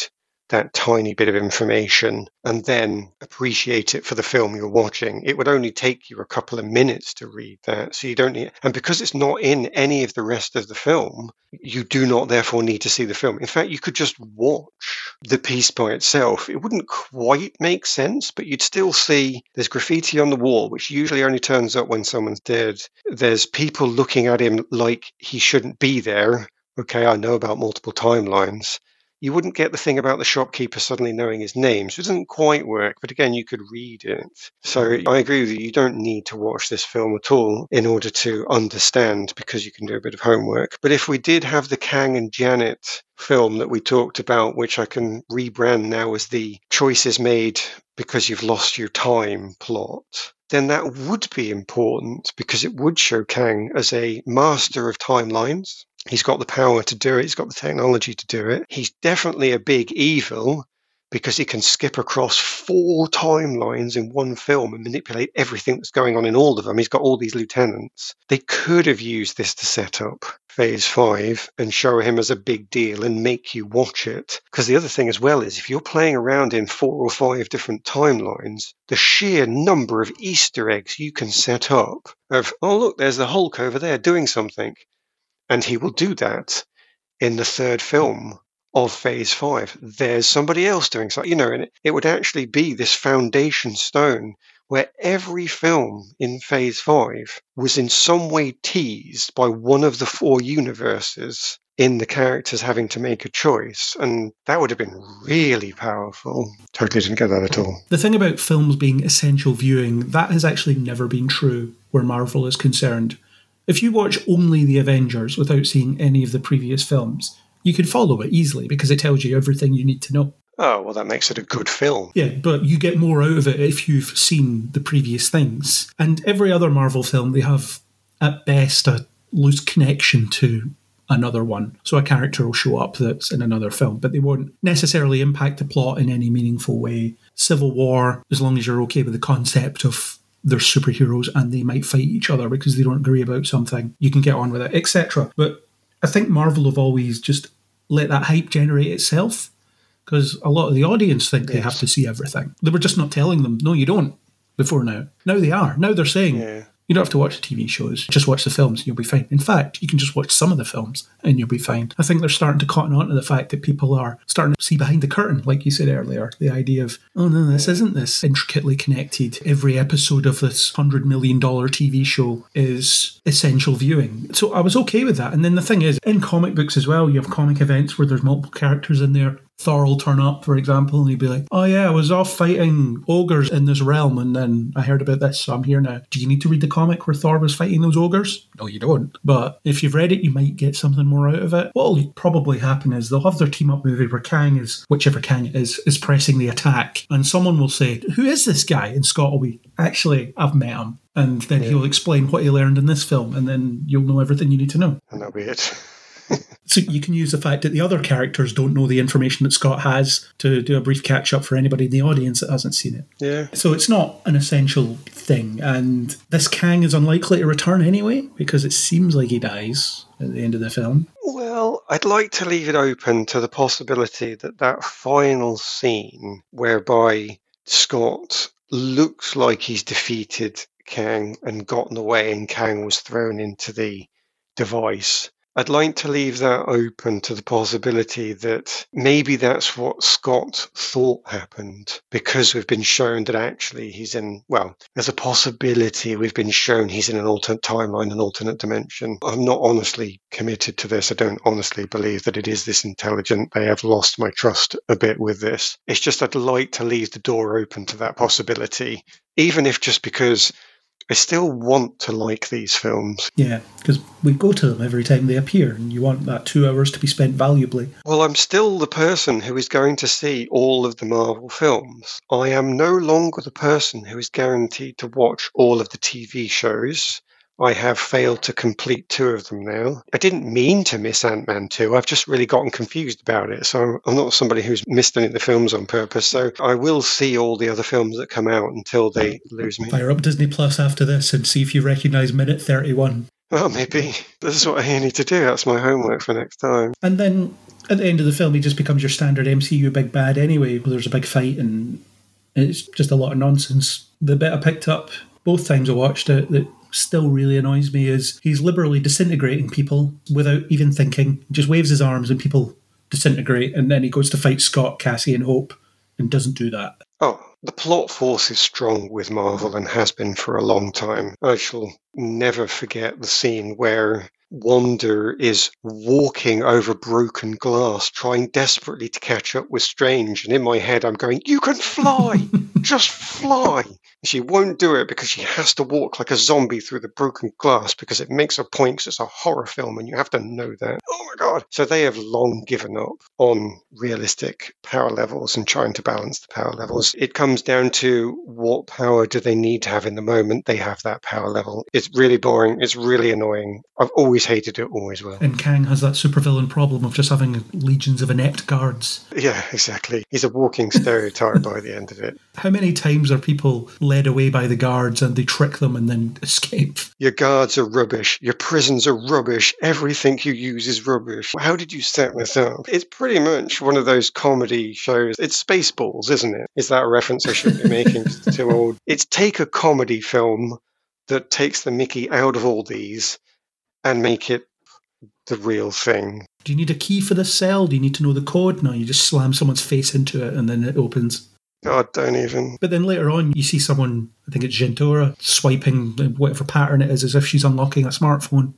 that tiny bit of information and then appreciate it for the film you're watching. It would only take you a couple of minutes to read that. So you don't need, and because it's not in any of the rest of the film, you do not therefore need to see the film. In fact, you could just watch the piece by itself. It wouldn't quite make sense, but you'd still see there's graffiti on the wall, which usually only turns up when someone's dead. There's people looking at him like he shouldn't be there. Okay, I know about multiple timelines you wouldn't get the thing about the shopkeeper suddenly knowing his name. So it doesn't quite work, but again, you could read it. So I agree with you. You don't need to watch this film at all in order to understand because you can do a bit of homework. But if we did have the Kang and Janet film that we talked about, which I can rebrand now as the choices made because you've lost your time plot, then that would be important because it would show Kang as a master of timelines He's got the power to do it. He's got the technology to do it. He's definitely a big evil because he can skip across four timelines in one film and manipulate everything that's going on in all of them. He's got all these lieutenants. They could have used this to set up phase five and show him as a big deal and make you watch it. Because the other thing as well is if you're playing around in four or five different timelines, the sheer number of Easter eggs you can set up of, oh, look, there's the Hulk over there doing something. And he will do that in the third film of phase five. There's somebody else doing something, you know, and it, it would actually be this foundation stone where every film in phase five was in some way teased by one of the four universes in the characters having to make a choice. And that would have been really powerful. Totally didn't get that at all. The thing about films being essential viewing, that has actually never been true where Marvel is concerned. If you watch only The Avengers without seeing any of the previous films, you can follow it easily because it tells you everything you need to know. Oh, well, that makes it a good film. Yeah, but you get more out of it if you've seen the previous things. And every other Marvel film, they have, at best, a loose connection to another one. So a character will show up that's in another film, but they won't necessarily impact the plot in any meaningful way. Civil War, as long as you're okay with the concept of they're superheroes and they might fight each other because they don't agree about something. You can get on with it, etc. But I think Marvel have always just let that hype generate itself because a lot of the audience think yes. they have to see everything. They were just not telling them, no, you don't, before now. Now they are. Now they're saying, yeah. You don't have to watch the TV shows, just watch the films and you'll be fine. In fact, you can just watch some of the films and you'll be fine. I think they're starting to cotton on to the fact that people are starting to see behind the curtain, like you said earlier. The idea of, oh no, this isn't this intricately connected. Every episode of this $100 million TV show is essential viewing. So I was okay with that. And then the thing is, in comic books as well, you have comic events where there's multiple characters in there Thor will turn up, for example, and he'd be like, "Oh yeah, I was off fighting ogres in this realm, and then I heard about this, so I'm here now." Do you need to read the comic where Thor was fighting those ogres? No, you don't. But if you've read it, you might get something more out of it. What'll probably happen is they'll have their team up movie where Kang is, whichever Kang it is, is pressing the attack, and someone will say, "Who is this guy?" And Scott will be, "Actually, I've met him." And then he'll explain what he learned in this film, and then you'll know everything you need to know. And that'll be it. So you can use the fact that the other characters don't know the information that Scott has to do a brief catch up for anybody in the audience that hasn't seen it. yeah. So it's not an essential thing, and this Kang is unlikely to return anyway because it seems like he dies at the end of the film. Well, I'd like to leave it open to the possibility that that final scene whereby Scott looks like he's defeated Kang and gotten away and Kang was thrown into the device. I'd like to leave that open to the possibility that maybe that's what Scott thought happened because we've been shown that actually he's in, well, there's a possibility we've been shown he's in an alternate timeline, an alternate dimension. I'm not honestly committed to this. I don't honestly believe that it is this intelligent. They have lost my trust a bit with this. It's just I'd like to leave the door open to that possibility, even if just because I still want to like these films. Yeah, because we go to them every time they appear, and you want that two hours to be spent valuably. Well, I'm still the person who is going to see all of the Marvel films. I am no longer the person who is guaranteed to watch all of the TV shows. I have failed to complete two of them now. I didn't mean to miss Ant Man 2. I've just really gotten confused about it. So I'm- not somebody who's missed any of the films on purpose. So I will see all the other films that come out until they lose me. Fire up Disney Plus after this and see if you recognise minute 31. Well, maybe. This is what I need to do. That's my homework for next time. And then at the end of the film, he just becomes your standard MCU big bad anyway. There's a big fight and it's just a lot of nonsense. The bit I picked up both times I watched it that still really annoys me is he's liberally disintegrating people without even thinking. He just waves his arms and people disintegrate, and then he goes to fight Scott, Cassie, and Hope and doesn't do that. Oh, the plot force is strong with Marvel and has been for a long time. I shall never forget the scene where Wanda is walking over broken glass, trying desperately to catch up with Strange. And in my head, I'm going, You can fly! Just fly! She won't do it because she has to walk like a zombie through the broken glass because it makes a point because it's a horror film and you have to know that. Oh my god. So they have long given up on realistic power levels and trying to balance the power levels. It comes down to what power do they need to have in the moment they have that power level. It's really boring. It's really annoying. I've always hated it, always will. And Kang has that supervillain problem of just having legions of inept guards. Yeah, exactly. He's a walking stereotype by the end of it. How many times are people led away by the guards and they trick them and then escape? Your guards are rubbish. Your prisons are rubbish. Everything you use is rubbish. How did you set this up? It's pretty much one of those comedy shows. It's Spaceballs, isn't it? Is that a reference I should be making? Too old. It's take a comedy film that takes the mickey out of all these and make it the real thing. Do you need a key for this cell? Do you need to know the code? No, you just slam someone's face into it and then it opens. God, don't even. But then later on, you see someone, I think it's Jentorra, swiping whatever pattern it is as if she's unlocking a smartphone.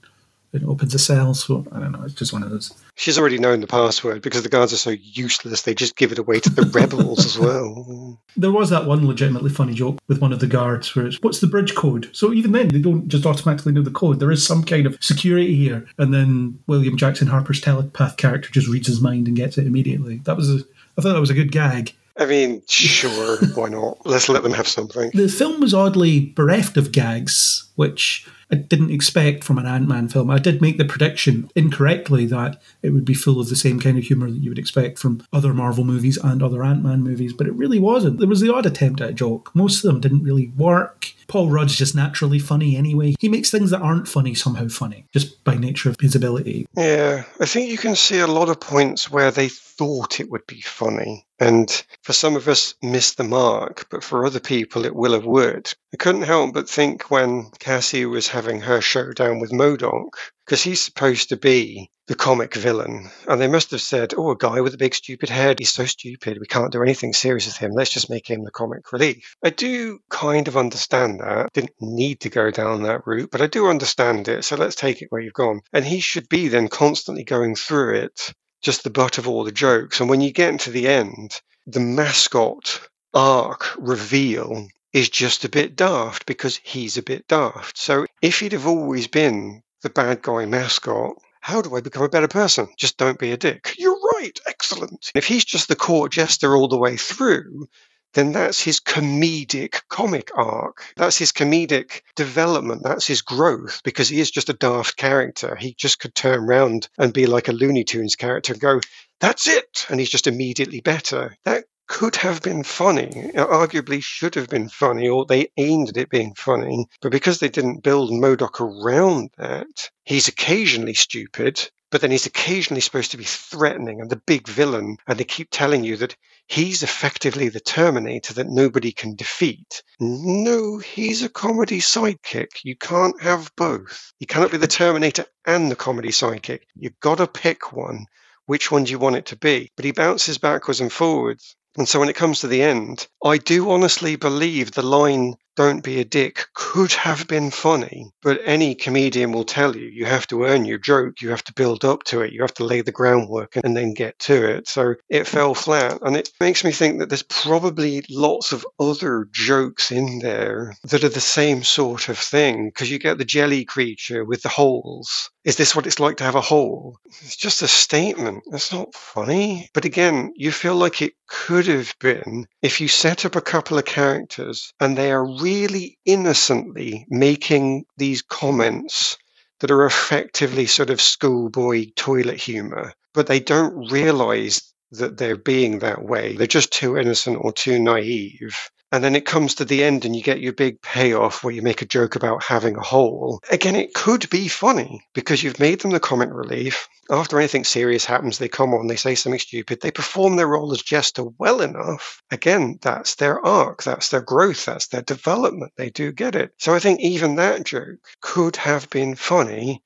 It opens a cell. So I don't know. It's just one of those. She's already known the password because the guards are so useless. They just give it away to the rebels as well. There was that one legitimately funny joke with one of the guards where it's, what's the bridge code? So even then, they don't just automatically know the code. There is some kind of security here. And then William Jackson Harper's telepath character just reads his mind and gets it immediately. That was a, I thought that was a good gag. I mean, sure, why not? Let's let them have something. The film was oddly bereft of gags, which I didn't expect from an Ant Man film. I did make the prediction incorrectly that it would be full of the same kind of humour that you would expect from other Marvel movies and other Ant Man movies, but it really wasn't. There was the odd attempt at a joke. Most of them didn't really work. Paul Rudd's just naturally funny anyway. He makes things that aren't funny somehow funny, just by nature of his ability. Yeah, I think you can see a lot of points where they thought it would be funny. And for some of us, missed the mark, but for other people, it will have worked. I couldn't help but think when Cassie was having her showdown with MODOK, because he's supposed to be the comic villain. And they must have said, oh, a guy with a big stupid head. He's so stupid. We can't do anything serious with him. Let's just make him the comic relief. I do kind of understand that. Didn't need to go down that route, but I do understand it. So let's take it where you've gone. And he should be then constantly going through it just the butt of all the jokes. And when you get into the end, the mascot arc reveal is just a bit daft because he's a bit daft. So if he'd have always been the bad guy mascot, how do I become a better person? Just don't be a dick. You're right. Excellent. If he's just the court jester all the way through, then that's his comedic comic arc. That's his comedic development. That's his growth because he is just a daft character. He just could turn around and be like a Looney Tunes character and go, that's it. And he's just immediately better. That could have been funny, uh, arguably should have been funny, or they aimed at it being funny. But because they didn't build MODOK around that, he's occasionally stupid, but then he's occasionally supposed to be threatening and the big villain. And they keep telling you that he's effectively the Terminator that nobody can defeat. No, he's a comedy sidekick. You can't have both. You cannot be the Terminator and the comedy sidekick. You've got to pick one. Which one do you want it to be? But he bounces backwards and forwards. And so when it comes to the end, I do honestly believe the line, don't be a dick, could have been funny. But any comedian will tell you, you have to earn your joke, you have to build up to it, you have to lay the groundwork and then get to it. So it fell flat. And it makes me think that there's probably lots of other jokes in there that are the same sort of thing. Because you get the jelly creature with the holes. Is this what it's like to have a hole? It's just a statement. It's not funny. But again, you feel like it could have been if you set up a couple of characters and they are really innocently making these comments that are effectively sort of schoolboy toilet humor, but they don't realize that they're being that way. They're just too innocent or too naive. And then it comes to the end and you get your big payoff where you make a joke about having a hole. Again, it could be funny because you've made them the comic relief. After anything serious happens, they come on, they say something stupid, they perform their role as jester well enough. Again, that's their arc, that's their growth, that's their development. They do get it. So I think even that joke could have been funny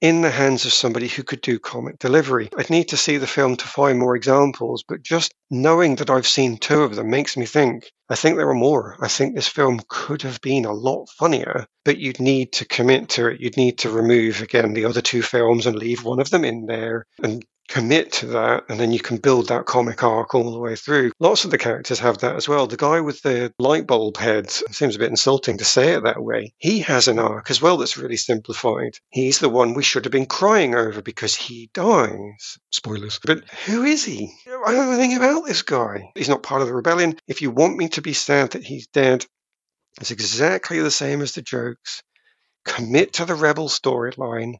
in the hands of somebody who could do comic delivery. I'd need to see the film to find more examples, but just knowing that I've seen two of them makes me think I think there are more. I think this film could have been a lot funnier, but you'd need to commit to it. You'd need to remove, again, the other two films and leave one of them in there and commit to that and then you can build that comic arc all the way through. Lots of the characters have that as well. The guy with the light bulb head seems a bit insulting to say it that way. He has an arc as well that's really simplified. He's the one we should have been crying over because he dies. Spoilers. But who is he? I don't know anything about this guy. He's not part of the rebellion. If you want me to be sad that he's dead, it's exactly the same as the jokes. Commit to the rebel storyline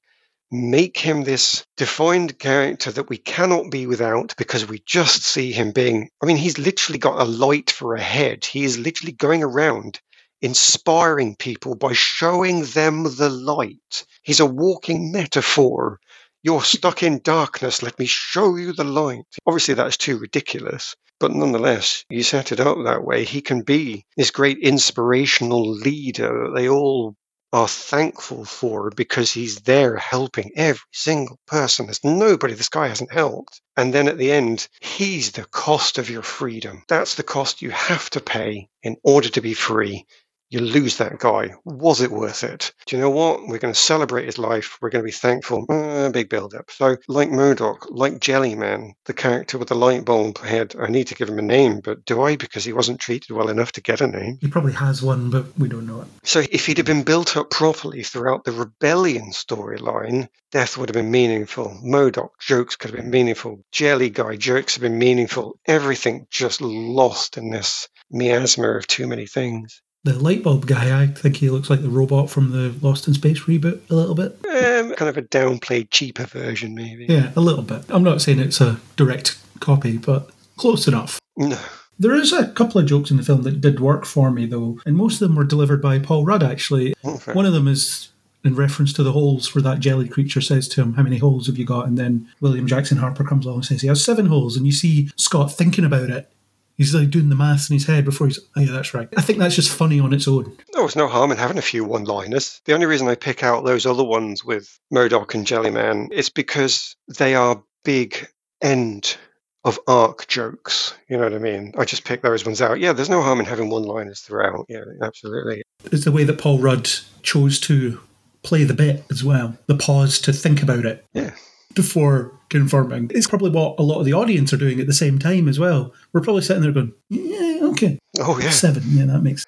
make him this defined character that we cannot be without because we just see him being. I mean, he's literally got a light for a head. He is literally going around inspiring people by showing them the light. He's a walking metaphor. You're stuck in darkness. Let me show you the light. Obviously, that's too ridiculous. But nonetheless, you set it up that way. He can be this great inspirational leader that they all are thankful for because he's there helping every single person. There's nobody this guy hasn't helped. And then at the end, he's the cost of your freedom. That's the cost you have to pay in order to be free you lose that guy. Was it worth it? Do you know what? We're going to celebrate his life. We're going to be thankful. Uh, big build up. So, like MODOK, like Jellyman, the character with the light bulb head, I need to give him a name, but do I? Because he wasn't treated well enough to get a name. He probably has one, but we don't know it. So, if he'd have been built up properly throughout the rebellion storyline, death would have been meaningful. MODOK jokes could have been meaningful. Jelly Guy jokes have been meaningful. Everything just lost in this miasma of too many things the light bulb guy, I think he looks like the robot from the Lost in Space reboot a little bit. Um, kind of a downplayed, cheaper version, maybe. Yeah, a little bit. I'm not saying it's a direct copy, but close enough. No. There is a couple of jokes in the film that did work for me, though, and most of them were delivered by Paul Rudd, actually. Okay. One of them is in reference to the holes where that jelly creature says to him, How many holes have you got? And then William Jackson Harper comes along and says he has seven holes. And you see Scott thinking about it He's like doing the maths in his head before he's, oh yeah, that's right. I think that's just funny on its own. There was no harm in having a few one liners. The only reason I pick out those other ones with MODOK and Jellyman is because they are big end of arc jokes. You know what I mean? I just pick those ones out. Yeah, there's no harm in having one liners throughout. Yeah, absolutely. It's the way that Paul Rudd chose to play the bit as well. The pause to think about it. Yeah. before confirming. It's probably what a lot of the audience are doing at the same time as well. We're probably sitting there going, yeah, okay. Oh, yeah. Seven. Yeah, that makes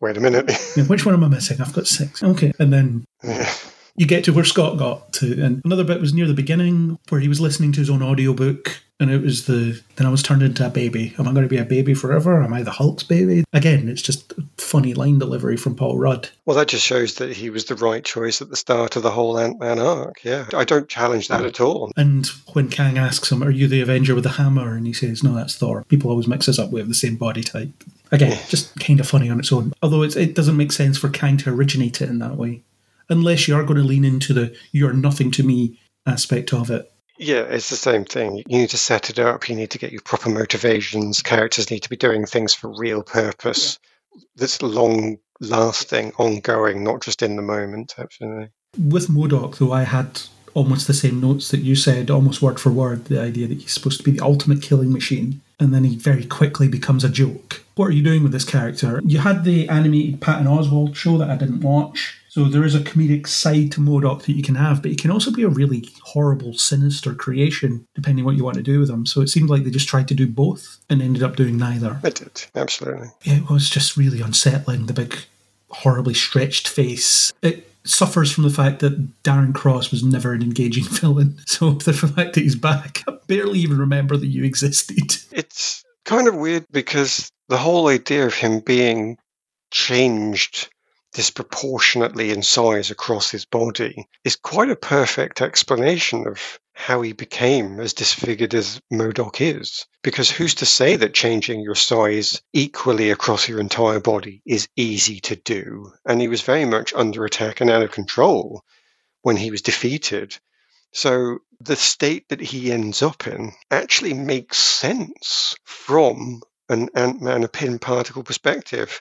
Wait a minute. yeah, Which one am I missing? I've got six. Okay. And then Yeah. You get to where Scott got to. And another bit was near the beginning where he was listening to his own audiobook and it was the then I was turned into a baby. Am I going to be a baby forever? Am I the Hulk's baby? Again, it's just funny line delivery from Paul Rudd. Well, that just shows that he was the right choice at the start of the whole Ant Man arc. Yeah. I don't challenge that at all. And when Kang asks him, Are you the Avenger with the hammer? And he says, No, that's Thor. People always mix us up. We have the same body type. Again, just kind of funny on its own. Although it's, it doesn't make sense for Kang to originate it in that way. Unless you are going to lean into the you're nothing to me aspect of it. Yeah, it's the same thing. You need to set it up. You need to get your proper motivations. Characters need to be doing things for real purpose. That's long lasting, ongoing, not just in the moment. Absolutely. With MODOK, though, I had almost the same notes that you said, almost word for word, the idea that he's supposed to be the ultimate killing machine. And then he very quickly becomes a joke. What are you doing with this character? You had the animated Patton Oswalt show that I didn't watch. So there is a comedic side to MODOK that you can have, but he can also be a really horrible, sinister creation, depending what you want to do with him. So it seemed like they just tried to do both and ended up doing neither. It did. Absolutely. It was just really unsettling, the big, horribly stretched face. It suffers from the fact that Darren Cross was never an engaging villain. So the fact that he's back, I barely even remember that you existed. It's kind of weird because the whole idea of him being changed disproportionately in size across his body is quite a perfect explanation of how he became as disfigured as MODOK is. Because who's to say that changing your size equally across your entire body is easy to do? And he was very much under attack and out of control when he was defeated. So the state that he ends up in actually makes sense from an Ant Man, a Pym particle perspective,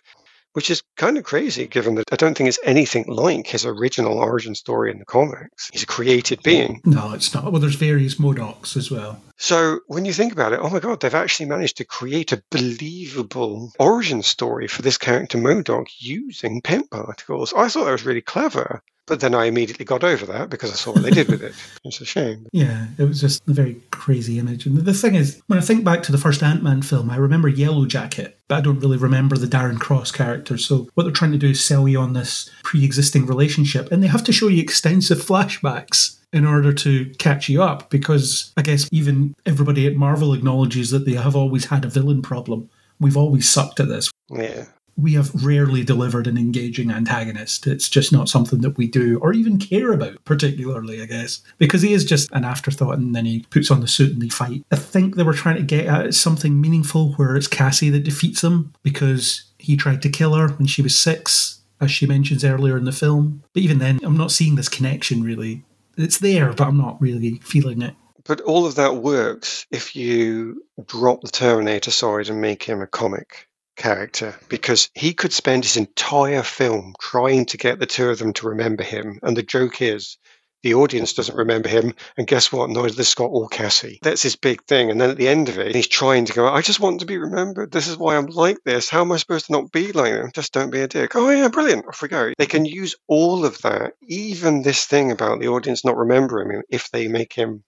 which is kind of crazy given that I don't think it's anything like his original origin story in the comics. He's a created being. No, it's not. Well, there's various MODOKs as well. So when you think about it, oh my god, they've actually managed to create a believable origin story for this character MODOK using Pym particles. I thought that was really clever. But then I immediately got over that because I saw what they did with it. It's a shame. Yeah, it was just a very crazy image. And the thing is, when I think back to the first Ant Man film, I remember Yellow Jacket, but I don't really remember the Darren Cross character. So what they're trying to do is sell you on this pre existing relationship, and they have to show you extensive flashbacks in order to catch you up because I guess even everybody at Marvel acknowledges that they have always had a villain problem. We've always sucked at this. Yeah. We have rarely delivered an engaging antagonist. It's just not something that we do or even care about, particularly, I guess, because he is just an afterthought and then he puts on the suit and they fight. I think they were trying to get at something meaningful where it's Cassie that defeats him because he tried to kill her when she was six, as she mentions earlier in the film. But even then, I'm not seeing this connection really. It's there, but I'm not really feeling it. But all of that works if you drop the Terminator side and make him a comic character because he could spend his entire film trying to get the two of them to remember him. And the joke is the audience doesn't remember him. And guess what? Neither does Scott or Cassie. That's his big thing. And then at the end of it, he's trying to go, I just want to be remembered. This is why I'm like this. How am I supposed to not be like them? Just don't be a dick. Oh, yeah, brilliant. Off we go. They can use all of that, even this thing about the audience not remembering him, if they make him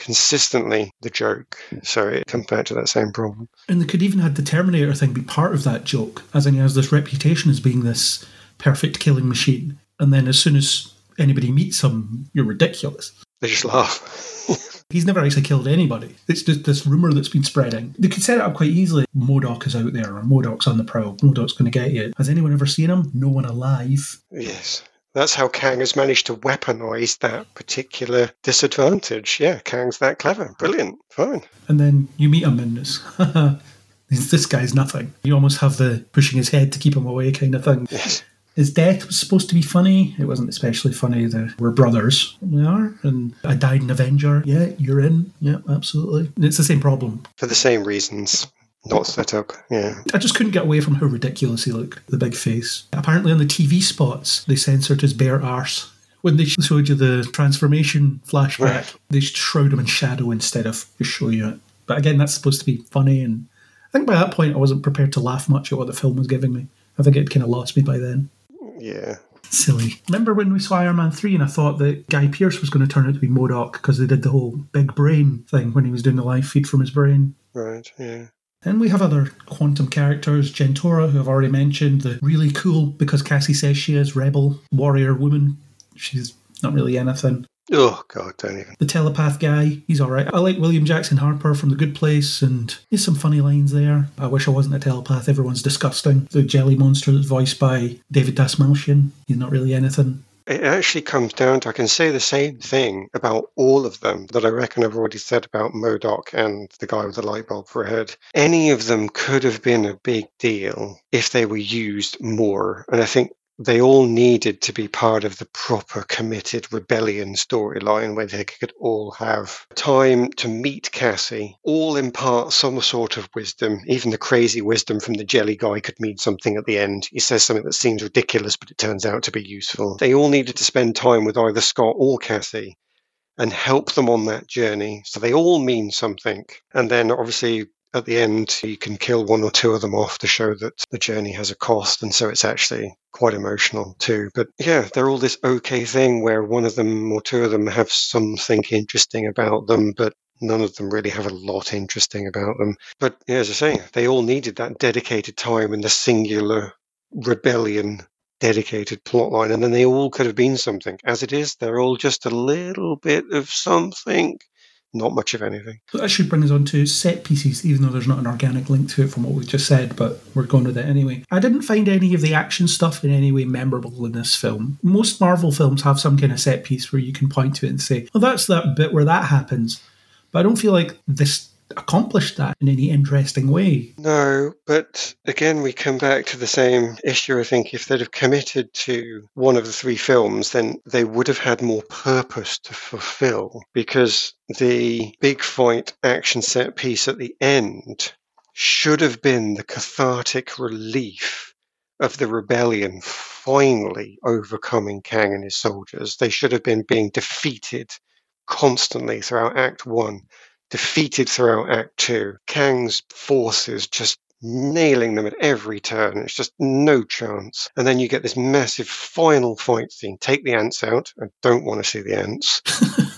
consistently the joke. So it comes back to that same problem. And they could even had the Terminator thing be part of that joke, as in he has this reputation as being this perfect killing machine. And then as soon as anybody meets him, you're ridiculous. They just laugh. He's never actually killed anybody. It's just this rumour that's been spreading. They could set it up quite easily. MODOK is out there, or MODOK's on the prowl. MODOK's going to get you. Has anyone ever seen him? No one alive. yes. That's how Kang has managed to weaponize that particular disadvantage. Yeah, Kang's that clever. Brilliant. Fine. And then you meet him and it's, this guy's nothing. You almost have the pushing his head to keep him away kind of thing. Yes. His death was supposed to be funny. It wasn't especially funny. The, we're brothers. We are. And I died in Avenger. Yeah, you're in. Yeah, absolutely. And it's the same problem. For the same reasons. Not set up. Yeah. I just couldn't get away from how ridiculous he looked. The big face. Apparently, on the TV spots, they censored his bare arse. When they showed you the transformation flashback, they shroud him in shadow instead of just show you it. But again, that's supposed to be funny, and I think by that point I wasn't prepared to laugh much at what the film was giving me. I think it kind of lost me by then. Yeah. Silly. Remember when we saw Iron Man 3 and I thought that Guy Pearce was going to turn out to be MODOK because they did the whole big brain thing when he was doing the live feed from his brain? Right, yeah. And we have other quantum characters, Jentorra, who I've already mentioned, the really cool, because Cassie says she is, rebel warrior woman. She's not really anything. Oh, God, don't even. The telepath guy, he's all right. I like William Jackson Harper from The Good Place, and there's some funny lines there. I wish I wasn't a telepath. Everyone's disgusting. The jelly monster that's voiced by David Dastmalchian, he's not really anything. It actually comes down to I can say the same thing about all of them that I reckon I've already said about MODOK and the guy with the light bulb for a head. Any of them could have been a big deal if they were used more. And I think they all needed to be part of the proper committed rebellion storyline where they could all have time to meet Cassie, all impart some sort of wisdom. Even the crazy wisdom from the jelly guy could mean something at the end. He says something that seems ridiculous, but it turns out to be useful. They all needed to spend time with either Scott or Cassie and help them on that journey. So they all mean something. And then obviously at the end, you can kill one or two of them off to show that the journey has a cost. And so it's actually quite emotional too. But yeah, they're all this okay thing where one of them or two of them have something interesting about them, but none of them really have a lot interesting about them. But yeah, as I say, they all needed that dedicated time and the singular rebellion dedicated plotline, and then they all could have been something. As it is, they're all just a little bit of something not much of anything. So that should bring us on to set pieces, even though there's not an organic link to it from what we just said, but we're going with it anyway. I didn't find any of the action stuff in any way memorable in this film. Most Marvel films have some kind of set piece where you can point to it and say, well, that's that bit where that happens. But I don't feel like this accomplished that in any interesting way. No, but again, we come back to the same issue. I think if they'd have committed to one of the three films, then they would have had more purpose to fulfill because the big fight action set piece at the end should have been the cathartic relief of the rebellion finally overcoming Kang and his soldiers. They should have been being defeated constantly throughout Act One defeated throughout Act Two. Kang's forces just nailing them at every turn. It's just no chance. And then you get this massive final fight scene. Take the ants out. I don't want to see the ants,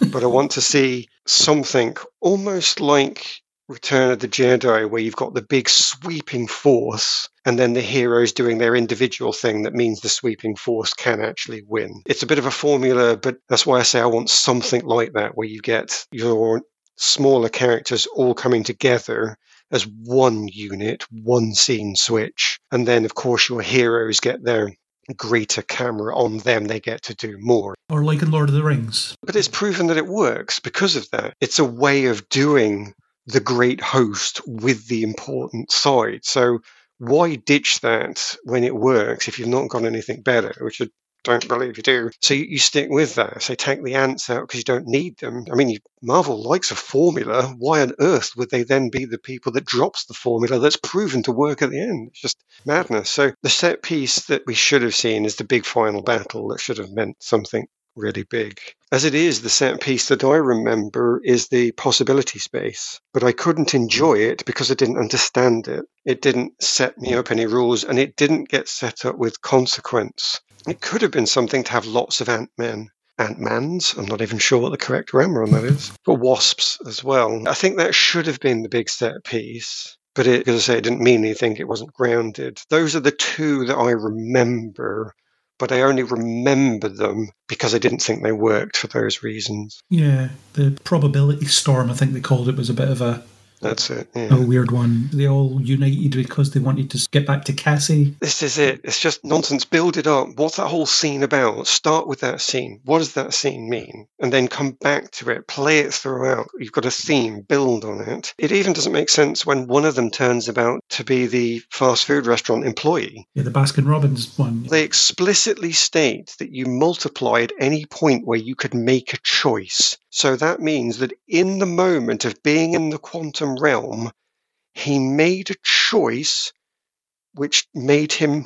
but I want to see something almost like Return of the Jedi, where you've got the big sweeping force and then the heroes doing their individual thing that means the sweeping force can actually win. It's a bit of a formula, but that's why I say I want something like that, where you get your smaller characters all coming together as one unit, one scene switch. And then, of course, your heroes get their greater camera on them, they get to do more. Or like in Lord of the Rings. But it's proven that it works because of that. It's a way of doing the great host with the important side. So why ditch that when it works if you've not got anything better, which I don't believe you do. So you, you stick with that. So take the ants out because you don't need them. I mean, you, Marvel likes a formula. Why on earth would they then be the people that drops the formula that's proven to work at the end? It's just madness. So the set piece that we should have seen is the big final battle that should have meant something really big. As it is, the set piece that I remember is the possibility space, but I couldn't enjoy it because I didn't understand it. It didn't set me up any rules and it didn't get set up with consequence. It could have been something to have lots of Ant Men. Ant Mans, I'm not even sure what the correct grammar on that is, but wasps as well. I think that should have been the big set piece, but it, as I say, it didn't mean anything. It wasn't grounded. Those are the two that I remember, but I only remember them because I didn't think they worked for those reasons. Yeah, the probability storm, I think they called it, was a bit of a that's it. Yeah. A weird one. They all united because they wanted to get back to Cassie. This is it. It's just nonsense. Build it up. What's that whole scene about? Start with that scene. What does that scene mean? And then come back to it. Play it throughout. You've got a theme. Build on it. It even doesn't make sense when one of them turns about to be the fast food restaurant employee. Yeah, the Baskin Robbins one. They explicitly state that you multiply at any point where you could make a choice. So that means that in the moment of being in the quantum realm, he made a choice which made him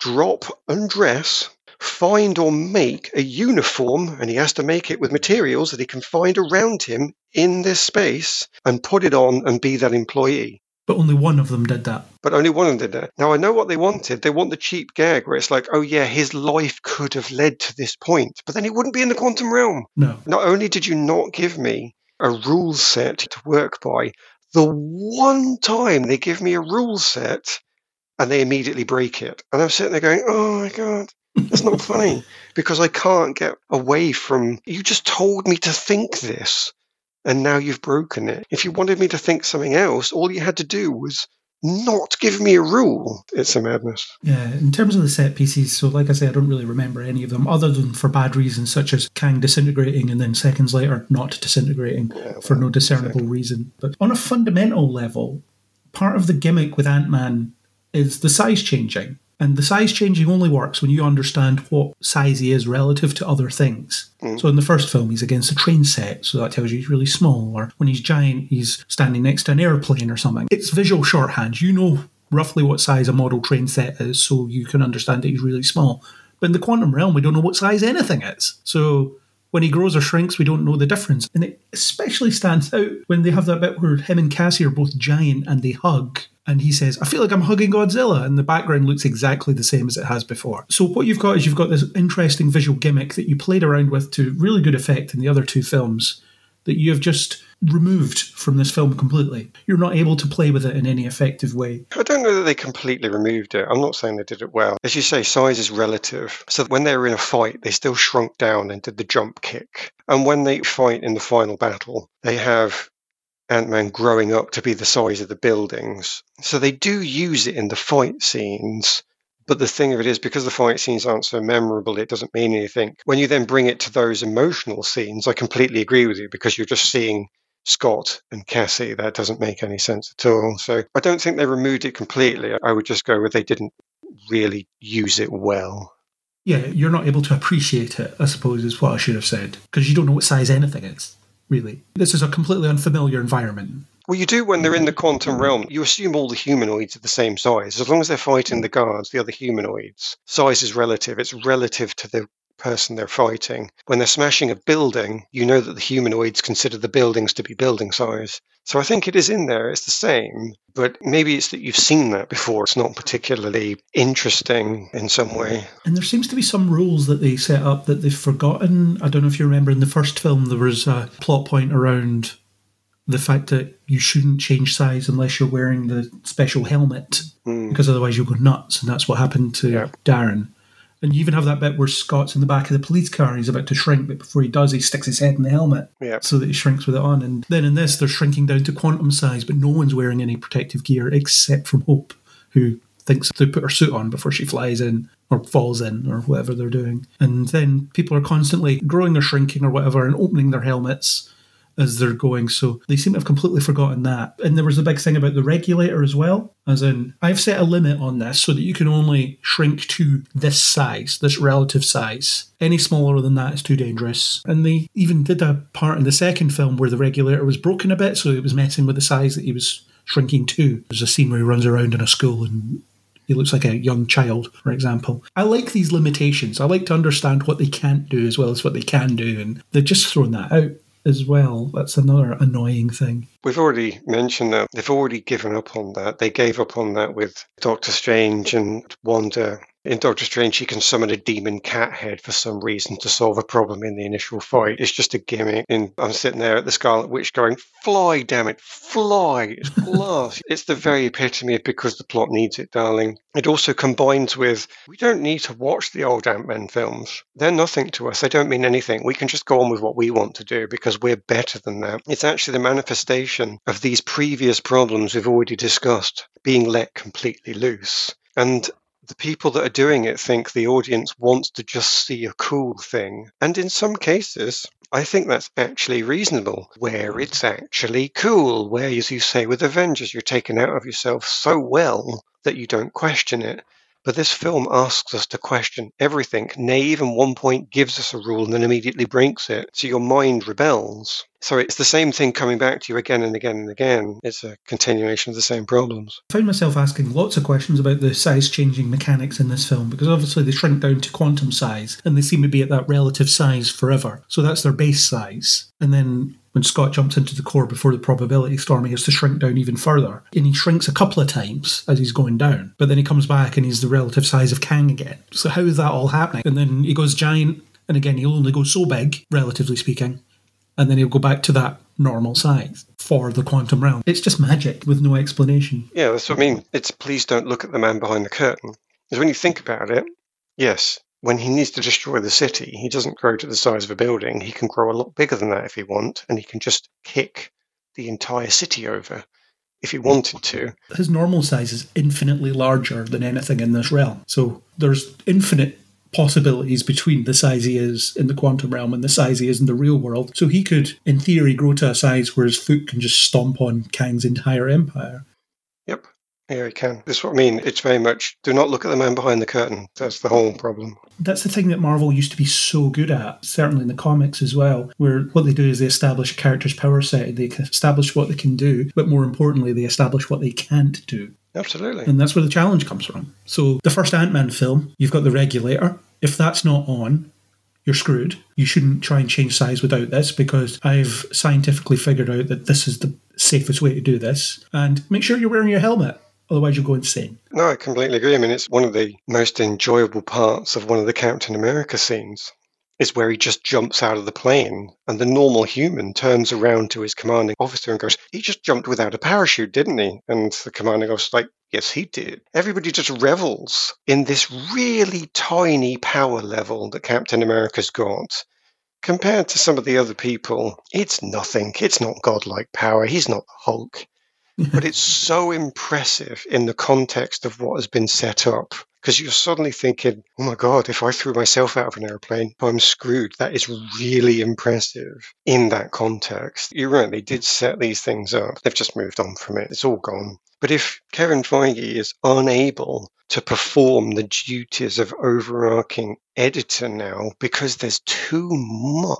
drop, undress, find or make a uniform, and he has to make it with materials that he can find around him in this space and put it on and be that employee. But only one of them did that. But only one of them did that. Now I know what they wanted. They want the cheap gag where it's like, oh yeah, his life could have led to this point, but then he wouldn't be in the quantum realm. No. Not only did you not give me a rule set to work by, the one time they give me a rule set and they immediately break it. And I'm sitting there going, oh my God, that's not funny because I can't get away from, you just told me to think this and now you've broken it. If you wanted me to think something else, all you had to do was not give me a rule. It's a madness. Yeah, in terms of the set pieces, so like I say, I don't really remember any of them other than for bad reasons, such as Kang disintegrating and then seconds later not disintegrating Yeah, for no discernible reason. But on a fundamental level, part of the gimmick with Ant Man is the size changing. And the size changing only works when you understand what size he is relative to other things. Mm. So in the first film, he's against a train set, so that tells you he's really small. Or when he's giant, he's standing next to an airplane or something. It's visual shorthand. You know roughly what size a model train set is, so you can understand that he's really small. But in the quantum realm, we don't know what size anything is. So when he grows or shrinks, we don't know the difference. And it especially stands out when they have that bit where him and Cassie are both giant and they hug. And he says, I feel like I'm hugging Godzilla. And the background looks exactly the same as it has before. So, what you've got is you've got this interesting visual gimmick that you played around with to really good effect in the other two films that you have just removed from this film completely. You're not able to play with it in any effective way. I don't know that they completely removed it. I'm not saying they did it well. As you say, size is relative. So when they were in a fight, they still shrunk down and did the jump kick. And when they fight in the final battle, they have Ant Man growing up to be the size of the buildings. So they do use it in the fight scenes. But the thing of it is, because the fight scenes aren't so memorable, it doesn't mean anything. When you then bring it to those emotional scenes, I completely agree with you because you're just seeing Scott and Cassie. That doesn't make any sense at all. So I don't think they removed it completely. I would just go with they didn't really use it well. Yeah, you're not able to appreciate it, I suppose, is what I should have said, because you don't know what size anything is, really. This is a completely unfamiliar environment. Well, you do when they're in the quantum realm. You assume all the humanoids are the same size. As long as they're fighting the guards, the other humanoids, size is relative. It's relative to the person they're fighting. When they're smashing a building, you know that the humanoids consider the buildings to be building size. So I think it is in there. It's the same, but maybe it's that you've seen that before. It's not particularly interesting in some way. And there seems to be some rules that they set up that they've forgotten. I don't know if you remember in the first film, there was a plot point around the fact that you shouldn't change size unless you're wearing the special helmet, hmm. because otherwise you'll go nuts. And that's what happened to Yeah. Darren. And you even have that bit where Scott's in the back of the police car and he's about to shrink, but before he does, he sticks his head in the helmet Yeah. so that he shrinks with it on. And then in this, they're shrinking down to quantum size, but no one's wearing any protective gear except from Hope, who thinks they put her suit on before she flies in or falls in or whatever they're doing. And then people are constantly growing or shrinking or whatever and opening their helmets as they're going. So they seem to have completely forgotten that. And there was a big thing about the regulator as well, as in, I've set a limit on this so that you can only shrink to this size, this relative size. Any smaller than that is too dangerous. And they even did a part in the second film where the regulator was broken a bit, so it was messing with the size that he was shrinking to. There's a scene where he runs around in a school and he looks like a young child, for example. I like these limitations. I like to understand what they can't do as well as what they can do, and they've just thrown that out as well. That's another annoying thing. We've already mentioned that they've already given up on that. They gave up on that with Doctor Strange and Wanda. In Doctor Strange, she can summon a demon cat head for some reason to solve a problem in the initial fight. It's just a gimmick. And I'm sitting there at the Scarlet Witch going, Fly, damn it, fly. It's glass. it's the very epitome of because the plot needs it, darling. It also combines with, we don't need to watch the old Ant Man films. They're nothing to us. They don't mean anything. We can just go on with what we want to do because we're better than that. It's actually the manifestation of these previous problems we've already discussed being let completely loose. And the people that are doing it think the audience wants to just see a cool thing. And in some cases, I think that's actually reasonable, where it's actually cool, where, as you say, with Avengers, you're taken out of yourself so well that you don't question it. But this film asks us to question everything. Nay, even one point gives us a rule and then immediately breaks it. So your mind rebels. So it's the same thing coming back to you again and again and again. It's a continuation of the same problems. I found myself asking lots of questions about the size changing mechanics in this film because obviously they shrink down to quantum size and they seem to be at that relative size forever. So that's their base size. And then when Scott jumps into the core before the probability storm, he has to shrink down even further. And he shrinks a couple of times as he's going down. But then he comes back and he's the relative size of Kang again. So how is that all happening? And then he goes giant, and again, he'll only go so big, relatively speaking. And then he'll go back to that normal size for the quantum realm. It's just magic with no explanation. Yeah, that's what I mean. It's please don't look at the man behind the curtain. Because when you think about it, yes, when he needs to destroy the city, he doesn't grow to the size of a building. He can grow a lot bigger than that if he wants, and he can just kick the entire city over if he wanted to. His normal size is infinitely larger than anything in this realm. So there's infinite possibilities between the size he is in the quantum realm and the size he is in the real world. So he could, in theory, grow to a size where his foot can just stomp on Kang's entire empire. Yeah, he can. That's what I mean. It's very much do not look at the man behind the curtain. That's the whole problem. That's the thing that Marvel used to be so good at, certainly in the comics as well, where what they do is they establish a character's power set, they establish what they can do, but more importantly, they establish what they can't do. Absolutely. And that's where the challenge comes from. So, the first Ant Man film, you've got the regulator. If that's not on, you're screwed. You shouldn't try and change size without this because I've scientifically figured out that this is the safest way to do this. And make sure you're wearing your helmet. Otherwise, you'll go insane. No, I completely agree. I mean, it's one of the most enjoyable parts of one of the Captain America scenes is where he just jumps out of the plane and the normal human turns around to his commanding officer and goes, He just jumped without a parachute, didn't he? And the commanding officer's like, Yes, he did. Everybody just revels in this really tiny power level that Captain America's got. Compared to some of the other people, it's nothing. It's not godlike power. He's not the Hulk but it's so impressive in the context of what has been set up because you're suddenly thinking, oh my God, if I threw myself out of an airplane, I'm screwed. That is really impressive in that context. You're right, they did set these things up. They've just moved on from it. It's all gone. But if Kevin Feige is unable to perform the duties of overarching editor now because there's too much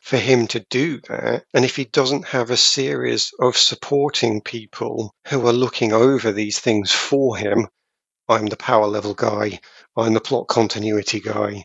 for him to do that. And if he doesn't have a series of supporting people who are looking over these things for him, I'm the power level guy, I'm the plot continuity guy,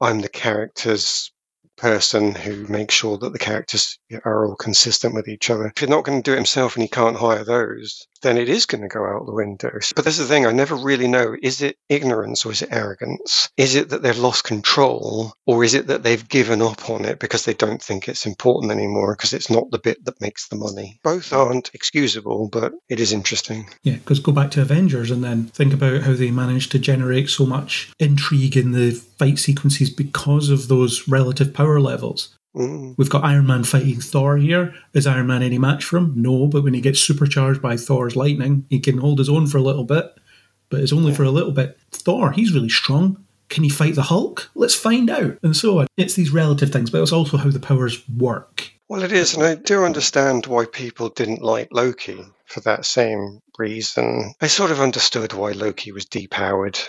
I'm the characters person who makes sure that the characters are all consistent with each other. If you're not going to do it himself and he can't hire those, then it is going to go out the window. But this is the thing, I never really know is it ignorance or is it arrogance? Is it that they've lost control or is it that they've given up on it because they don't think it's important anymore because it's not the bit that makes the money? Both aren't excusable, but it is interesting. Yeah, because go back to Avengers and then think about how they managed to generate so much intrigue in the fight sequences because of those relative power levels. Mm. We've got Iron Man fighting Thor here. Is Iron Man any match for him? No, but when he gets supercharged by Thor's lightning, he can hold his own for a little bit, but it's only for a little bit. Thor, he's really strong. Can he fight the Hulk? Let's find out. And so on. It's these relative things, but it's also how the powers work. Well, it is, and I do understand why people didn't like Loki for that same reason. I sort of understood why Loki was depowered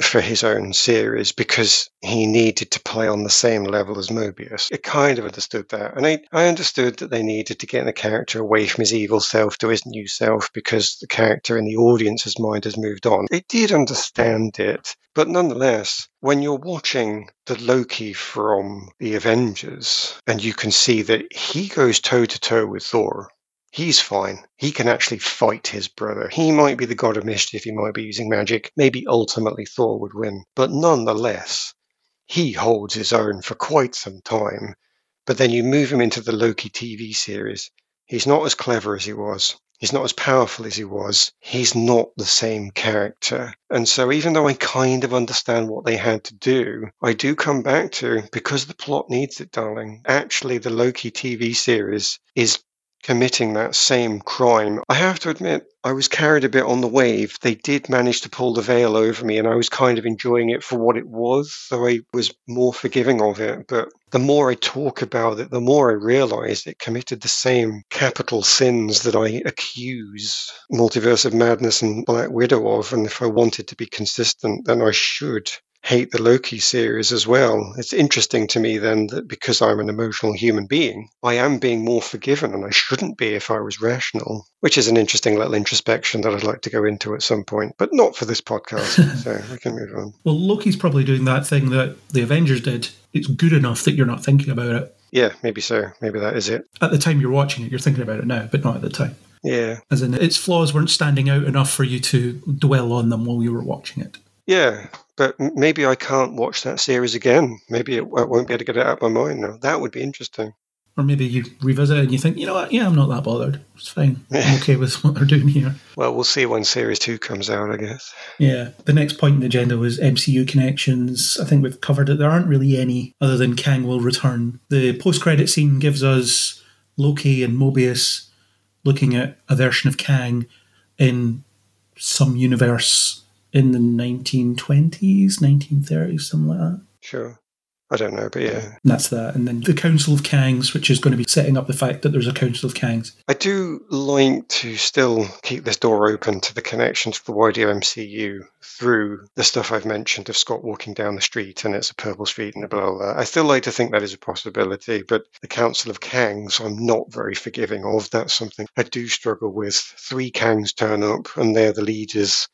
for his own series because he needed to play on the same level as Mobius. I kind of understood that. And I, I understood that they needed to get the character away from his evil self to his new self because the character in the audience's mind has moved on. I did understand it. But nonetheless, when you're watching the Loki from the Avengers and you can see that he goes toe to toe with Thor, He's fine. He can actually fight his brother. He might be the god of mischief, he might be using magic. Maybe ultimately Thor would win. But nonetheless, he holds his own for quite some time. But then you move him into the Loki TV series. He's not as clever as he was. He's not as powerful as he was. He's not the same character. And so, even though I kind of understand what they had to do, I do come back to because the plot needs it, darling. Actually, the Loki TV series is committing that same crime. I have to admit, I was carried a bit on the wave. They did manage to pull the veil over me, and I was kind of enjoying it for what it was, so I was more forgiving of it. But the more I talk about it, the more I realize it committed the same capital sins that I accuse Multiverse of Madness and Black Widow of. And if I wanted to be consistent, then I should hate the Loki series as well. It's interesting to me then that because I'm an emotional human being, I am being more forgiven and I shouldn't be if I was rational, which is an interesting little introspection that I'd like to go into at some point, but not for this podcast. so we can move on. Well, Loki's probably doing that thing that the Avengers did. It's good enough that you're not thinking about it. Yeah, maybe so. Maybe that is it. At the time you're watching it, you're thinking about it now, but not at the time. Yeah. As in, its flaws weren't standing out enough for you to dwell on them while you were watching it. Yeah, but maybe I can't watch that series again. Maybe it, I won't be able to get it out of my mind now. That would be interesting. Or maybe you revisit it and you think, you know what, yeah, I'm not that bothered. It's fine. I'm okay with what they're doing here. Well, we'll see when series two comes out, I guess. Yeah. The next point in the agenda was MCU connections. I think we've covered it. There aren't really any other than Kang will return. The post credit scene gives us Loki and Mobius looking at a version of Kang in some universe in the 1920s, 1930s, something like that. Sure. I don't know, but yeah. And that's that. And then the Council of Kangs, which is going to be setting up the fact that there's a Council of Kangs. I do like to still keep this door open to the connection to the wider MCU through the stuff I've mentioned of Scott walking down the street and it's a purple street and blah, blah, blah. I still like to think that is a possibility, but the Council of Kangs I'm not very forgiving of. That's something I do struggle with. Three Kangs turn up and they're the leaders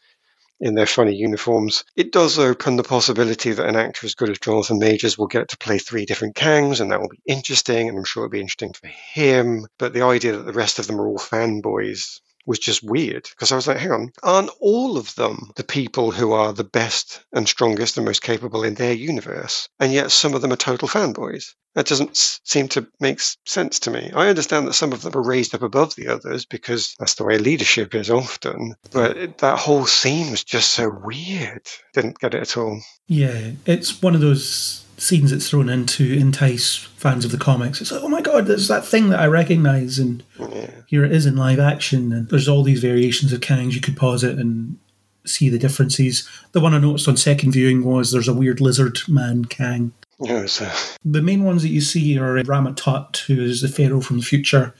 in their funny uniforms. It does open the possibility that an actor as good as Jonathan Majors will get to play three different Kangs, and that will be interesting, and I'm sure it'll be interesting for him. But the idea that the rest of them are all fanboys was just weird because I was like, hang on, aren't all of them the people who are the best and strongest and most capable in their universe? And yet some of them are total fanboys. That doesn't seem to make sense to me. I understand that some of them are raised up above the others because that's the way leadership is often. But that whole scene was just so weird. Didn't get it at all. Yeah, it's one of those scenes it's thrown in to entice fans of the comics. It's like, oh my god, there's that thing that I recognise, and Yeah. here it is in live action. And there's all these variations of Kangs. You could pause it and see the differences. The one I noticed on second viewing was there's a weird lizard man Kang. Yeah, uh, The main ones that you see are Rama-Tut, who is the pharaoh from the future,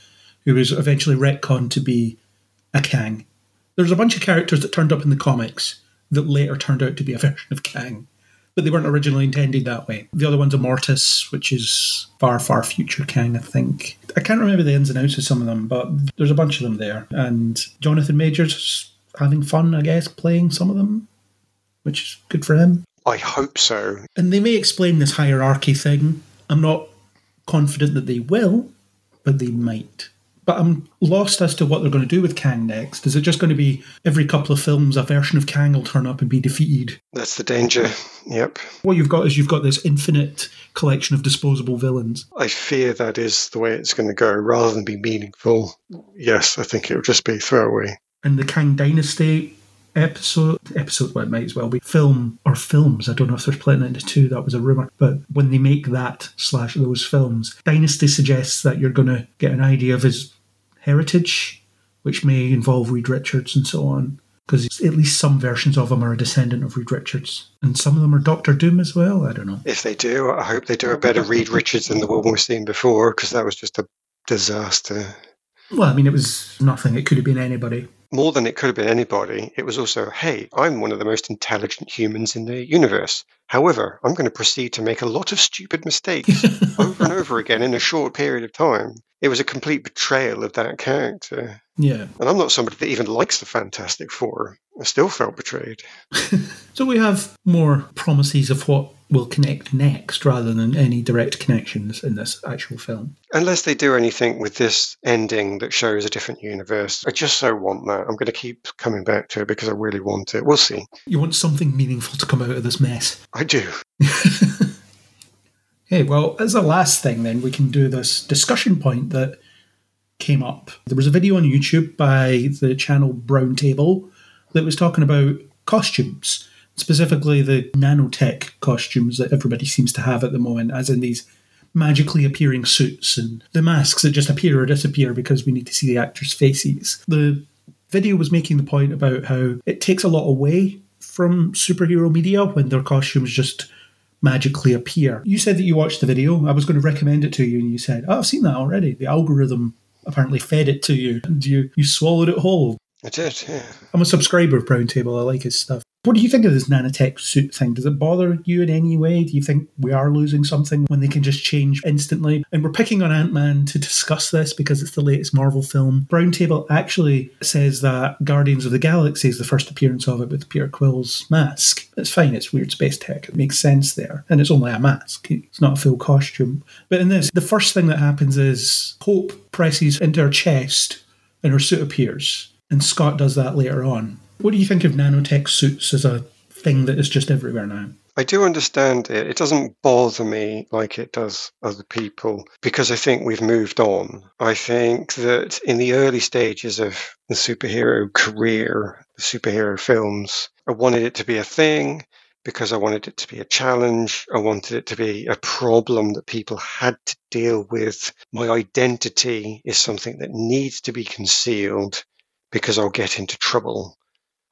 who was eventually retconned to be a Kang. There's a bunch of characters that turned up in the comics that later turned out to be a version of Kang, but they weren't originally intended that way. The other one's Immortus, which is far, far future Kang, I think. I can't remember the ins and outs of some of them, but there's a bunch of them there. And Jonathan Majors having fun, I guess, playing some of them, which is good for him. I hope so. And they may explain this hierarchy thing. I'm not confident that they will, but they might. But I'm lost as to what they're going to do with Kang next. Is it just going to be every couple of films a version of Kang will turn up and be defeated? That's the danger. Yep. What you've got is you've got this infinite collection of disposable villains. I fear that is the way it's going to go rather than be meaningful. Yes, I think it'll just be throwaway. And the Kang Dynasty episode, episode, well, it might as well be film or films. I don't know if they're splitting it into two. That was a rumor. But when they make that slash those films, Dynasty suggests that you're going to get an idea of his heritage, which may involve Reed Richards and so on. Because at least some versions of him are a descendant of Reed Richards, and some of them are Doctor Doom as well. I don't know. If they do, I hope they do a better Reed Richards than the one we've seen before because that was just a disaster. Well, I mean, it was nothing. It could have been anybody. More than it could have been anybody, it was also, hey, I'm one of the most intelligent humans in the universe. However, I'm going to proceed to make a lot of stupid mistakes over and over again in a short period of time. It was a complete betrayal of that character. Yeah. And I'm not somebody that even likes the Fantastic Four. I still felt betrayed. So we have more promises of what will connect next rather than any direct connections in this actual film. Unless they do anything with this ending that shows a different universe. I just so want that. I'm going to keep coming back to it because I really want it. We'll see. You want something meaningful to come out of this mess. I do. Okay, well, as a last thing, then, we can do this discussion point that came up. There was a video on YouTube by the channel Brown Table that was talking about costumes, specifically the nanotech costumes that everybody seems to have at the moment, as in these magically appearing suits and the masks that just appear or disappear because we need to see the actors' faces. The video was making the point about how it takes a lot away from superhero media when their costumes just magically appear. You said that you watched the video. I was going to recommend it to you, and you said, "Oh, I've seen that already." The algorithm apparently fed it to you, and you you swallowed it whole. Yeah. I'm a subscriber of Brown Table. I like his stuff. What do you think of this nanotech suit thing? Does it bother you in any way? Do you think we are losing something when they can just change instantly? And we're picking on Ant Man to discuss this because it's the latest Marvel film. Brown Table actually says that Guardians of the Galaxy is the first appearance of it with Peter Quill's mask. It's fine, it's weird space tech. It makes sense there. And it's only a mask, it's not a full costume. But in this, the first thing that happens is Hope presses into her chest and her suit appears. And Scott does that later on. What do you think of nanotech suits as a thing that is just everywhere now? I do understand it. It doesn't bother me like it does other people because I think we've moved on. I think that in the early stages of the superhero career, the superhero films, I wanted it to be a thing because I wanted it to be a challenge. I wanted it to be a problem that people had to deal with. My identity is something that needs to be concealed because I'll get into trouble.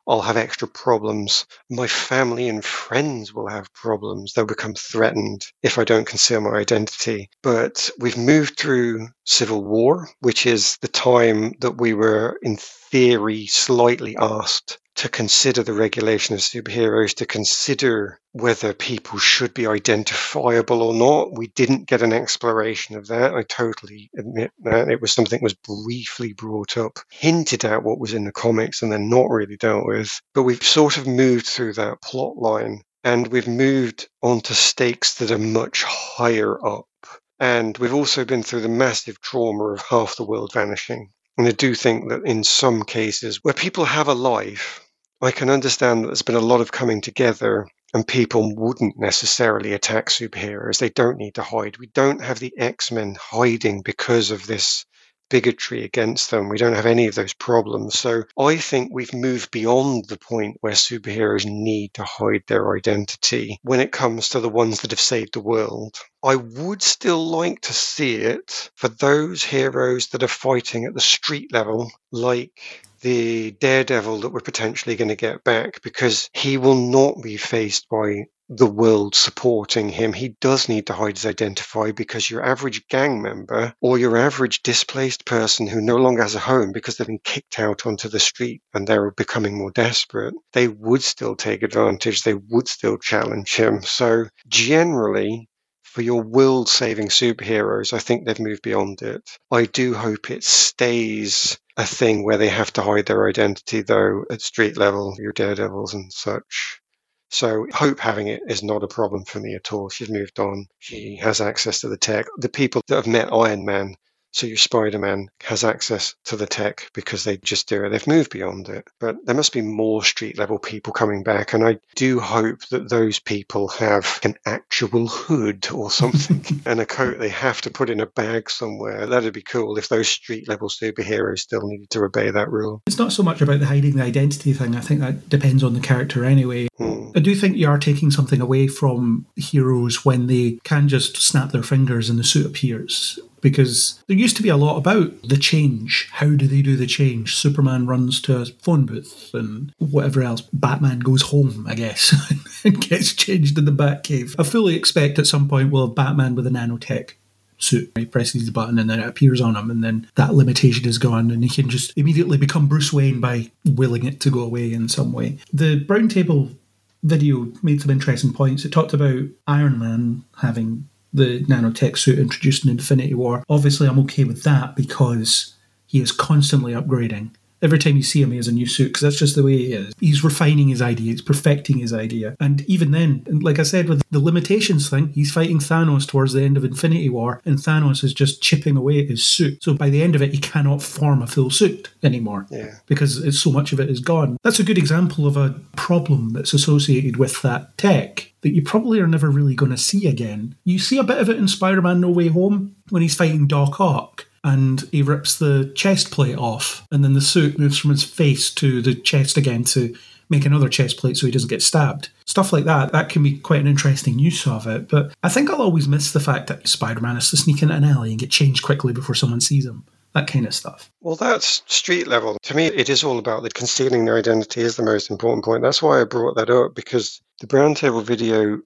I'll have extra problems. My family and friends will have problems. They'll become threatened if I don't conceal my identity. But we've moved through civil war, which is the time that we were, in theory, slightly asked to consider the regulation of superheroes, to consider whether people should be identifiable or not. We didn't get an exploration of that. I totally admit that. It was something that was briefly brought up, hinted at what was in the comics, and then not really dealt with. But we've sort of moved through that plot line and we've moved on to stakes that are much higher up. And we've also been through the massive trauma of half the world vanishing. And I do think that in some cases where people have a life, I can understand that there's been a lot of coming together and people wouldn't necessarily attack superheroes. They don't need to hide. We don't have the X Men hiding because of this bigotry against them. We don't have any of those problems. So I think we've moved beyond the point where superheroes need to hide their identity when it comes to the ones that have saved the world. I would still like to see it for those heroes that are fighting at the street level, like the daredevil that we're potentially going to get back because he will not be faced by the world supporting him. He does need to hide his identity because your average gang member or your average displaced person who no longer has a home because they've been kicked out onto the street and they're becoming more desperate, they would still take advantage. They would still challenge him. So generally, for your world saving superheroes, I think they've moved beyond it. I do hope it stays a thing where they have to hide their identity, though, at street level, your daredevils and such. So Hope having it is not a problem for me at all. She's moved on. She has access to the tech. The people that have met Iron Man so your Spider-Man has access to the tech because they just do it. They've moved beyond it. But there must be more street level people coming back. And I do hope that those people have an actual hood or something and a coat they have to put in a bag somewhere. That'd be cool if those street level superheroes still needed to obey that rule. It's not so much about the hiding the identity thing. I think that depends on the character anyway. Hmm. I do think you are taking something away from heroes when they can just snap their fingers and the suit appears because there used to be a lot about the change. How do they do the change? Superman runs to a phone booth and whatever else. Batman goes home, I guess, and gets changed in the Batcave. I fully expect at some point we'll have Batman with a nanotech suit. He presses the button and then it appears on him, and then that limitation is gone, and he can just immediately become Bruce Wayne by willing it to go away in some way. The Brown Table video made some interesting points. It talked about Iron Man having the nanotech suit introduced in Infinity War. Obviously, I'm okay with that because he is constantly upgrading. Every time you see him, he has a new suit because that's just the way he is. He's refining his idea, he's perfecting his idea. And even then, like I said, with the limitations thing, he's fighting Thanos towards the end of Infinity War, and Thanos is just chipping away at his suit. So by the end of it, he cannot form a full suit anymore yeah. because so much of it is gone. That's a good example of a problem that's associated with that tech that you probably are never really going to see again. You see a bit of it in Spider Man No Way Home when he's fighting Doc Ock and he rips the chest plate off, and then the suit moves from his face to the chest again to make another chest plate so he doesn't get stabbed. Stuff like that, that can be quite an interesting use of it. But I think I'll always miss the fact that Spider Man has to sneak into an alley and get changed quickly before someone sees him. That kind of stuff. Well, that's street level. To me, it is all about the concealing their identity is the most important point. That's why I brought that up because the Brown Table video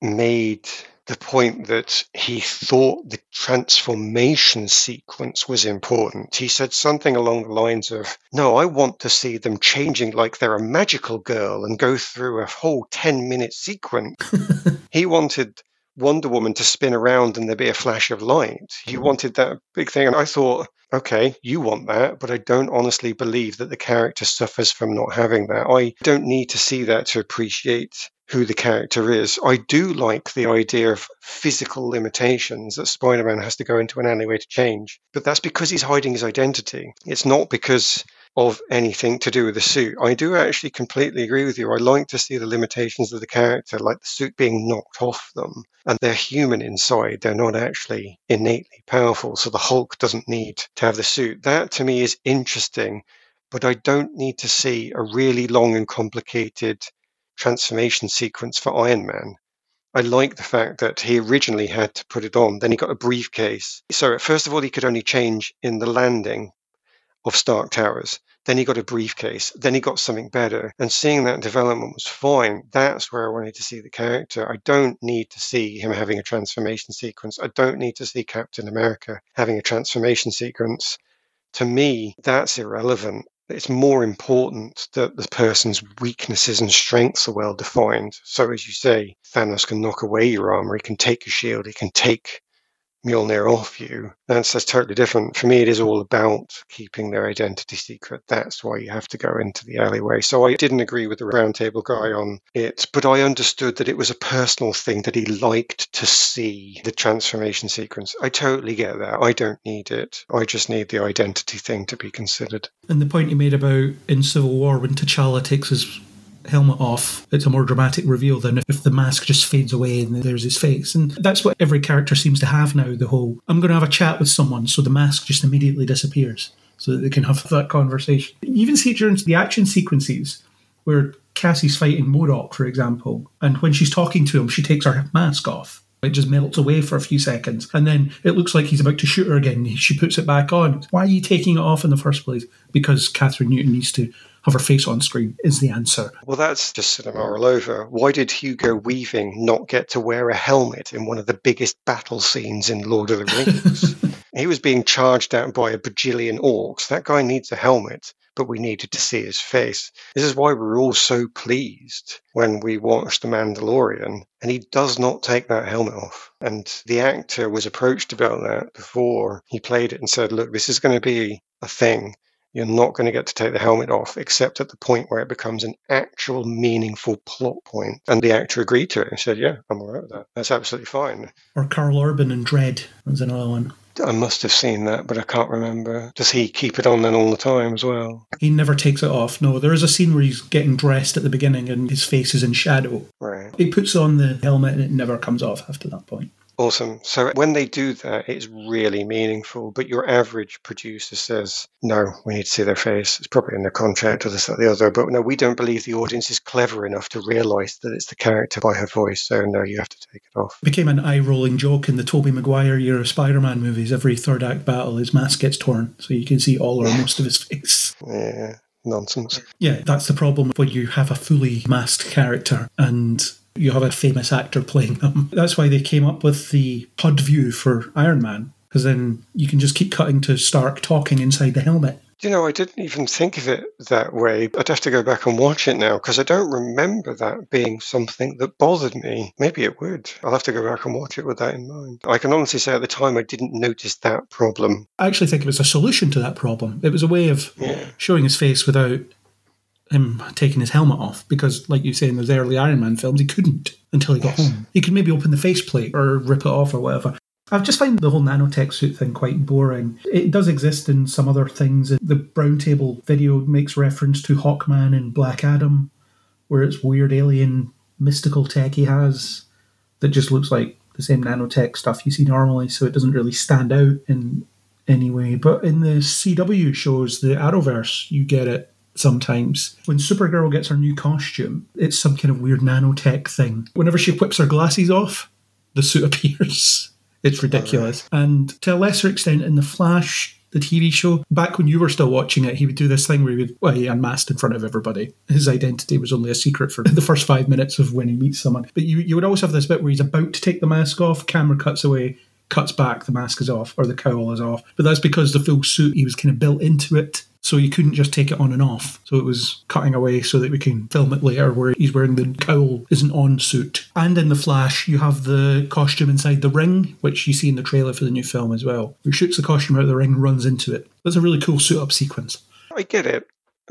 made the point that he thought the transformation sequence was important. He said something along the lines of, No, I want to see them changing like they're a magical girl and go through a whole 10 minute sequence. he wanted Wonder Woman to spin around and there be a flash of light. He wanted that big thing. And I thought, okay, you want that, but I don't honestly believe that the character suffers from not having that. I don't need to see that to appreciate who the character is. I do like the idea of physical limitations that Spider Man has to go into an alleyway to change, but that's because he's hiding his identity. It's not because of anything to do with the suit. I do actually completely agree with you. I like to see the limitations of the character, like the suit being knocked off them. And they're human inside, they're not actually innately powerful. So the Hulk doesn't need to have the suit. That to me is interesting, but I don't need to see a really long and complicated transformation sequence for Iron Man. I like the fact that he originally had to put it on, then he got a briefcase. So, first of all, he could only change in the landing of Stark Towers. Then he got a briefcase. Then he got something better. And seeing that development was fine. That's where I wanted to see the character. I don't need to see him having a transformation sequence. I don't need to see Captain America having a transformation sequence. To me, that's irrelevant. It's more important that the person's weaknesses and strengths are well defined. So, as you say, Thanos can knock away your armor, he can take your shield, he can take Mjolnir off you. That's, totally different. For me, it is all about keeping their identity secret. That's why you have to go into the alleyway. So I didn't agree with the Brown Table guy on it, but I understood that it was a personal thing that he liked to see the transformation sequence. I totally get that. I don't need it. I just need the identity thing to be considered. And the point you made about in Civil War when T'Challa takes his helmet off, it's a more dramatic reveal than if the mask just fades away and there's his face. And that's what every character seems to have now the whole I'm going to have a chat with someone, so the mask just immediately disappears so that they can have that conversation. You even see it during the action sequences where Cassie's fighting MODOK, for example, and when she's talking to him, she takes her mask off. It just melts away for a few seconds. And then it looks like he's about to shoot her again. She puts it back on. Why are you taking it off in the first place? Because Kathryn Newton needs to have her face on screen is the answer. Well, that's just cinema all over. Why did Hugo Weaving not get to wear a helmet in one of the biggest battle scenes in Lord of the Rings? he was being charged out by a bajillion orcs. That guy needs a helmet but we needed to see his face. This is why we were all so pleased when we watched The Mandalorian, and he does not take that helmet off. And the actor was approached about that before he played it and said, Look, this is going to be a thing. You're not going to get to take the helmet off except at the point where it becomes an actual meaningful plot point. And the actor agreed to it and said, Yeah, I'm all right with that. That's absolutely fine. Or Karl Urban in Dread was another one. I must have seen that, but I can't remember. Does he keep it on then all the time as well? He never takes it off. No, there is a scene where he's getting dressed at the beginning and his face is in shadow. Right. He puts on the helmet and it never comes off after that point. Awesome. So when they do that, it's really meaningful. But your average producer says, no, we need to see their face. It's probably in the contract or this or the other. But no, we don't believe the audience is clever enough to realize that it's the character by her voice. So no, you have to take it off. It became an eye rolling joke in the Tobey Maguire era Spider Man movies. Every third act battle, his mask gets torn. So you can see all or most of his face. Yeah. Nonsense. Yeah, that's the problem when you have a fully masked character and you have a famous actor playing them. That's why they came up with the HUD view for Iron Man, because then you can just keep cutting to Stark talking inside the helmet. You know, I didn't even think of it that way. I'd have to go back and watch it now because I don't remember that being something that bothered me. Maybe it would. I'll have to go back and watch it with that in mind. I can honestly say at the time I didn't notice that problem. I actually think it was a solution to that problem. It was a way of Yeah. showing his face without him taking his helmet off because, like you say in those early Iron Man films, he couldn't until he got home. He could maybe open the faceplate or rip it off or whatever. I've just found the whole nanotech suit thing quite boring. It does exist in some other things. The Brown Table video makes reference to Hawkman and Black Adam, where it's weird alien mystical tech he has that just looks like the same nanotech stuff you see normally, so it doesn't really stand out in any way. But in the CW shows, the Arrowverse, you get it sometimes. When Supergirl gets her new costume, it's some kind of weird nanotech thing. Whenever she whips her glasses off, the suit appears. It's ridiculous. And to a lesser extent, in The Flash, the TV show. Back when you were still watching it, he would do this thing where he would, well, he unmasked in front of everybody. His identity was only a secret for the first five minutes of when he meets someone. But you, you would always have this bit where he's about to take the mask off, camera cuts away, cuts back, the mask is off, or the cowl is off. But that's because the full suit, he was kind of built into it. So you couldn't just take it on and off. So it was cutting away so that we can film it later where he's wearing the cowl isn't on suit. And in the Flash, you have the costume inside the ring, which you see in the trailer for the new film as well. He shoots the costume out of the ring, runs into it. That's a really cool suit up sequence. I get it,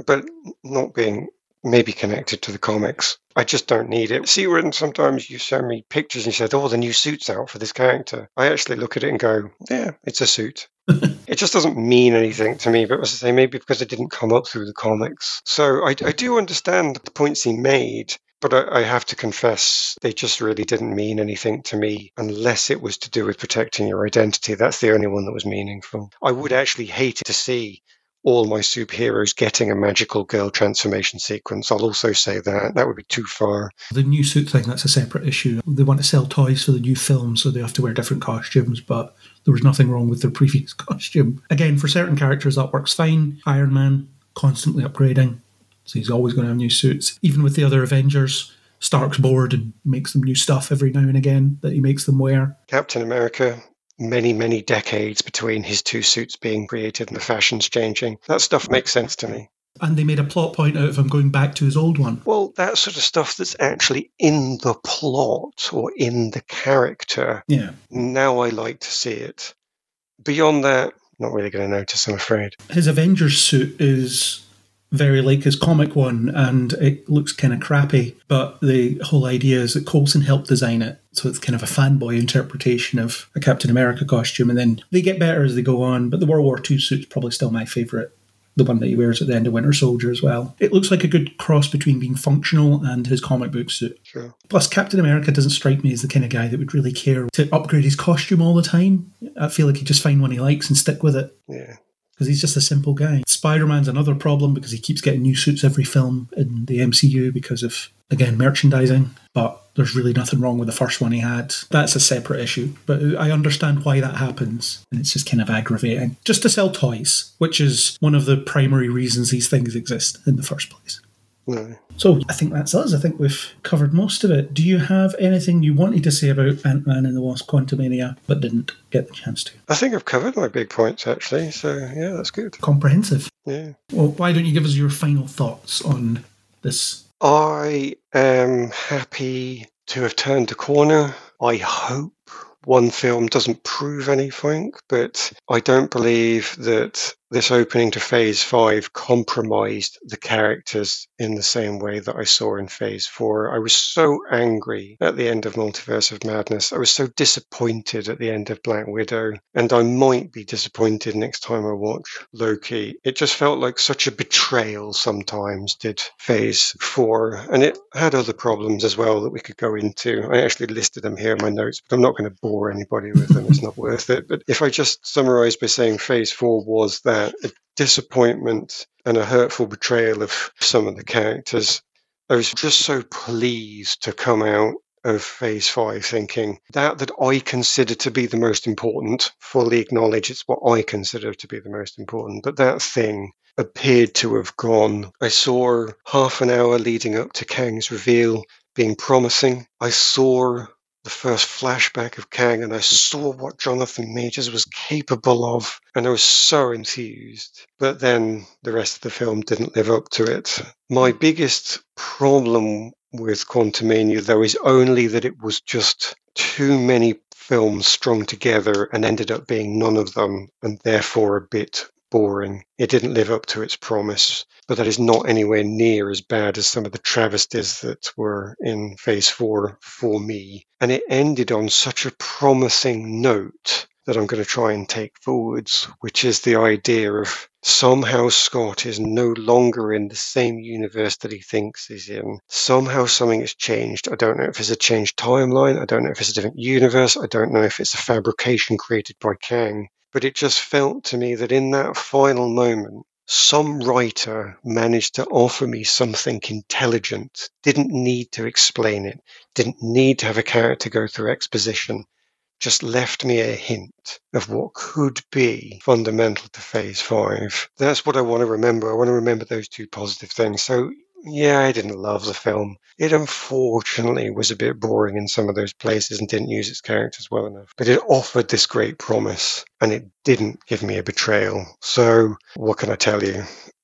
but not being maybe connected to the comics. I just don't need it. See, when sometimes you show me pictures and you said, oh, the new suit's out for this character, I actually look at it and go, yeah, it's a suit. it just doesn't mean anything to me, but as I say, maybe because it didn't come up through the comics. So I, I do understand the points he made. But I, I have to confess, they just really didn't mean anything to me unless it was to do with protecting your identity. That's the only one that was meaningful. I would actually hate to see all my superheroes getting a magical girl transformation sequence. I'll also say that. That would be too far. The new suit thing, that's a separate issue. They want to sell toys for the new film, so they have to wear different costumes, but there was nothing wrong with their previous costume. Again, for certain characters, that works fine. Iron Man, constantly upgrading, so he's always going to have new suits. Even with the other Avengers, Stark's bored and makes them new stuff every now and again that he makes them wear. Captain America, many, many decades between his two suits being created and the fashions changing. That stuff makes sense to me. And they made a plot point out of him going back to his old one. Well, that sort of stuff that's actually in the plot or in the character. Yeah. Now I like to see it. Beyond that, not really going to notice, I'm afraid. His Avengers suit is very like his comic one and it looks kind of crappy. But the whole idea is that Coulson helped design it. So it's kind of a fanboy interpretation of a Captain America costume. And then they get better as they go on. But the World War II suit's probably still my favourite. The one that he wears at the end of Winter Soldier as well. It looks like a good cross between being functional and his comic book suit. Sure. Plus, Captain America doesn't strike me as the kind of guy that would really care to upgrade his costume all the time. I feel like he'd just find one he likes and stick with it Yeah. because he's just a simple guy. Spider Man's another problem because he keeps getting new suits every film in the MCU because of, again, merchandising. But there's really nothing wrong with the first one he had. That's a separate issue. But I understand why that happens. And it's just kind of aggravating. Just to sell toys, which is one of the primary reasons these things exist in the first place. No. So I think that's us. I think we've covered most of it. Do you have anything you wanted to say about Ant Man and the Wasp Quantumania but didn't get the chance to? I think I've covered my big points actually. So yeah, that's good. Comprehensive. Yeah. Well, why don't you give us your final thoughts on this? I am happy to have turned the corner. I hope one film doesn't prove anything, but I don't believe that this opening to phase five compromised the characters in the same way that I saw in phase four. I was so angry at the end of Multiverse of Madness. I was so disappointed at the end of Black Widow, and I might be disappointed next time I watch Loki. It just felt like such a betrayal sometimes, did phase four, and it had other problems as well that we could go into. I actually listed them here in my notes, but I'm not going to bore anybody with them. It's not worth it. But if I just summarize by saying phase four was that a disappointment and a hurtful betrayal of some of the characters. I was just so pleased to come out of phase five thinking that that I consider to be the most important, fully acknowledge it's what I consider to be the most important, but that thing appeared to have gone. I saw half an hour leading up to Kang's reveal being promising. I saw the first flashback of Kang and I saw what Jonathan Majors was capable of and I was so enthused. But then the rest of the film didn't live up to it. My biggest problem with Quantumania though is only that it was just too many films strung together and ended up being none of them and therefore a bit boring. It didn't live up to its promise, but that is not anywhere near as bad as some of the travesties that were in phase four for me. And it ended on such a promising note that I'm going to try and take forwards, which is the idea of somehow Scott is no longer in the same universe that he thinks he's in. Somehow something has changed. I don't know if it's a changed timeline. I don't know if it's a different universe. I don't know if it's a fabrication created by Kang. But it just felt to me that in that final moment, some writer managed to offer me something intelligent, didn't need to explain it, didn't need to have a character go through exposition, just left me a hint of what could be fundamental to phase five. That's what I want to remember. I want to remember those two positive things. So yeah, I didn't love the film. It unfortunately was a bit boring in some of those places and didn't use its characters well enough. But it offered this great promise and it didn't give me a betrayal. So, what can I tell you?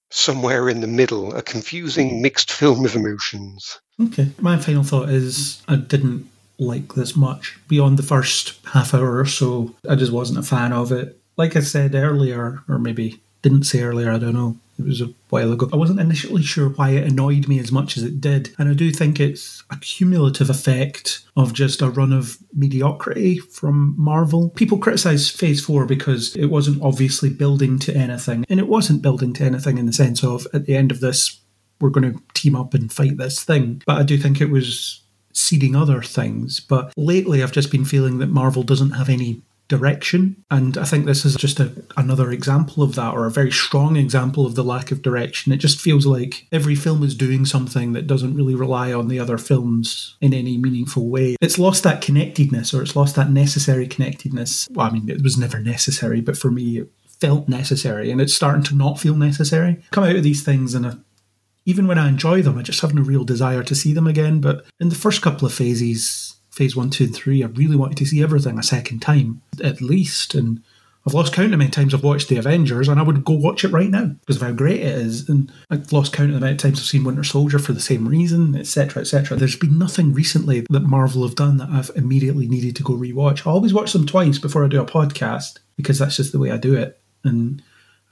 Somewhere in the middle, a confusing mixed film of emotions. Okay. My final thought is I didn't like this much. Beyond the first half hour or so, I just wasn't a fan of it. Like I said earlier, or maybe didn't say earlier, I don't know. It was a while ago. I wasn't initially sure why it annoyed me as much as it did. And I do think it's a cumulative effect of just a run of mediocrity from Marvel. People criticise Phase 4 because it wasn't obviously building to anything. And it wasn't building to anything in the sense of at the end of this, we're going to team up and fight this thing. But I do think it was seeding other things. But lately, I've just been feeling that Marvel doesn't have any direction. And I think this is just a, another example of that, or a very strong example of the lack of direction. It just feels like every film is doing something that doesn't really rely on the other films in any meaningful way. It's lost that connectedness, or it's lost that necessary connectedness. Well, I mean, it was never necessary, but for me, it felt necessary, and it's starting to not feel necessary. Come out of these things and even when I enjoy them, I just have no real desire to see them again. But in the first couple of phases, phase one, two, and three, I really wanted to see everything a second time, at least. And I've lost count of how many times I've watched The Avengers, and I would go watch it right now because of how great it is. And I've lost count of the amount of times I've seen Winter Soldier for the same reason, etc., etc. There's been nothing recently that Marvel have done that I've immediately needed to go rewatch. I always watch them twice before I do a podcast because that's just the way I do it. And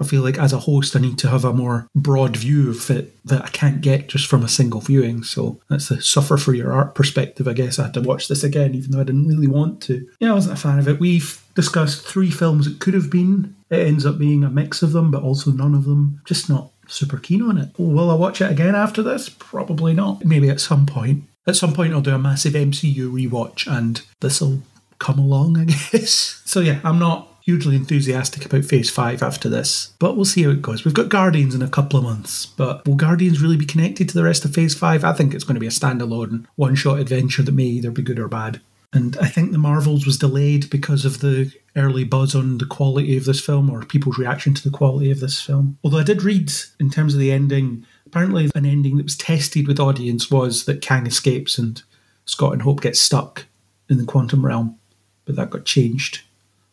I feel like as a host, I need to have a more broad view of it that I can't get just from a single viewing. So that's the suffer for your art perspective. I guess I had to watch this again, even though I didn't really want to. Yeah, I wasn't a fan of it. We've discussed three films it could have been. It ends up being a mix of them, but also none of them. Just not super keen on it. Will I watch it again after this? Probably not. Maybe at some point. At some point, I'll do a massive MCU rewatch, and this will come along, I guess. So yeah, I'm not hugely enthusiastic about Phase 5 after this, but we'll see how it goes. We've got Guardians in a couple of months, but will Guardians really be connected to the rest of Phase 5? I think it's going to be a standalone, one shot adventure that may either be good or bad. And I think The Marvels was delayed because of the early buzz on the quality of this film or people's reaction to the quality of this film. Although I did read, in terms of the ending, apparently an ending that was tested with audience was that Kang escapes and Scott and Hope get stuck in the quantum realm, but that got changed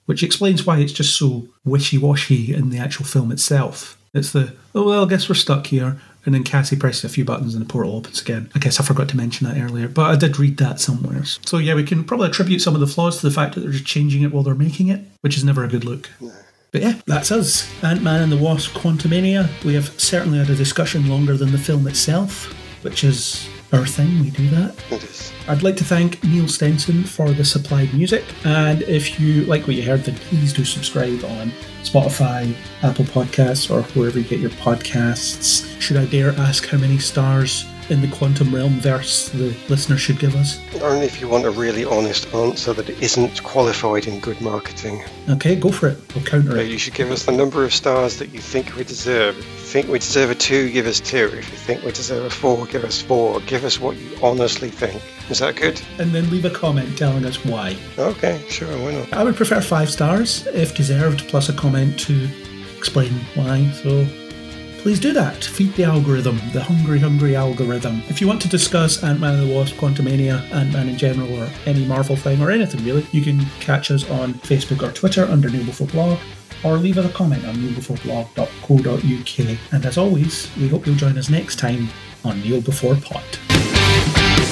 which explains why it's just so wishy washy in the actual film itself. It's the, oh, well, I guess we're stuck here. And then Cassie presses a few buttons and the portal opens again. I guess I forgot to mention that earlier, but I did read that somewhere. So, yeah, we can probably attribute some of the flaws to the fact that they're just changing it while they're making it, which is never a good look. But yeah, that's us. Ant Man and the Wasp Quantumania. We have certainly had a discussion longer than the film itself, which is our thing. We do that. It is. I'd like to thank Neil Stenson for the supplied music. And if you like what you heard, then please do subscribe on Spotify, Apple Podcasts, or wherever you get your podcasts. Should I dare ask how many stars in the quantum realm verse the listener should give us? Only if you want a really honest answer that isn't qualified in good marketing. Okay, go for it. We'll counter it. you should give us the number of stars that you think we deserve. If you think we deserve a two, give us two. If you think we deserve a four, give us four. Give us what you honestly think. Is that good? And then leave a comment telling us why. Okay, sure, why not? I would prefer five stars if deserved, plus a comment to explain why. So please do that. Feed the algorithm, the hungry, hungry algorithm. If you want to discuss Ant Man and the Wasp, Quantumania, Ant Man in general, or any Marvel thing, or anything really, you can catch us on Facebook or Twitter under Kneel Before Blog. Or leave us a comment on kneelbeforeblog.co.uk. And as always, we hope you'll join us next time on Kneel Before Pod.